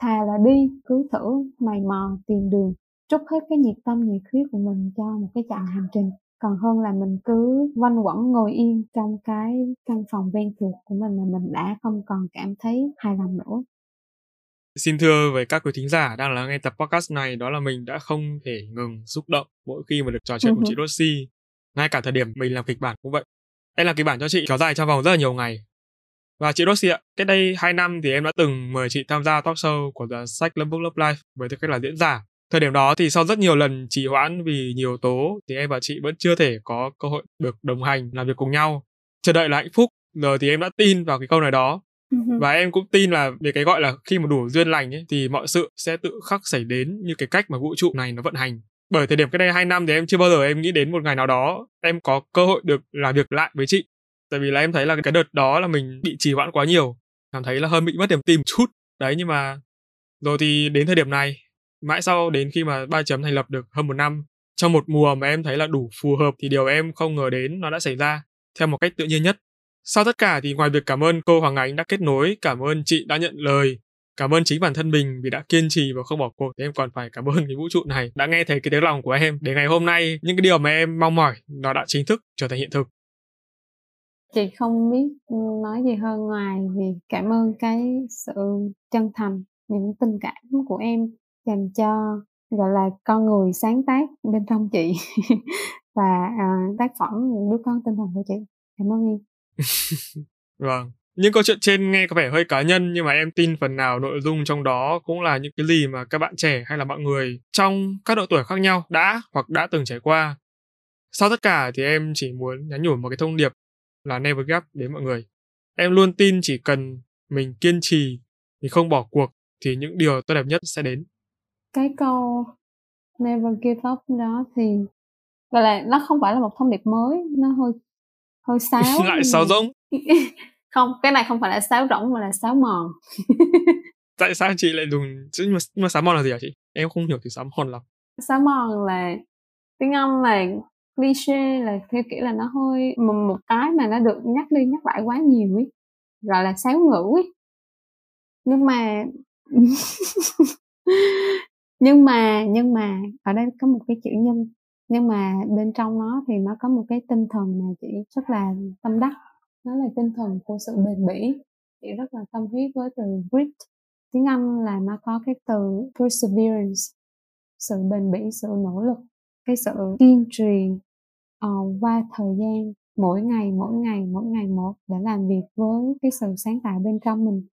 thà là đi cứ thử mày mò tìm đường trút hết cái nhiệt tâm nhiệt huyết của mình cho một cái chặng hành trình còn hơn là mình cứ quanh quẩn ngồi yên trong cái căn phòng ven thuộc của mình mà mình đã không còn cảm thấy hài lòng nữa Xin thưa với các quý thính giả đang lắng nghe tập podcast này đó là mình đã không thể ngừng xúc động mỗi khi mà được trò chuyện cùng chị Rosie. Ngay cả thời điểm mình làm kịch bản cũng vậy. Đây là kịch bản cho chị kéo dài trong vòng rất là nhiều ngày. Và chị Rosie ạ, cách đây 2 năm thì em đã từng mời chị tham gia talk show của The Sách Love Book Love Life với tư cách là diễn giả. Thời điểm đó thì sau rất nhiều lần trì hoãn vì nhiều tố thì em và chị vẫn chưa thể có cơ hội được đồng hành làm việc cùng nhau. Chờ đợi là hạnh phúc, giờ thì em đã tin vào cái câu này đó và em cũng tin là về cái gọi là khi mà đủ duyên lành ấy, thì mọi sự sẽ tự khắc xảy đến như cái cách mà vũ trụ này nó vận hành bởi thời điểm cái đây hai năm thì em chưa bao giờ em nghĩ đến một ngày nào đó em có cơ hội được làm việc lại với chị tại vì là em thấy là cái đợt đó là mình bị trì hoãn quá nhiều. Cảm thấy là hơi bị mất niềm tin một chút. Đấy nhưng mà rồi thì đến thời điểm này mãi sau đến khi mà ba chấm thành lập được hơn một năm trong một mùa mà em thấy là đủ phù hợp thì điều em không ngờ đến nó đã xảy ra theo một cách tự nhiên nhất. Sau tất cả thì ngoài việc cảm ơn cô Hoàng Ánh đã kết nối, cảm ơn chị đã nhận lời, cảm ơn chính bản thân mình vì đã kiên trì và không bỏ cuộc thì em còn phải cảm ơn cái vũ trụ này đã nghe thấy cái tiếng lòng của em. Để ngày hôm nay những cái điều mà em mong mỏi nó đã chính thức trở thành hiện thực chị không biết nói gì hơn ngoài vì cảm ơn cái sự chân thành những tình cảm của em dành cho gọi là con người sáng tác bên trong chị và uh, tác phẩm những đứa con tinh thần của chị. Cảm ơn em. Vâng. Những câu chuyện trên nghe có vẻ hơi cá nhân nhưng mà em tin phần nào nội dung trong đó cũng là những cái gì mà các bạn trẻ hay là mọi người trong các độ tuổi khác nhau đã hoặc đã từng trải qua. Sau tất cả thì em chỉ muốn nhắn nhủ một cái thông điệp là never up đến mọi người. Em luôn tin chỉ cần mình kiên trì, mình không bỏ cuộc thì những điều tốt đẹp nhất sẽ đến. Cái câu never give up đó thì gọi là nó không phải là một thông điệp mới, nó hơi hơi sáo. Lại sáo rỗng. Không cái này không phải là sáo rỗng mà là sáo mòn. Tại sao chị lại dùng nhưng mà, nhưng mà sáo mòn là gì hả chị? Em không hiểu từ sáo mòn lắm. Sáo mòn là tiếng anh là cliché là theo kiểu là nó hơi một, một cái mà nó được nhắc đi nhắc lại quá nhiều ấy gọi là sáo ngữ ấy. Nhưng mà nhưng mà nhưng mà ở đây có một cái chữ nhân nhưng mà bên trong nó thì nó có một cái tinh thần mà chị rất là tâm đắc nó là tinh thần của sự bền bỉ chị rất là tâm huyết với từ grit. Tiếng anh là nó có cái từ perseverance sự bền bỉ sự nỗ lực cái sự kiên trì uh, qua thời gian mỗi ngày mỗi ngày mỗi ngày một để làm việc với cái sự sáng tạo bên trong mình.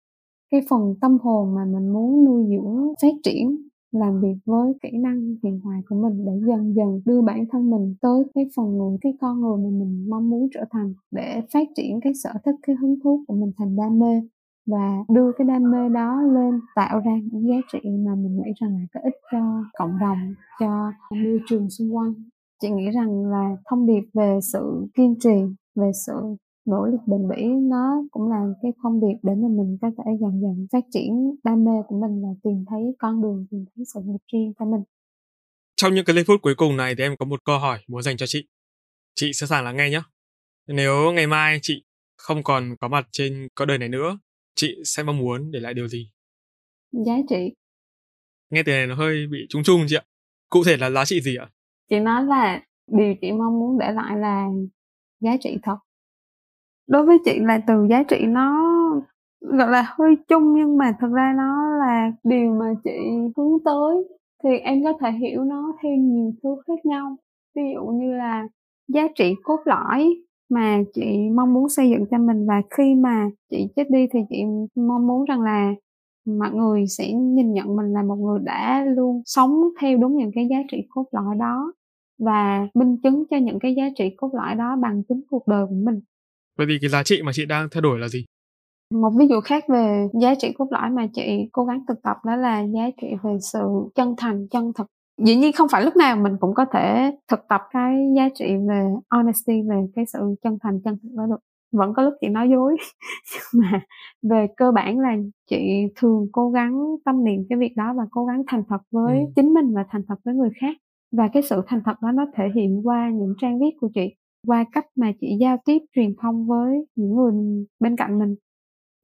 Cái phần tâm hồn mà mình muốn nuôi dưỡng phát triển làm việc với kỹ năng hiện tại của mình để dần dần đưa bản thân mình tới cái phần người cái con người mà mình mong muốn trở thành để phát triển cái sở thích cái hứng thú của mình thành đam mê và đưa cái đam mê đó lên, tạo ra những giá trị mà mình nghĩ rằng là có ích cho cộng đồng, cho môi trường xung quanh. Chị nghĩ rằng là thông điệp về sự kiên trì, về sự nỗ lực bền bỉ, nó cũng là cái thông điệp để mà mình có thể dần dần phát triển đam mê của mình và tìm thấy con đường, tìm thấy sự nghiệp riêng cho mình. Trong những cái giây phút cuối cùng này thì em có một câu hỏi muốn dành cho chị. Chị sẵn sàng lắng nghe nhé nếu ngày mai chị không còn có mặt trên cõi đời này nữa chị sẽ mong muốn để lại điều gì? Giá trị. Nghe từ này nó hơi bị chung chung chị ạ. Cụ thể là giá trị gì ạ? Chị nói là điều chị mong muốn để lại là giá trị thật. Đối với chị là từ giá trị nó gọi là hơi chung nhưng mà thật ra nó là điều mà chị hướng tới thì em có thể hiểu nó theo nhiều thứ khác nhau. Ví dụ như là giá trị cốt lõi mà chị mong muốn xây dựng cho mình và khi mà chị chết đi thì chị mong muốn rằng là mọi người sẽ nhìn nhận mình là một người đã luôn sống theo đúng những cái giá trị cốt lõi đó và minh chứng cho những cái giá trị cốt lõi đó bằng chính cuộc đời của mình. Vậy thì cái giá trị mà chị đang theo đuổi là gì? Một ví dụ khác về giá trị cốt lõi mà chị cố gắng thực tập đó là giá trị về sự chân thành, chân thực. Dĩ nhiên không phải lúc nào mình cũng có thể thực tập cái giá trị về honesty, về cái sự chân thành, chân thực đó được vẫn có lúc chị nói dối. Nhưng mà về cơ bản là chị thường cố gắng tâm niệm cái việc đó và cố gắng thành thật với ừ. chính mình và thành thật với người khác. Và cái sự thành thật đó nó thể hiện qua những trang viết của chị qua cách mà chị giao tiếp truyền thông với những người bên cạnh mình.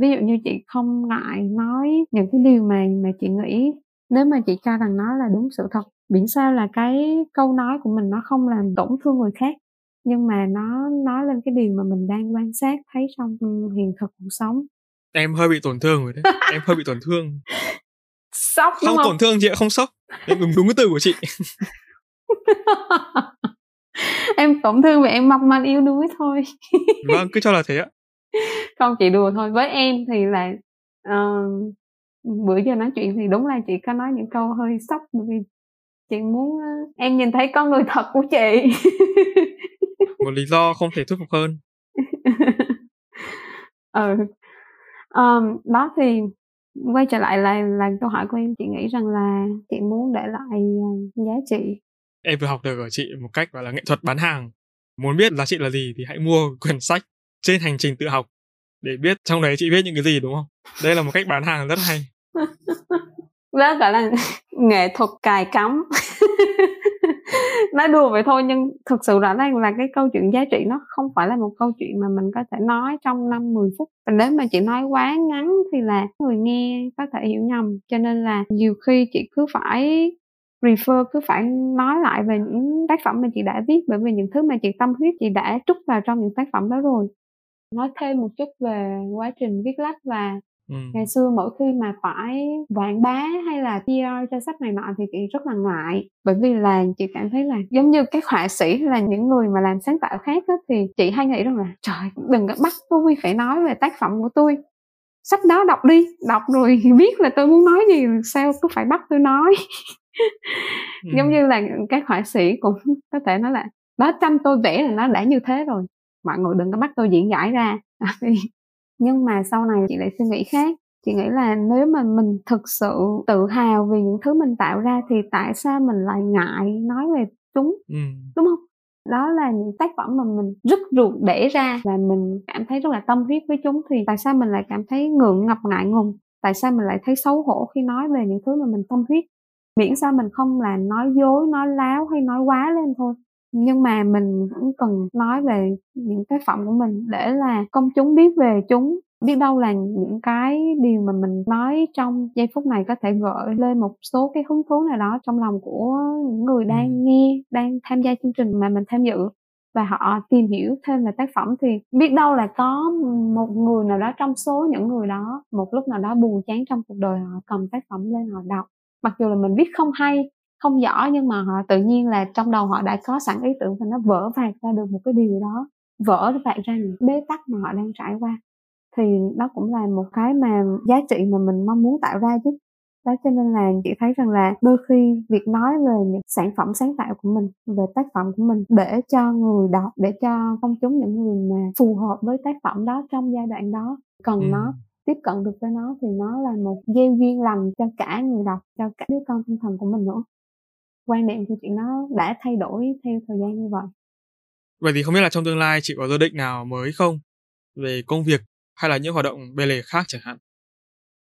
Ví dụ như chị không ngại nói những cái điều mà mà chị nghĩ nếu mà chị cho rằng nó là đúng sự thật biển sao là cái câu nói của mình nó không làm tổn thương người khác nhưng mà nó nói lên cái điều mà mình đang quan sát thấy trong hiện thực cuộc sống. Em hơi bị tổn thương rồi đấy. Em hơi bị tổn thương. Sốc không, không tổn thương chị ạ không sốc. Em đúng đúng cái từ của chị. Em tổn thương vì em mong manh yếu đuối thôi. Vâng cứ cho là thế ạ. Không chị đùa thôi. Với em thì là uh, bữa giờ nói chuyện thì đúng là chị có nói những câu hơi sốc bởi vì chị muốn em nhìn thấy con người thật của chị. Một lý do không thể thuyết phục hơn. Ừ. Um, đó thì quay trở lại là là câu hỏi của em. Chị nghĩ rằng là chị muốn để lại uh, giá trị. Em vừa học được ở chị một cách gọi là nghệ thuật bán hàng. Muốn biết giá trị là gì thì hãy mua quyển sách trên hành trình tự học để biết trong đấy chị viết những cái gì đúng không? Đây là một cách bán hàng rất hay. Đó gọi là nghệ thuật cài cắm. Nói đùa vậy thôi, nhưng thực sự rõ ràng là cái câu chuyện giá trị nó không phải là một câu chuyện mà mình có thể nói trong năm 10 phút. Và nếu mà chị nói quá ngắn thì là người nghe có thể hiểu nhầm. Cho nên là nhiều khi chị cứ phải refer, cứ phải nói lại về những tác phẩm mà chị đã viết, bởi vì những thứ mà chị tâm huyết chị đã trút vào trong những tác phẩm đó rồi. Nói thêm một chút về quá trình viết lách và Ừ. ngày xưa mỗi khi mà phải quảng bá hay là PR cho sách này nọ thì chị rất là ngại bởi vì là chị cảm thấy là giống như các họa sĩ hay là những người mà làm sáng tạo khác á, thì chị hay nghĩ rằng là trời đừng có bắt tôi phải nói về tác phẩm của tôi sách đó đọc đi đọc rồi biết là tôi muốn nói gì sao cứ phải bắt tôi nói ừ. giống như là các họa sĩ cũng có thể nói là đó tranh tôi vẽ là nó đã như thế rồi mọi người đừng có bắt tôi diễn giải ra nhưng mà sau này chị lại suy nghĩ khác. Chị nghĩ là nếu mà mình thực sự tự hào vì những thứ mình tạo ra thì tại sao mình lại ngại nói về chúng? Ừ. đúng không? Đó là những tác phẩm mà mình rất ruột để ra và mình cảm thấy rất là tâm huyết với chúng. Thì tại sao mình lại cảm thấy ngượng ngập ngại ngùng? Tại sao mình lại thấy xấu hổ khi nói về những thứ mà mình tâm huyết? Miễn sao mình không là nói dối nói láo hay nói quá lên thôi nhưng mà mình vẫn cần nói về những tác phẩm của mình để là công chúng biết về chúng biết đâu là những cái điều mà mình nói trong giây phút này có thể gợi lên một số cái hứng thú nào đó trong lòng của những người đang nghe đang tham gia chương trình mà mình tham dự. Và họ tìm hiểu thêm về tác phẩm thì biết đâu là có một người nào đó trong số những người đó một lúc nào đó buồn chán trong cuộc đời họ cầm tác phẩm lên họ đọc. Mặc dù là mình viết không hay không giỏi nhưng mà họ tự nhiên là trong đầu họ đã có sẵn ý tưởng và nó vỡ vạc ra được một cái điều đó vỡ vạc ra những bế tắc mà họ đang trải qua. Thì đó cũng là một cái mà giá trị mà mình mong muốn tạo ra chứ. Đó cho nên là chị thấy rằng là đôi khi việc nói về những sản phẩm sáng tạo của mình về tác phẩm của mình để cho người đọc để cho công chúng những người mà phù hợp với tác phẩm đó trong giai đoạn đó cần ừ. nó tiếp cận được với nó thì nó là một gieo duyên lành cho cả người đọc cho cả đứa con tinh thần của mình nữa quan niệm của chị nó đã thay đổi theo thời gian như vậy. Vậy thì không biết là trong tương lai chị có dự định nào mới không? Về công việc hay là những hoạt động bề lề khác chẳng hạn?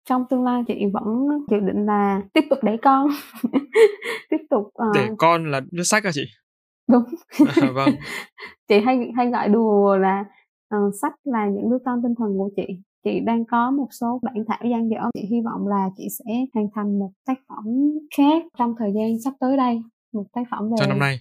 Trong tương lai chị vẫn dự định là tiếp tục đẻ con. Tiếp tục uh... để con là viết sách à chị? Đúng. À, vâng. Chị hay hay gọi đùa là uh, sách là những đứa con tinh thần của chị chị đang có một số bản thảo gian dở. Chị hy vọng là chị sẽ hoàn thành một tác phẩm khác trong thời gian sắp tới đây. Một tác phẩm về cho năm nay.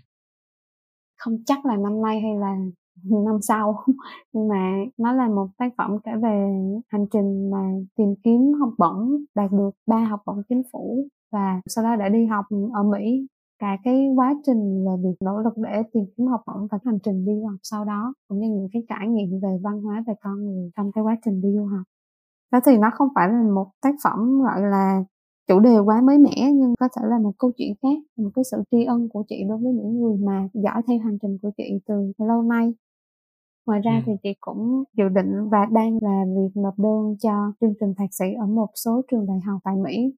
Không chắc là năm nay hay là năm sau. Nhưng mà nó là một tác phẩm kể về hành trình mà tìm kiếm học bổng đạt được ba học bổng chính phủ và sau đó đã đi học ở Mỹ cả cái quá trình về việc nỗ lực để tìm kiếm học bổng và hành trình đi du học sau đó cũng như những cái trải nghiệm về văn hóa về con người trong cái quá trình đi du học. Đó thì nó không phải là một tác phẩm gọi là chủ đề quá mới mẻ nhưng có thể là một câu chuyện khác một cái sự tri ân của chị đối với những người mà dõi theo hành trình của chị từ lâu nay. Ngoài ra ừ. thì chị cũng dự định và đang là việc nộp đơn cho chương trình thạc sĩ ở một số trường đại học tại Mỹ.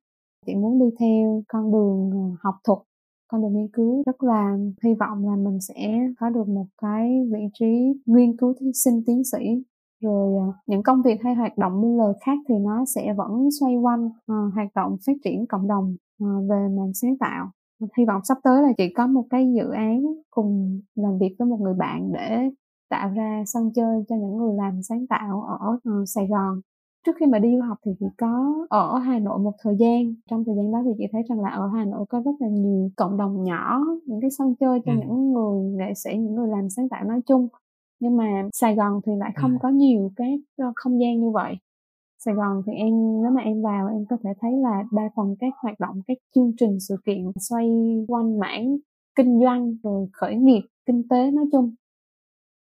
Chị muốn đi theo con đường ờ, học thuật con đường nghiên cứu. Rất là hy vọng là mình sẽ có được một cái vị trí nghiên cứu sinh tiến sĩ. Rồi à, những công việc hay hoạt động bên lời khác thì nó sẽ vẫn xoay quanh uh, hoạt động phát triển cộng đồng uh, về mảng sáng tạo. Hy vọng sắp tới là chị có một cái dự án cùng làm việc với một người bạn để tạo ra sân chơi cho những người làm sáng tạo ở uh, Sài Gòn trước khi mà đi du học thì chị có ở Hà Nội một thời gian trong thời gian đó thì chị thấy rằng là ở Hà Nội có rất là nhiều cộng đồng nhỏ những cái sân chơi cho ừ. những người nghệ sĩ những người làm sáng tạo nói chung nhưng mà Sài Gòn thì lại không ừ. có nhiều cái ờ, không gian như vậy Sài Gòn thì em nếu mà em vào em có thể thấy là đa phần các hoạt động các chương trình sự kiện xoay quanh mảng kinh doanh rồi khởi nghiệp kinh tế nói chung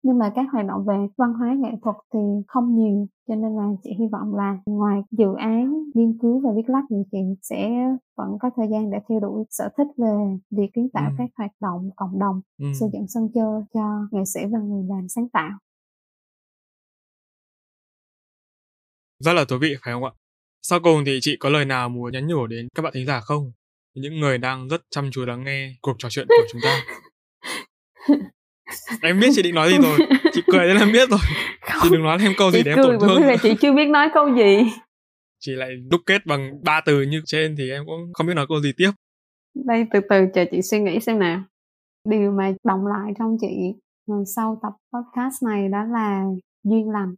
nhưng mà các hoạt động về văn hóa nghệ thuật thì không nhiều cho nên là chị hy vọng là ngoài dự án nghiên cứu và viết lách thì chị sẽ vẫn có thời gian để theo đuổi sở thích về việc kiến tạo ừ. các hoạt động cộng đồng ừ. xây dựng sân chơi cho nghệ sĩ và người làm sáng tạo rất là thú vị phải không ạ sau cùng thì chị có lời nào muốn nhắn nhủ đến các bạn thính giả không những người đang rất chăm chú lắng nghe cuộc trò chuyện của chúng ta em biết chị định nói gì rồi. Chị cười nên em biết rồi. Không, chị đừng nói thêm câu gì để em tổn thương. là chị chưa biết nói câu gì. Chị lại đúc kết bằng ba từ như trên thì em cũng không biết nói câu gì tiếp. Đây từ từ chờ chị suy nghĩ xem nào. Điều mà đồng lại trong chị sau tập podcast này đó là duyên lành.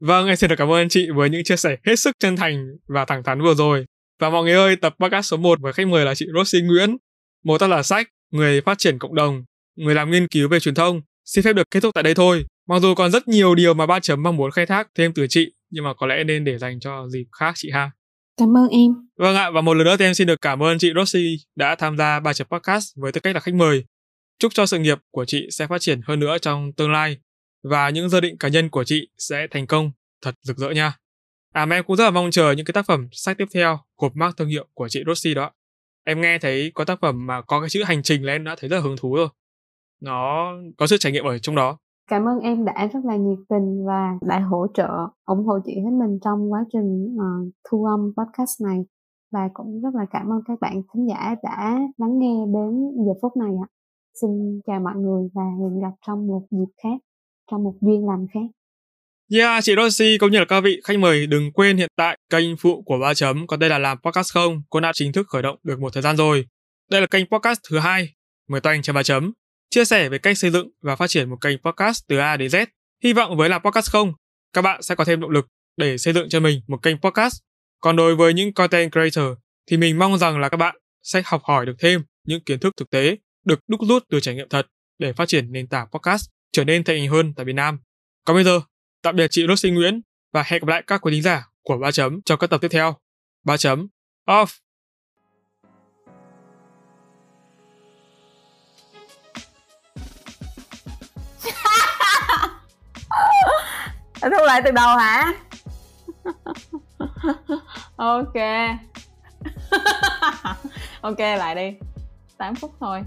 Vâng, em xin được cảm ơn chị với những chia sẻ hết sức chân thành và thẳng thắn vừa rồi. Và mọi người ơi, tập podcast số 1 với khách mời là chị Rosie Nguyễn, một tác giả sách Người phát triển cộng đồng người làm nghiên cứu về truyền thông, xin phép được kết thúc tại đây thôi. Mặc dù còn rất nhiều điều mà ba chấm mong muốn khai thác thêm từ chị, nhưng mà có lẽ nên để dành cho dịp khác chị ha. Cảm ơn em. Vâng ạ, và một lần nữa thì em xin được cảm ơn chị Rosie đã tham gia ba chấm podcast với tư cách là khách mời. Chúc cho sự nghiệp của chị sẽ phát triển hơn nữa trong tương lai và những dự định cá nhân của chị sẽ thành công thật rực rỡ nha. À mà em cũng rất là mong chờ những cái tác phẩm sách tiếp theo cột mác thương hiệu của chị Rosie đó. Em nghe thấy có tác phẩm mà có cái chữ hành trình là em đã thấy rất là hứng thú rồi nó có sự trải nghiệm ở trong đó. Cảm ơn em đã rất là nhiệt tình và đã hỗ trợ ủng hộ chị hết mình trong quá trình uh, thu âm podcast này. Và cũng rất là cảm ơn các bạn thính giả đã lắng nghe đến giờ phút này ạ. Xin chào mọi người và hẹn gặp trong một dịp khác trong một duyên lành khác. Yeah, chị Rosie cũng như là các vị khách mời đừng quên hiện tại kênh phụ của ba chấm có đây là làm podcast không cũng đã chính thức khởi động được một thời gian rồi. Đây là kênh podcast thứ hai mời toanh cho ba chấm chia sẻ về cách xây dựng và phát triển một kênh podcast từ A đến Z. Hy vọng với là podcast không, các bạn sẽ có thêm động lực để xây dựng cho mình một kênh podcast. Còn đối với những content creator thì mình mong rằng là các bạn sẽ học hỏi được thêm những kiến thức thực tế được đúc rút từ trải nghiệm thật để phát triển nền tảng podcast trở nên thành hình hơn tại Việt Nam. Còn bây giờ, tạm biệt chị Rosie Nguyễn và hẹn gặp lại các quý thính giả của ba chấm trong các tập tiếp theo. ba chấm off. Anh thu lại từ đầu hả? Ok. Ok lại đi. 8 phút thôi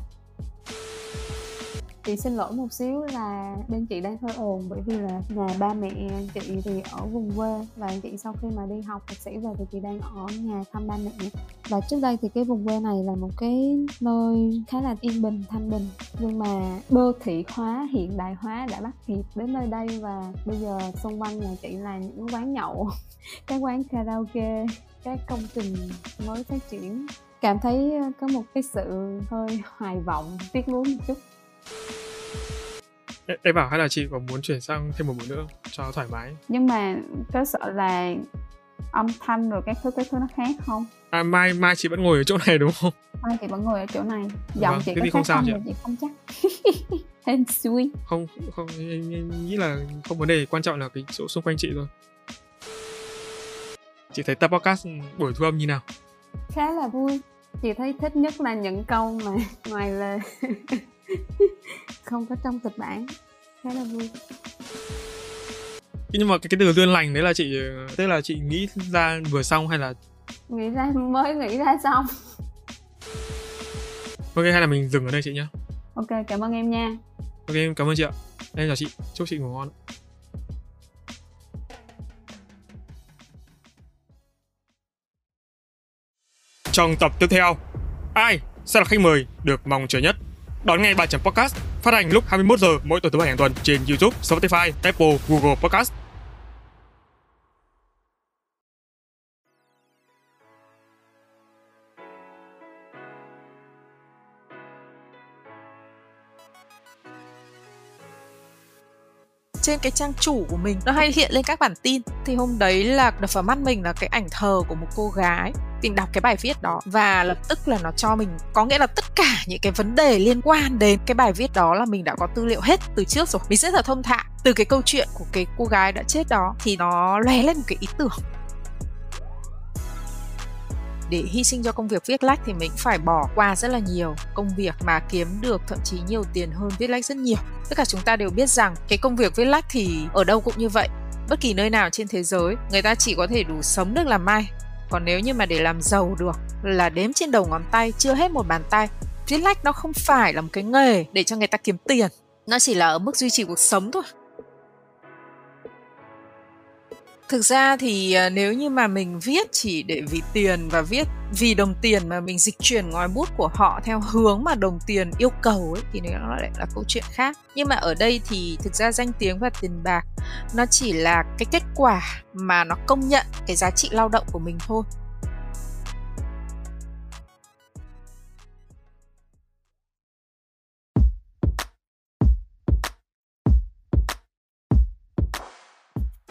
chị xin lỗi một xíu là bên chị đang hơi ồn, bởi vì là nhà ba mẹ chị thì ở vùng quê và chị sau khi mà đi học thạc sĩ về thì chị đang ở nhà thăm ba mẹ. Và trước đây thì cái vùng quê này là một cái nơi khá là yên bình, thanh bình. Nhưng mà đô thị hóa, hiện đại hóa đã bắt kịp đến nơi đây và bây giờ xung quanh nhà chị là những quán nhậu, các quán karaoke, các công trình mới phát triển. Cảm thấy có một cái sự hơi hoài vọng, tiếc nuối một chút em bảo hay là chị có muốn chuyển sang thêm một buổi nữa cho thoải mái. Nhưng mà có sợ là âm thanh rồi các thứ các thứ nó khác không? À mai mai chị vẫn ngồi ở chỗ này đúng không? Mai chị vẫn ngồi ở chỗ này. Giọng vâng, chị có khác không sao không chị, chị không chắc. Hên xui. Không không em, em nghĩ là không vấn đề quan trọng là cái chỗ xung quanh chị thôi. Chị thấy tập podcast buổi thu âm như nào? Khá là vui. Chị thấy thích nhất là những câu mà ngoài lời không có trong kịch bản. Khá là vui. Nhưng mà cái, cái từ duyên lành đấy là chị tức là chị nghĩ ra vừa xong hay là? Nghĩ ra mới nghĩ ra xong. Ok hay là mình dừng ở đây chị nhé ok cảm ơn em nha. Ok em cảm ơn chị ạ. Em chào chị. Chúc chị ngủ ngon trong tập tiếp theo ai sẽ là khách mời được mong chờ nhất đón nghe bài chấm podcast phát hành lúc 21 giờ mỗi tuần thứ bảy hàng tuần trên YouTube, Spotify, Apple, Google Podcast. Trên cái trang chủ của mình nó hay hiện lên các bản tin. Thì hôm đấy là đập vào mắt mình là cái ảnh thờ của một cô gái mình đọc cái bài viết đó và lập tức là nó cho mình có nghĩa là tất cả những cái vấn đề liên quan đến cái bài viết đó là mình đã có tư liệu hết từ trước rồi. Mình rất là thông thạo. Từ cái câu chuyện của cái cô gái đã chết đó thì nó lóe lên một cái ý tưởng để hy sinh cho công việc viết lách thì mình phải bỏ qua rất là nhiều công việc mà kiếm được thậm chí nhiều tiền hơn viết lách rất nhiều. Tất cả chúng ta đều biết rằng cái công việc viết lách thì ở đâu cũng như vậy. Bất kỳ nơi nào trên thế giới, người ta chỉ có thể đủ sống được làm may còn nếu như mà để làm giàu được, là đếm trên đầu ngón tay, chưa hết một bàn tay, viết lách nó không phải là một cái nghề để cho người ta kiếm tiền. Nó chỉ là ở mức duy trì cuộc sống thôi thực ra thì ờ, nếu như mà mình viết chỉ để vì tiền và viết vì đồng tiền mà mình dịch chuyển ngòi bút của họ theo hướng mà đồng tiền yêu cầu ấy, thì nó lại là câu chuyện khác. Nhưng mà ở đây thì thực ra danh tiếng và tiền bạc nó chỉ là cái kết quả mà nó công nhận cái giá trị lao động của mình thôi.